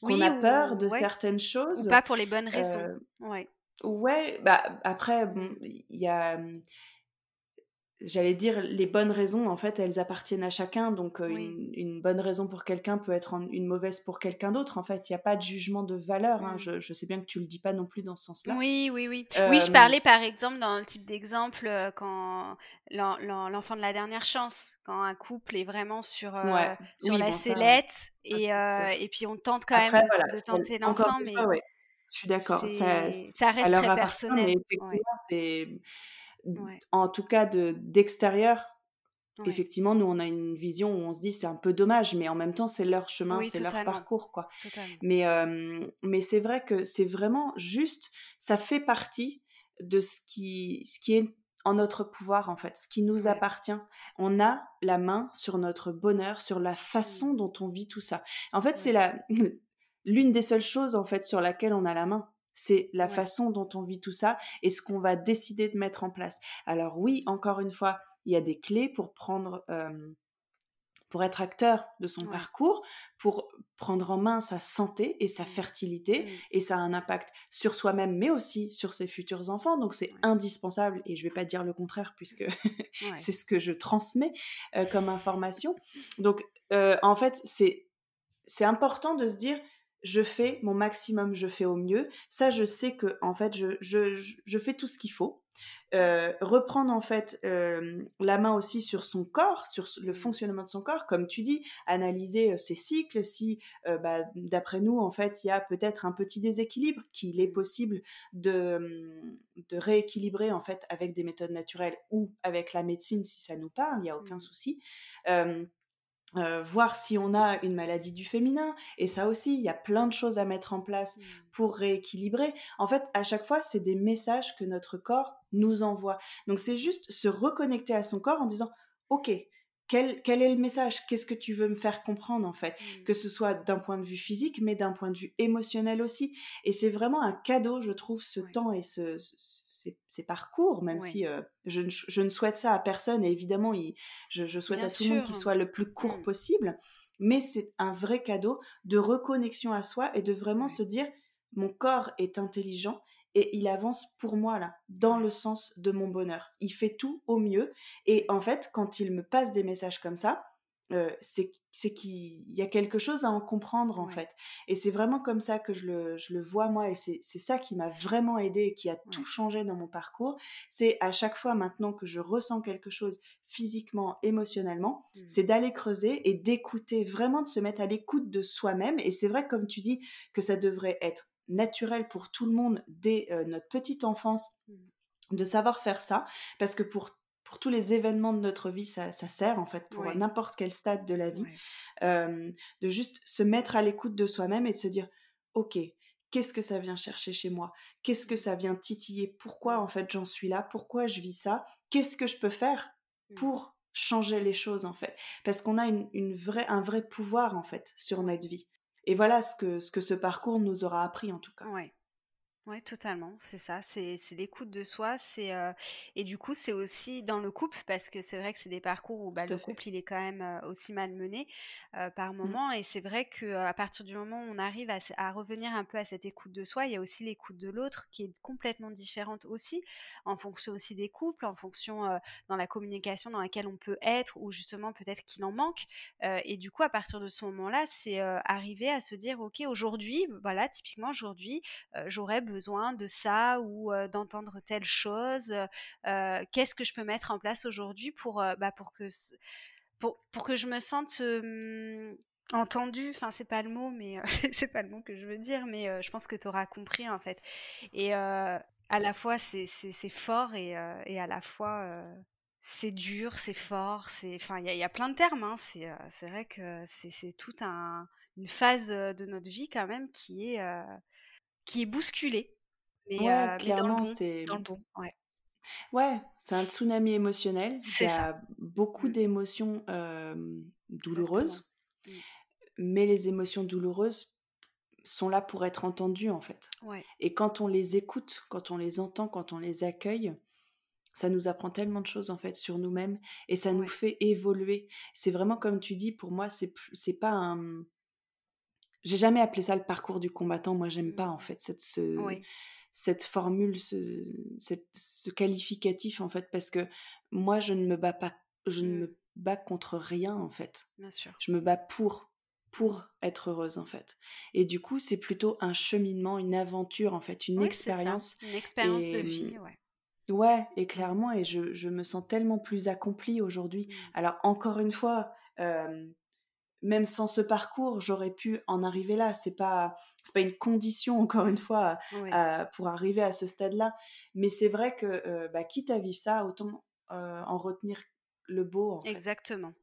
qu'on a peur de certaines choses. Ou pas pour les bonnes raisons. Euh, ouais. Ouais, bah après, bon, il y a j'allais dire, les bonnes raisons, en fait, elles appartiennent à chacun. Donc, euh, une, bonne raison pour quelqu'un peut être une mauvaise pour quelqu'un d'autre. En fait, il n'y a pas de jugement de valeur. Hein. Mmh. Je, sais bien que tu le dis pas non plus dans ce sens-là. Oui, oui, oui. Oui, je parlais par exemple dans le type d'exemple euh, quand l'enfant de la dernière chance, quand un couple est vraiment sur, euh, sur la sellette et, et puis on tente quand même de, tenter l'enfant. Mais je suis d'accord. Ça, ça, reste très personnel. Mais effectivement, c'est en tout cas de d'extérieur. Effectivement, nous on a une vision où on se dit c'est un peu dommage, mais en même temps c'est leur chemin, c'est leur parcours quoi. Mais mais c'est vrai que c'est vraiment juste, ça fait partie de ce qui ce qui est en notre pouvoir en fait, ce qui nous appartient. On a la main sur notre bonheur, sur la mmh. façon dont on vit tout ça. En fait, c'est la l'une des seules choses en fait sur laquelle on a la main. C'est la façon dont on vit tout ça et ce qu'on va décider de mettre en place. Alors oui, encore une fois, il y a des clés pour prendre, pour être acteur de son parcours, pour prendre en main sa santé et sa mmh. fertilité, mmh. et ça a un impact sur soi-même, mais aussi sur ses futurs enfants. Donc c'est indispensable, et je ne vais pas dire le contraire puisque c'est ce que je transmets comme information. Donc en fait, c'est c'est important de se dire je fais mon maximum, je fais au mieux. Ça, je sais que en fait, je, je, je fais tout ce qu'il faut. Euh, reprendre en fait euh, la main aussi sur son corps, sur le fonctionnement de son corps, comme tu dis, analyser euh, ses cycles. Si, bah, d'après nous, en fait, il y a peut-être un petit déséquilibre qu'il est possible de, hum, de rééquilibrer en fait avec des méthodes naturelles ou avec la médecine si ça nous parle, il n'y a aucun mmh. souci. Euh, voir si on a une maladie du féminin. Et ça aussi, il y a plein de choses à mettre en place mmh. pour rééquilibrer. En fait, à chaque fois, c'est des messages que notre corps nous envoie. Donc c'est juste se reconnecter à son corps en disant, OK, quel, quel, est le message? Qu'est-ce que tu veux me faire comprendre en fait? Mmh. Que ce soit d'un point de vue physique, mais d'un point de vue émotionnel aussi. Et c'est vraiment un cadeau, je trouve, ce temps et ce, ces, parcours, même si euh, je, ne souhaite ça à personne, et évidemment, je, souhaite à tout le monde qu'il soit le plus court mmh. possible, mais c'est un vrai cadeau de reconnexion à soi et de vraiment se dire, mon corps est intelligent et il avance pour moi là, dans le sens de mon bonheur. Il fait tout au mieux, et en fait, quand il me passe des messages comme ça, c'est qu'il y a quelque chose à en comprendre en fait. Et c'est vraiment comme ça que je le, je le vois moi et c'est ça qui m'a vraiment aidé et qui a tout changé dans mon parcours. C'est à chaque fois maintenant que je ressens quelque chose physiquement, émotionnellement, mmh. c'est d'aller creuser et d'écouter, vraiment de se mettre à l'écoute de soi-même. Et c'est vrai comme tu dis que ça devrait être naturel pour tout le monde dès notre petite enfance mmh. de savoir faire ça parce que pour pour tous les événements de notre vie, ça, sert en fait pour n'importe quel stade de la vie, de juste se mettre à l'écoute de soi-même et de se dire, ok, qu'est-ce que ça vient chercher chez moi? Qu'est-ce que ça vient titiller? Pourquoi en fait j'en suis là? Pourquoi je vis ça? Qu'est-ce que je peux faire mmh. pour changer les choses en fait? Parce qu'on a une, vraie, un vrai pouvoir en fait sur notre vie. Et voilà ce que ce, que ce parcours nous aura appris en tout cas. Oui, totalement, c'est ça, c'est l'écoute de soi, c'est et du coup c'est aussi dans le couple parce que c'est vrai que c'est des parcours où bah, le couple il est quand même aussi mal mené par mmh. moment et c'est vrai que à partir du moment où on arrive à, revenir un peu à cette écoute de soi, il y a aussi l'écoute de l'autre qui est complètement différente aussi en fonction aussi des couples, en fonction dans la communication dans laquelle on peut être ou justement peut-être qu'il en manque et du coup à partir de ce moment-là c'est arriver à se dire ok aujourd'hui voilà typiquement aujourd'hui j'aurais besoin de ça ou d'entendre telle chose Qu'est-ce que je peux mettre en place aujourd'hui pour, bah, pour, que, pour, pour, que je me sente entendue? Enfin, c'est pas le mot, mais c'est pas le mot que je veux dire, mais je pense que tu auras compris en fait. Et à la fois, c'est fort et, et, à la fois c'est dur, c'est fort, c'est, enfin, il y, a plein de termes. Hein, c'est, c'est vrai que c'est, toute un, une phase de notre vie quand même qui est, qui est bousculé. Mais, ouais, clairement, c'est dans le bon. Ouais. Ouais, c'est un tsunami émotionnel. Il y a beaucoup mmh. d'émotions douloureuses. Mmh. mais les émotions douloureuses sont là pour être entendues en fait. Et quand on les écoute, quand on les entend, quand on les accueille, ça nous apprend tellement de choses en fait sur nous-mêmes et ça nous fait évoluer. C'est vraiment comme tu dis, pour moi, c'est c'est pas un. J'ai jamais appelé ça le parcours du combattant. Moi, j'aime pas en fait cette ce, cette formule, ce, ce qualificatif en fait, parce que moi, je ne me bats pas, je ne mmh. me bats contre rien en fait. Bien sûr. Je me bats pour pour être heureuse en fait. Et du coup, c'est plutôt un cheminement, une aventure en fait, une expérience. Une expérience de vie, ouais. Ouais, et clairement, et je, je me sens tellement plus accomplie aujourd'hui. Mmh. Alors, encore une fois, même sans ce parcours, j'aurais pu en arriver là. C'est pas, c'est pas une condition, encore une fois, pour arriver à ce stade-là. Mais c'est vrai que, bah, quitte à vivre ça, autant en retenir le beau. Exactement.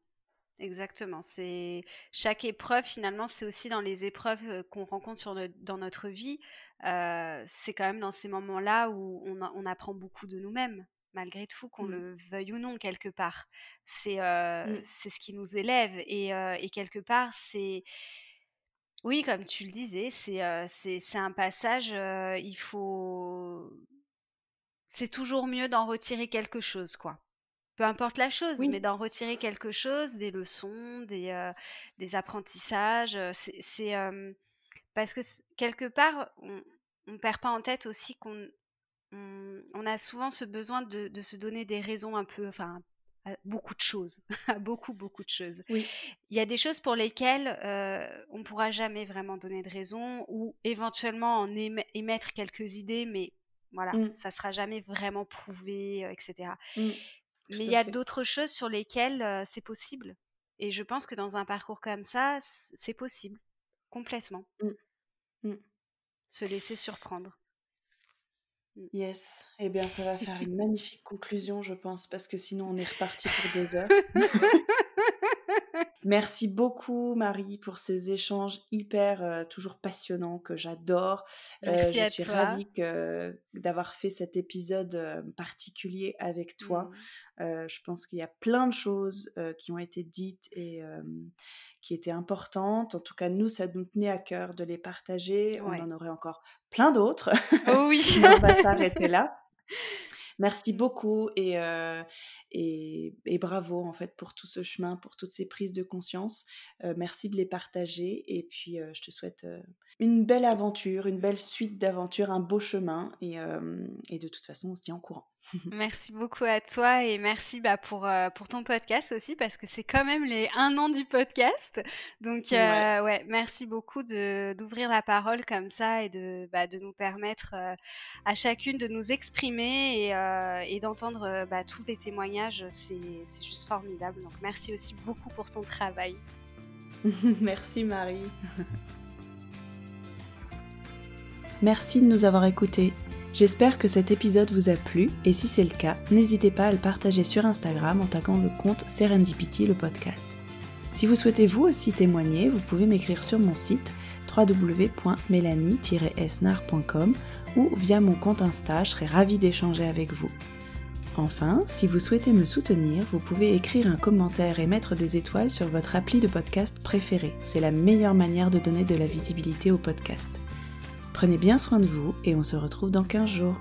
Exactement. C'est chaque épreuve finalement, c'est aussi dans les épreuves qu'on rencontre sur dans notre vie. c'est quand même dans ces moments-là où on, apprend beaucoup de nous-mêmes, malgré tout, qu'on mmh. le veuille ou non quelque part. C'est mmh. ce qui nous élève et, et quelque part c'est oui, comme tu le disais, c'est c'est un passage. il faut c'est toujours mieux d'en retirer quelque chose, quoi peu importe la chose, mais d'en retirer quelque chose, des leçons, des, des apprentissages. C'est parce que quelque part, on ne perd pas en tête aussi qu'on on, a souvent ce besoin de, se donner des raisons un peu, enfin, à beaucoup de choses, beaucoup, beaucoup de choses. Oui. Il y a des choses pour lesquelles on ne pourra jamais vraiment donner de raison ou éventuellement en émettre quelques idées, mais voilà, mmh. ça sera jamais vraiment prouvé, etc. Mais il y a d'autres choses sur lesquelles c'est possible. Et je pense que dans un parcours comme ça, c'est possible, complètement. Mmh. Mmh. Se laisser surprendre. Mmh. Yes, eh bien ça va faire une magnifique conclusion, je pense, parce que sinon on est reparti pour des heures. Merci beaucoup Marie pour ces échanges hyper toujours passionnants que j'adore. Merci je suis ravie d'avoir fait cet épisode particulier avec toi. Mmh. je pense qu'il y a plein de choses qui ont été dites et qui étaient importantes. En tout cas, nous, ça nous tenait à cœur de les partager. On en aurait encore plein d'autres. Oh oui. on va s'arrêter là. Merci beaucoup et, et, bravo en fait pour tout ce chemin, pour toutes ces prises de conscience. merci de les partager et puis je te souhaite une belle aventure, une belle suite d'aventures, un beau chemin et, et de toute façon on se tient en courant. merci beaucoup à toi et merci bah, pour, pour ton podcast aussi parce que c'est quand même les un an du podcast. Donc ouais. merci beaucoup d'ouvrir la parole comme ça et de, bah, de nous permettre à chacune de nous exprimer et, et d'entendre bah, tous les témoignages. C'est juste formidable. Donc merci aussi beaucoup pour ton travail. merci Marie. Merci de nous avoir écoutés. J'espère que cet épisode vous a plu et si c'est le cas, n'hésitez pas à le partager sur Instagram en taguant le compte Serendipity le podcast. Si vous souhaitez vous aussi témoigner, vous pouvez m'écrire sur mon site www.mélanie-esnar.com ou via mon compte Insta, je serai ravie d'échanger avec vous. Enfin, si vous souhaitez me soutenir, vous pouvez écrire un commentaire et mettre des étoiles sur votre appli de podcast préféré. C'est la meilleure manière de donner de la visibilité au podcast. Prenez bien soin de vous et on se retrouve dans 15 jours.